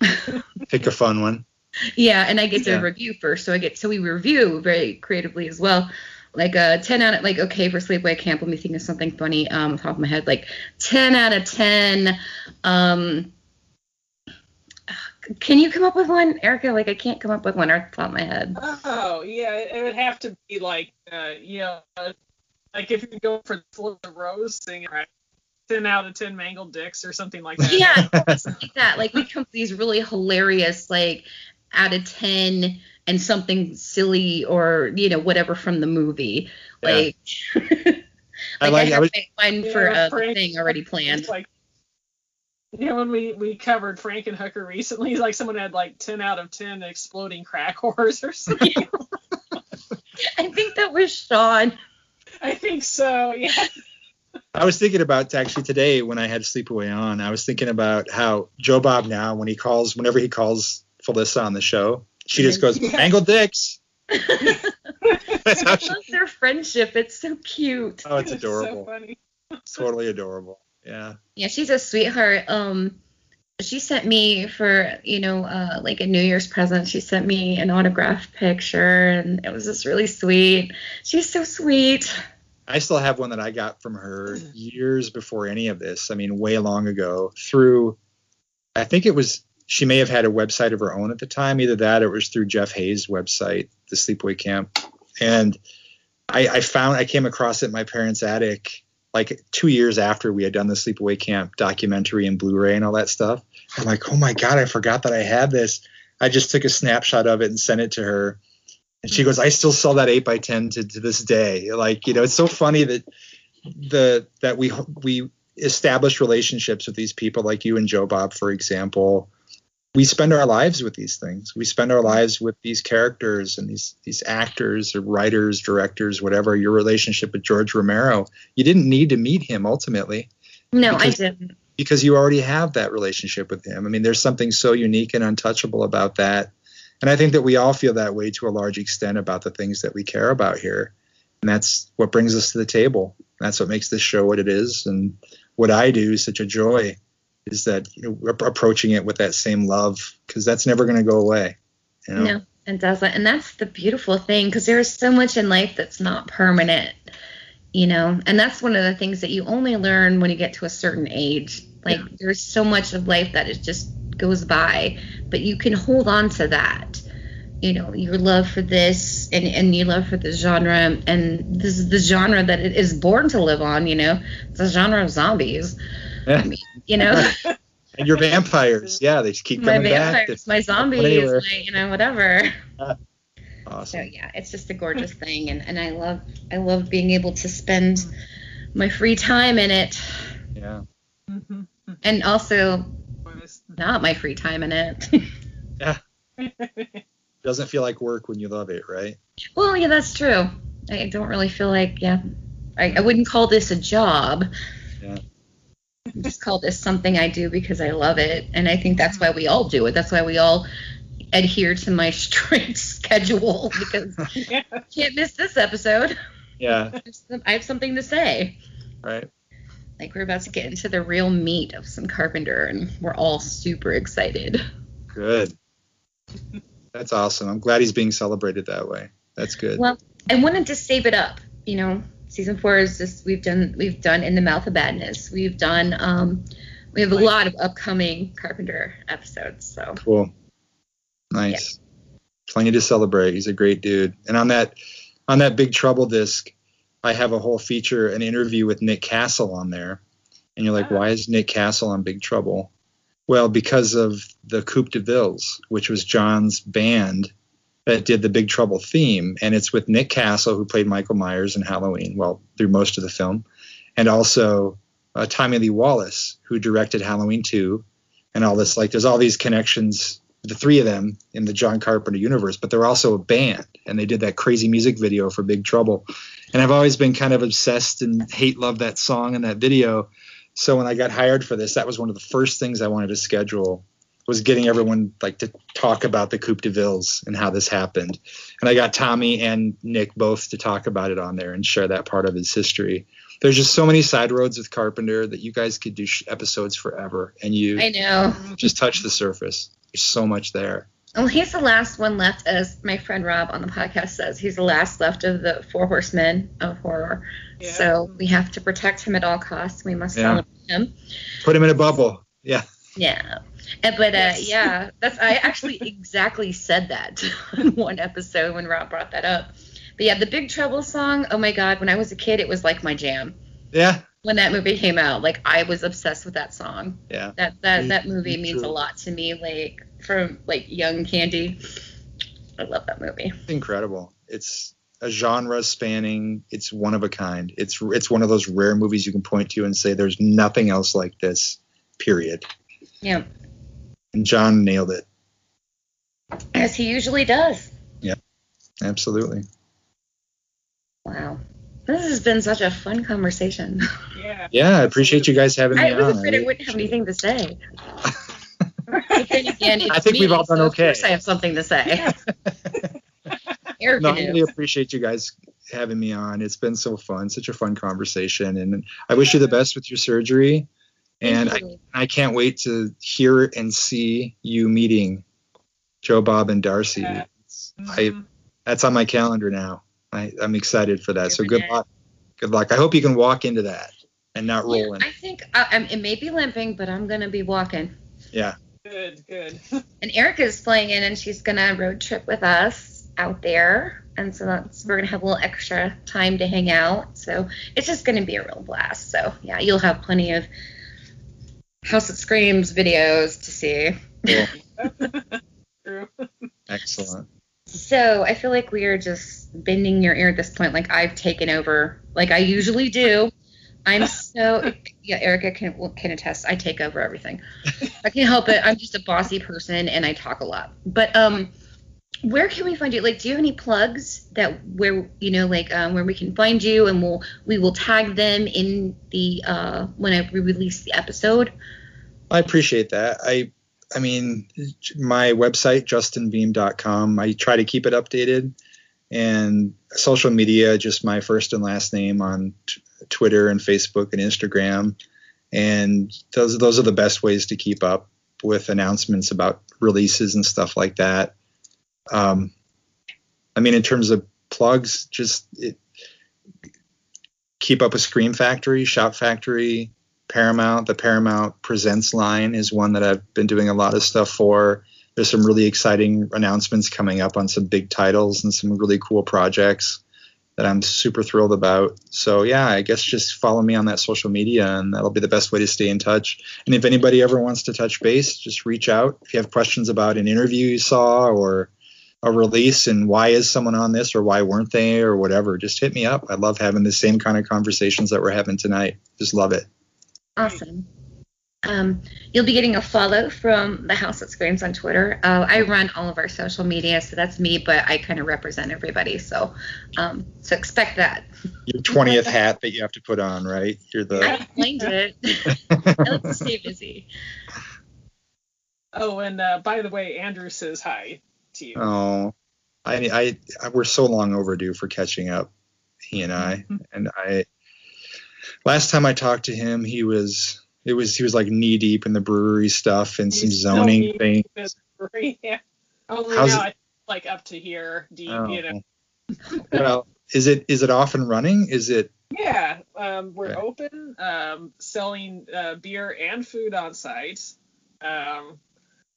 [laughs] pick a fun one. yeah, and I get to Yeah. review first, so I get so we review very creatively as well. Like a ten out of like okay for sleepaway camp. Let me think of something funny um, off the top of my head. Like ten out of ten. Um, can you come up with one, Erica? Like I can't come up with one off the top of my head. Oh yeah, it it would have to be like uh, you know, uh, like if you go for the Felissa Rose thing, right? Ten out of ten mangled dicks or something like that. yeah, [laughs] like that. Like we come up with these really hilarious, like out of ten and something silly or you know whatever from the movie. Yeah. Like, [laughs] like I I, like. I have was. my one Yeah, for a Frank- thing already planned. Like you know when we we covered Frankenhooker recently, like someone had like ten out of ten exploding crack [laughs] whores or something. I think that was Sean. I think so. Yeah. I was thinking about actually today when I had Sleepaway on. I was thinking about how Joe Bob now, when he calls, whenever he calls Felissa on the show, she just goes, Yeah. "Mangled dicks." [laughs] That's how I she, love their friendship. It's so cute. oh, it's so adorable. funny. totally adorable. Yeah. Yeah, she's a sweetheart. Um, she sent me for you know uh, like a New Year's present. She sent me an autographed picture, and it was just really sweet. She's so sweet. I still have one that I got from her years before any of this. I mean, way long ago through, I think it was, she may have had a website of her own at the time. Either that or it was through Jeff Hayes' website, the Sleepaway Camp. And I, I found, I came across it in my parents' attic like two years after we had done the Sleepaway Camp documentary and Blu ray and all that stuff. I'm like, oh my God, I forgot that I had this. I just took a snapshot of it and sent it to her. And she mm-hmm. goes, I still saw that eight by ten to, to this day. Like, you know, it's so funny that the that we we establish relationships with these people like you and Joe Bob, for example. We spend our lives with these things. We spend our lives with these characters and these these actors or writers, directors, whatever. Your relationship with George Romero, you didn't need to meet him ultimately No, I didn't. because you already have that relationship with him. I mean, there's something so unique and untouchable about that. And I think that we all feel that way to a large extent about the things that we care about here. And that's what brings us to the table. That's what makes this show what it is. And what I do is such a joy is that you know, approaching it with that same love because that's never going to go away. You know? No, it doesn't. And that's the beautiful thing because there's so much in life that's not permanent, you know? And that's one of the things that you only learn when you get to a certain age. Like, there's so much of life that it just goes by, but you can hold on to that. You know, your love for this and, and your love for the genre. And this is the genre that it is born to live on, you know? It's a genre of zombies, Yeah. [laughs] you know? [laughs] And your vampires, yeah, they just keep my coming back. vampires, my zombies, my, you know, whatever. [laughs] Uh, so Awesome. yeah, it's just a gorgeous thing, and, and I love I love being able to spend my free time in it, Yeah. And also not my free time in it. Yeah. Doesn't feel like work when you love it, right? well, yeah, that's true. I don't really feel like yeah, I, I wouldn't call this a job. Yeah. Just call this something I do because I love it, and I think that's why we all do it. That's why we all adhere to my [laughs] strict schedule because Yeah. [laughs] I can't miss this episode. Yeah. I have something to say. Right. Like we're about to get into the real meat of some Carpenter, and we're all super excited. Good. That's awesome. I'm glad he's being celebrated that way. That's good. Well, I wanted to save it up. You know, season four is just we've done we've done in the Mouth of Madness. We've done um, we have a lot of upcoming Carpenter episodes. So Cool. Nice. Plenty to celebrate. He's a great dude. And on that on that Big Trouble disc, I have a whole feature, an interview with Nick Castle on there. And you're like, Ah. why is Nick Castle on Big Trouble? Well, because of the Coupe de Villes, which was John's band that did the Big Trouble theme. And it's with Nick Castle, who played Michael Myers in Halloween, well, through most of the film. And also uh, Tommy Lee Wallace, who directed Halloween 2 and all this. Like, there's all these connections, the three of them in the John Carpenter universe, but they're also a band, and they did that crazy music video for Big Trouble. And I've always been kind of obsessed and hate love that song and that video. So when I got hired for this, that was one of the first things I wanted to schedule was getting everyone like to talk about the Coupe de Villes and how this happened. And I got Tommy and Nick both to talk about it on there and share that part of his history. There's just so many side roads with Carpenter that you guys could do sh- episodes forever, and you I know. just touch the surface. There's so much there. Well, he's the last one left, as my friend Rob on the podcast says. He's the last left of the four horsemen of horror. Yeah. So we have to protect him at all costs. We must Yeah. celebrate him. Put him in a bubble. Yeah. Yeah. Uh, But uh, Yes. yeah, that's I actually [laughs] exactly said that [laughs] in one episode when Rob brought that up. But yeah, the Big Trouble song. Oh my God! When I was a kid, it was like my jam. Yeah. When that movie came out, like I was obsessed with that song. Yeah. That that Me- that movie me means too. a lot to me. Like from like young Candy. I love that movie. It's incredible. It's a genre spanning. It's one of a kind. It's it's one of those rare movies you can point to and say there's nothing else like this. Period. Yeah, And John nailed it. as he usually does. Yeah, absolutely. Wow. This has been such a fun conversation. Yeah. Yeah, I appreciate you guys having me I was on. afraid I wouldn't have anything to say. [laughs] Again, I think me, we've all done so of course I have something to say. [laughs] Erica No, I really appreciate you guys having me on. It's been so fun, such a fun conversation, and I wish you the best with your surgery. And I, I can't wait to hear and see you meeting Joe, Bob, and Darcy. Yeah. I Mhm. that's on my calendar now. I, I'm excited for that. So good luck. Good luck. I hope you can walk into that and not Yeah, roll in. I think uh, um, it may be limping, but I'm gonna be walking. Yeah. Good, good. [laughs] And Erica's flying in, and she's gonna road trip with us out there, and so that's we're gonna have a little extra time to hang out. So it's just gonna be a real blast. So yeah, you'll have plenty of House that Screams videos to see. Cool. [laughs] True. Excellent. So I feel like we are just bending your ear at this point. Like I've taken over, like I usually do. I'm so [laughs] yeah. Erica can can attest. I take over everything. I can't help it. I'm just a bossy person and I talk a lot. But um, where can we find you? Like, do you have any plugs that where you know like um, where we can find you and we'll we will tag them in the uh when I re-release the episode. I appreciate that. I I mean, my website justinbeahm.com. I try to keep it updated, and social media just my first and last name on t- Twitter and Facebook and Instagram, and those those are the best ways to keep up with announcements about releases and stuff like that. Um, I mean, in terms of plugs, just it, keep up with Scream Factory, Shout Factory, Paramount. The Paramount Presents line is one that I've been doing a lot of stuff for. There's some really exciting announcements coming up on some big titles and some really cool projects that I'm super thrilled about. So yeah, I guess just follow me on that social media and that'll be the best way to stay in touch. And if anybody ever wants to touch base, just reach out. If you have questions about an interview you saw or a release and why is someone on this or why weren't they or whatever, just hit me up. I love having the same kind of conversations that we're having tonight. Just love it. Awesome. Um, you'll be getting a follow from the House that Screams on Twitter. Uh, I run all of our social media, so that's me, but I kind of represent everybody. So, um, so expect that. Your 20th hat that you have to put on, right? You're the don't mind it. I like to stay busy. [laughs] Oh, and uh, by the way, Andrew says hi to you. oh, I, I, I we're so long overdue for catching up, he and I. And I, last time I talked to him, he was it was he was like knee deep in the brewery stuff and some He's zoning knee things. [laughs] yeah. Only How's now it- like up to here deep, Oh. you know. Well, is it is it off and running? Is it Yeah, Um, we're Okay. open, um, selling uh, beer and food on site. Um,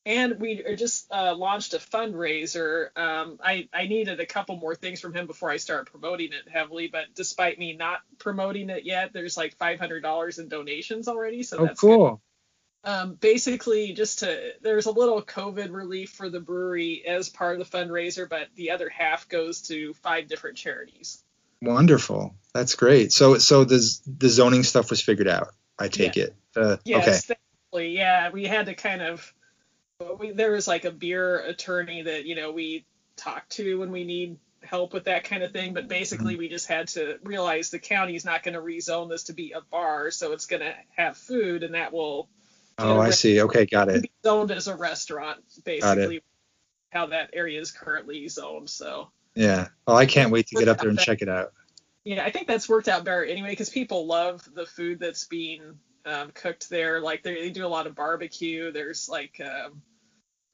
and we just uh, launched a fundraiser. Um, I, I needed a couple more things from him before I start promoting it heavily, but despite me not promoting it yet, there's like $500 in donations already. So Oh, that's good. cool. Um, basically, just to there's a little COVID relief for the brewery as part of the fundraiser, but the other half goes to five different charities. Wonderful. That's great. So so the the zoning stuff was figured out. I take it. Uh, Yes, okay. thankfully, yeah, we had to kind of. We, there was like a beer attorney that you know we talk to when we need help with that kind of thing, but basically we just had to realize the county's not going to rezone this to be a bar, so it's going to have food, and that will Oh, I see. Okay, got it. zoned as a restaurant, basically. How that area is currently zoned, so. Yeah. Well, I can't wait to get up there and check it out. Yeah, I think that's worked out better anyway because people love the food that's being um, cooked there. Like they, they do a lot of barbecue. There's like um,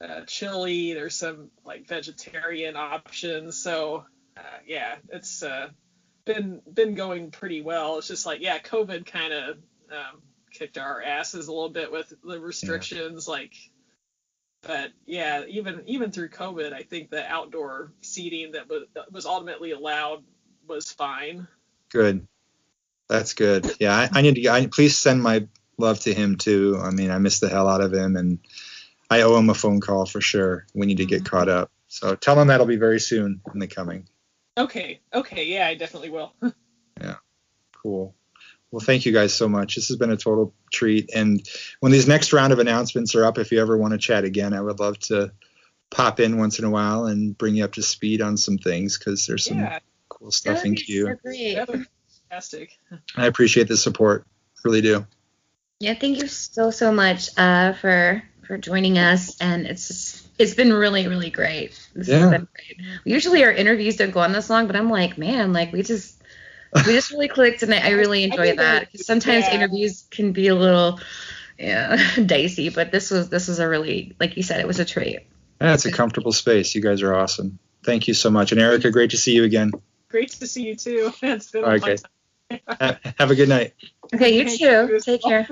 uh, chili. There's some like vegetarian options. So uh, yeah, it's uh, been been going pretty well. It's just like yeah, COVID kind of um, kicked our asses a little bit with the restrictions. Like, but yeah, even even through COVID, I think the outdoor seating that was that was ultimately allowed was fine. Good. That's good. Yeah, I, I need to. I, please send my love to him too. I mean, I miss the hell out of him, and I owe him a phone call for sure. We need to get caught up. So tell him that'll be very soon in the coming. Okay, okay, yeah, I definitely will. [laughs] Yeah. Cool. Well, thank you guys so much. This has been a total treat. And when these next round of announcements are up, if you ever want to chat again, I would love to pop in once in a while and bring you up to speed on some things because there's some yeah, cool stuff That in would be queue. so great. that would be fantastic. I appreciate the support. Really do. Yeah, thank you so so much uh, for for joining us, and it's just, it's been really really great. This Yeah. has been great. Usually our interviews don't go on this long, but I'm like, man, like we just [laughs] we just really clicked, and I, I really enjoy think that. that- 'Cause sometimes yeah. interviews can be a little yeah [laughs] dicey, but this was this was a really like you said, it was a treat. Yeah, it's a comfortable space. You guys are awesome. Thank you so much. And Erica, great to see you again. Great to see you too. [laughs] It's been All right, long guys. time. Have a good night. Okay, you too. Take care.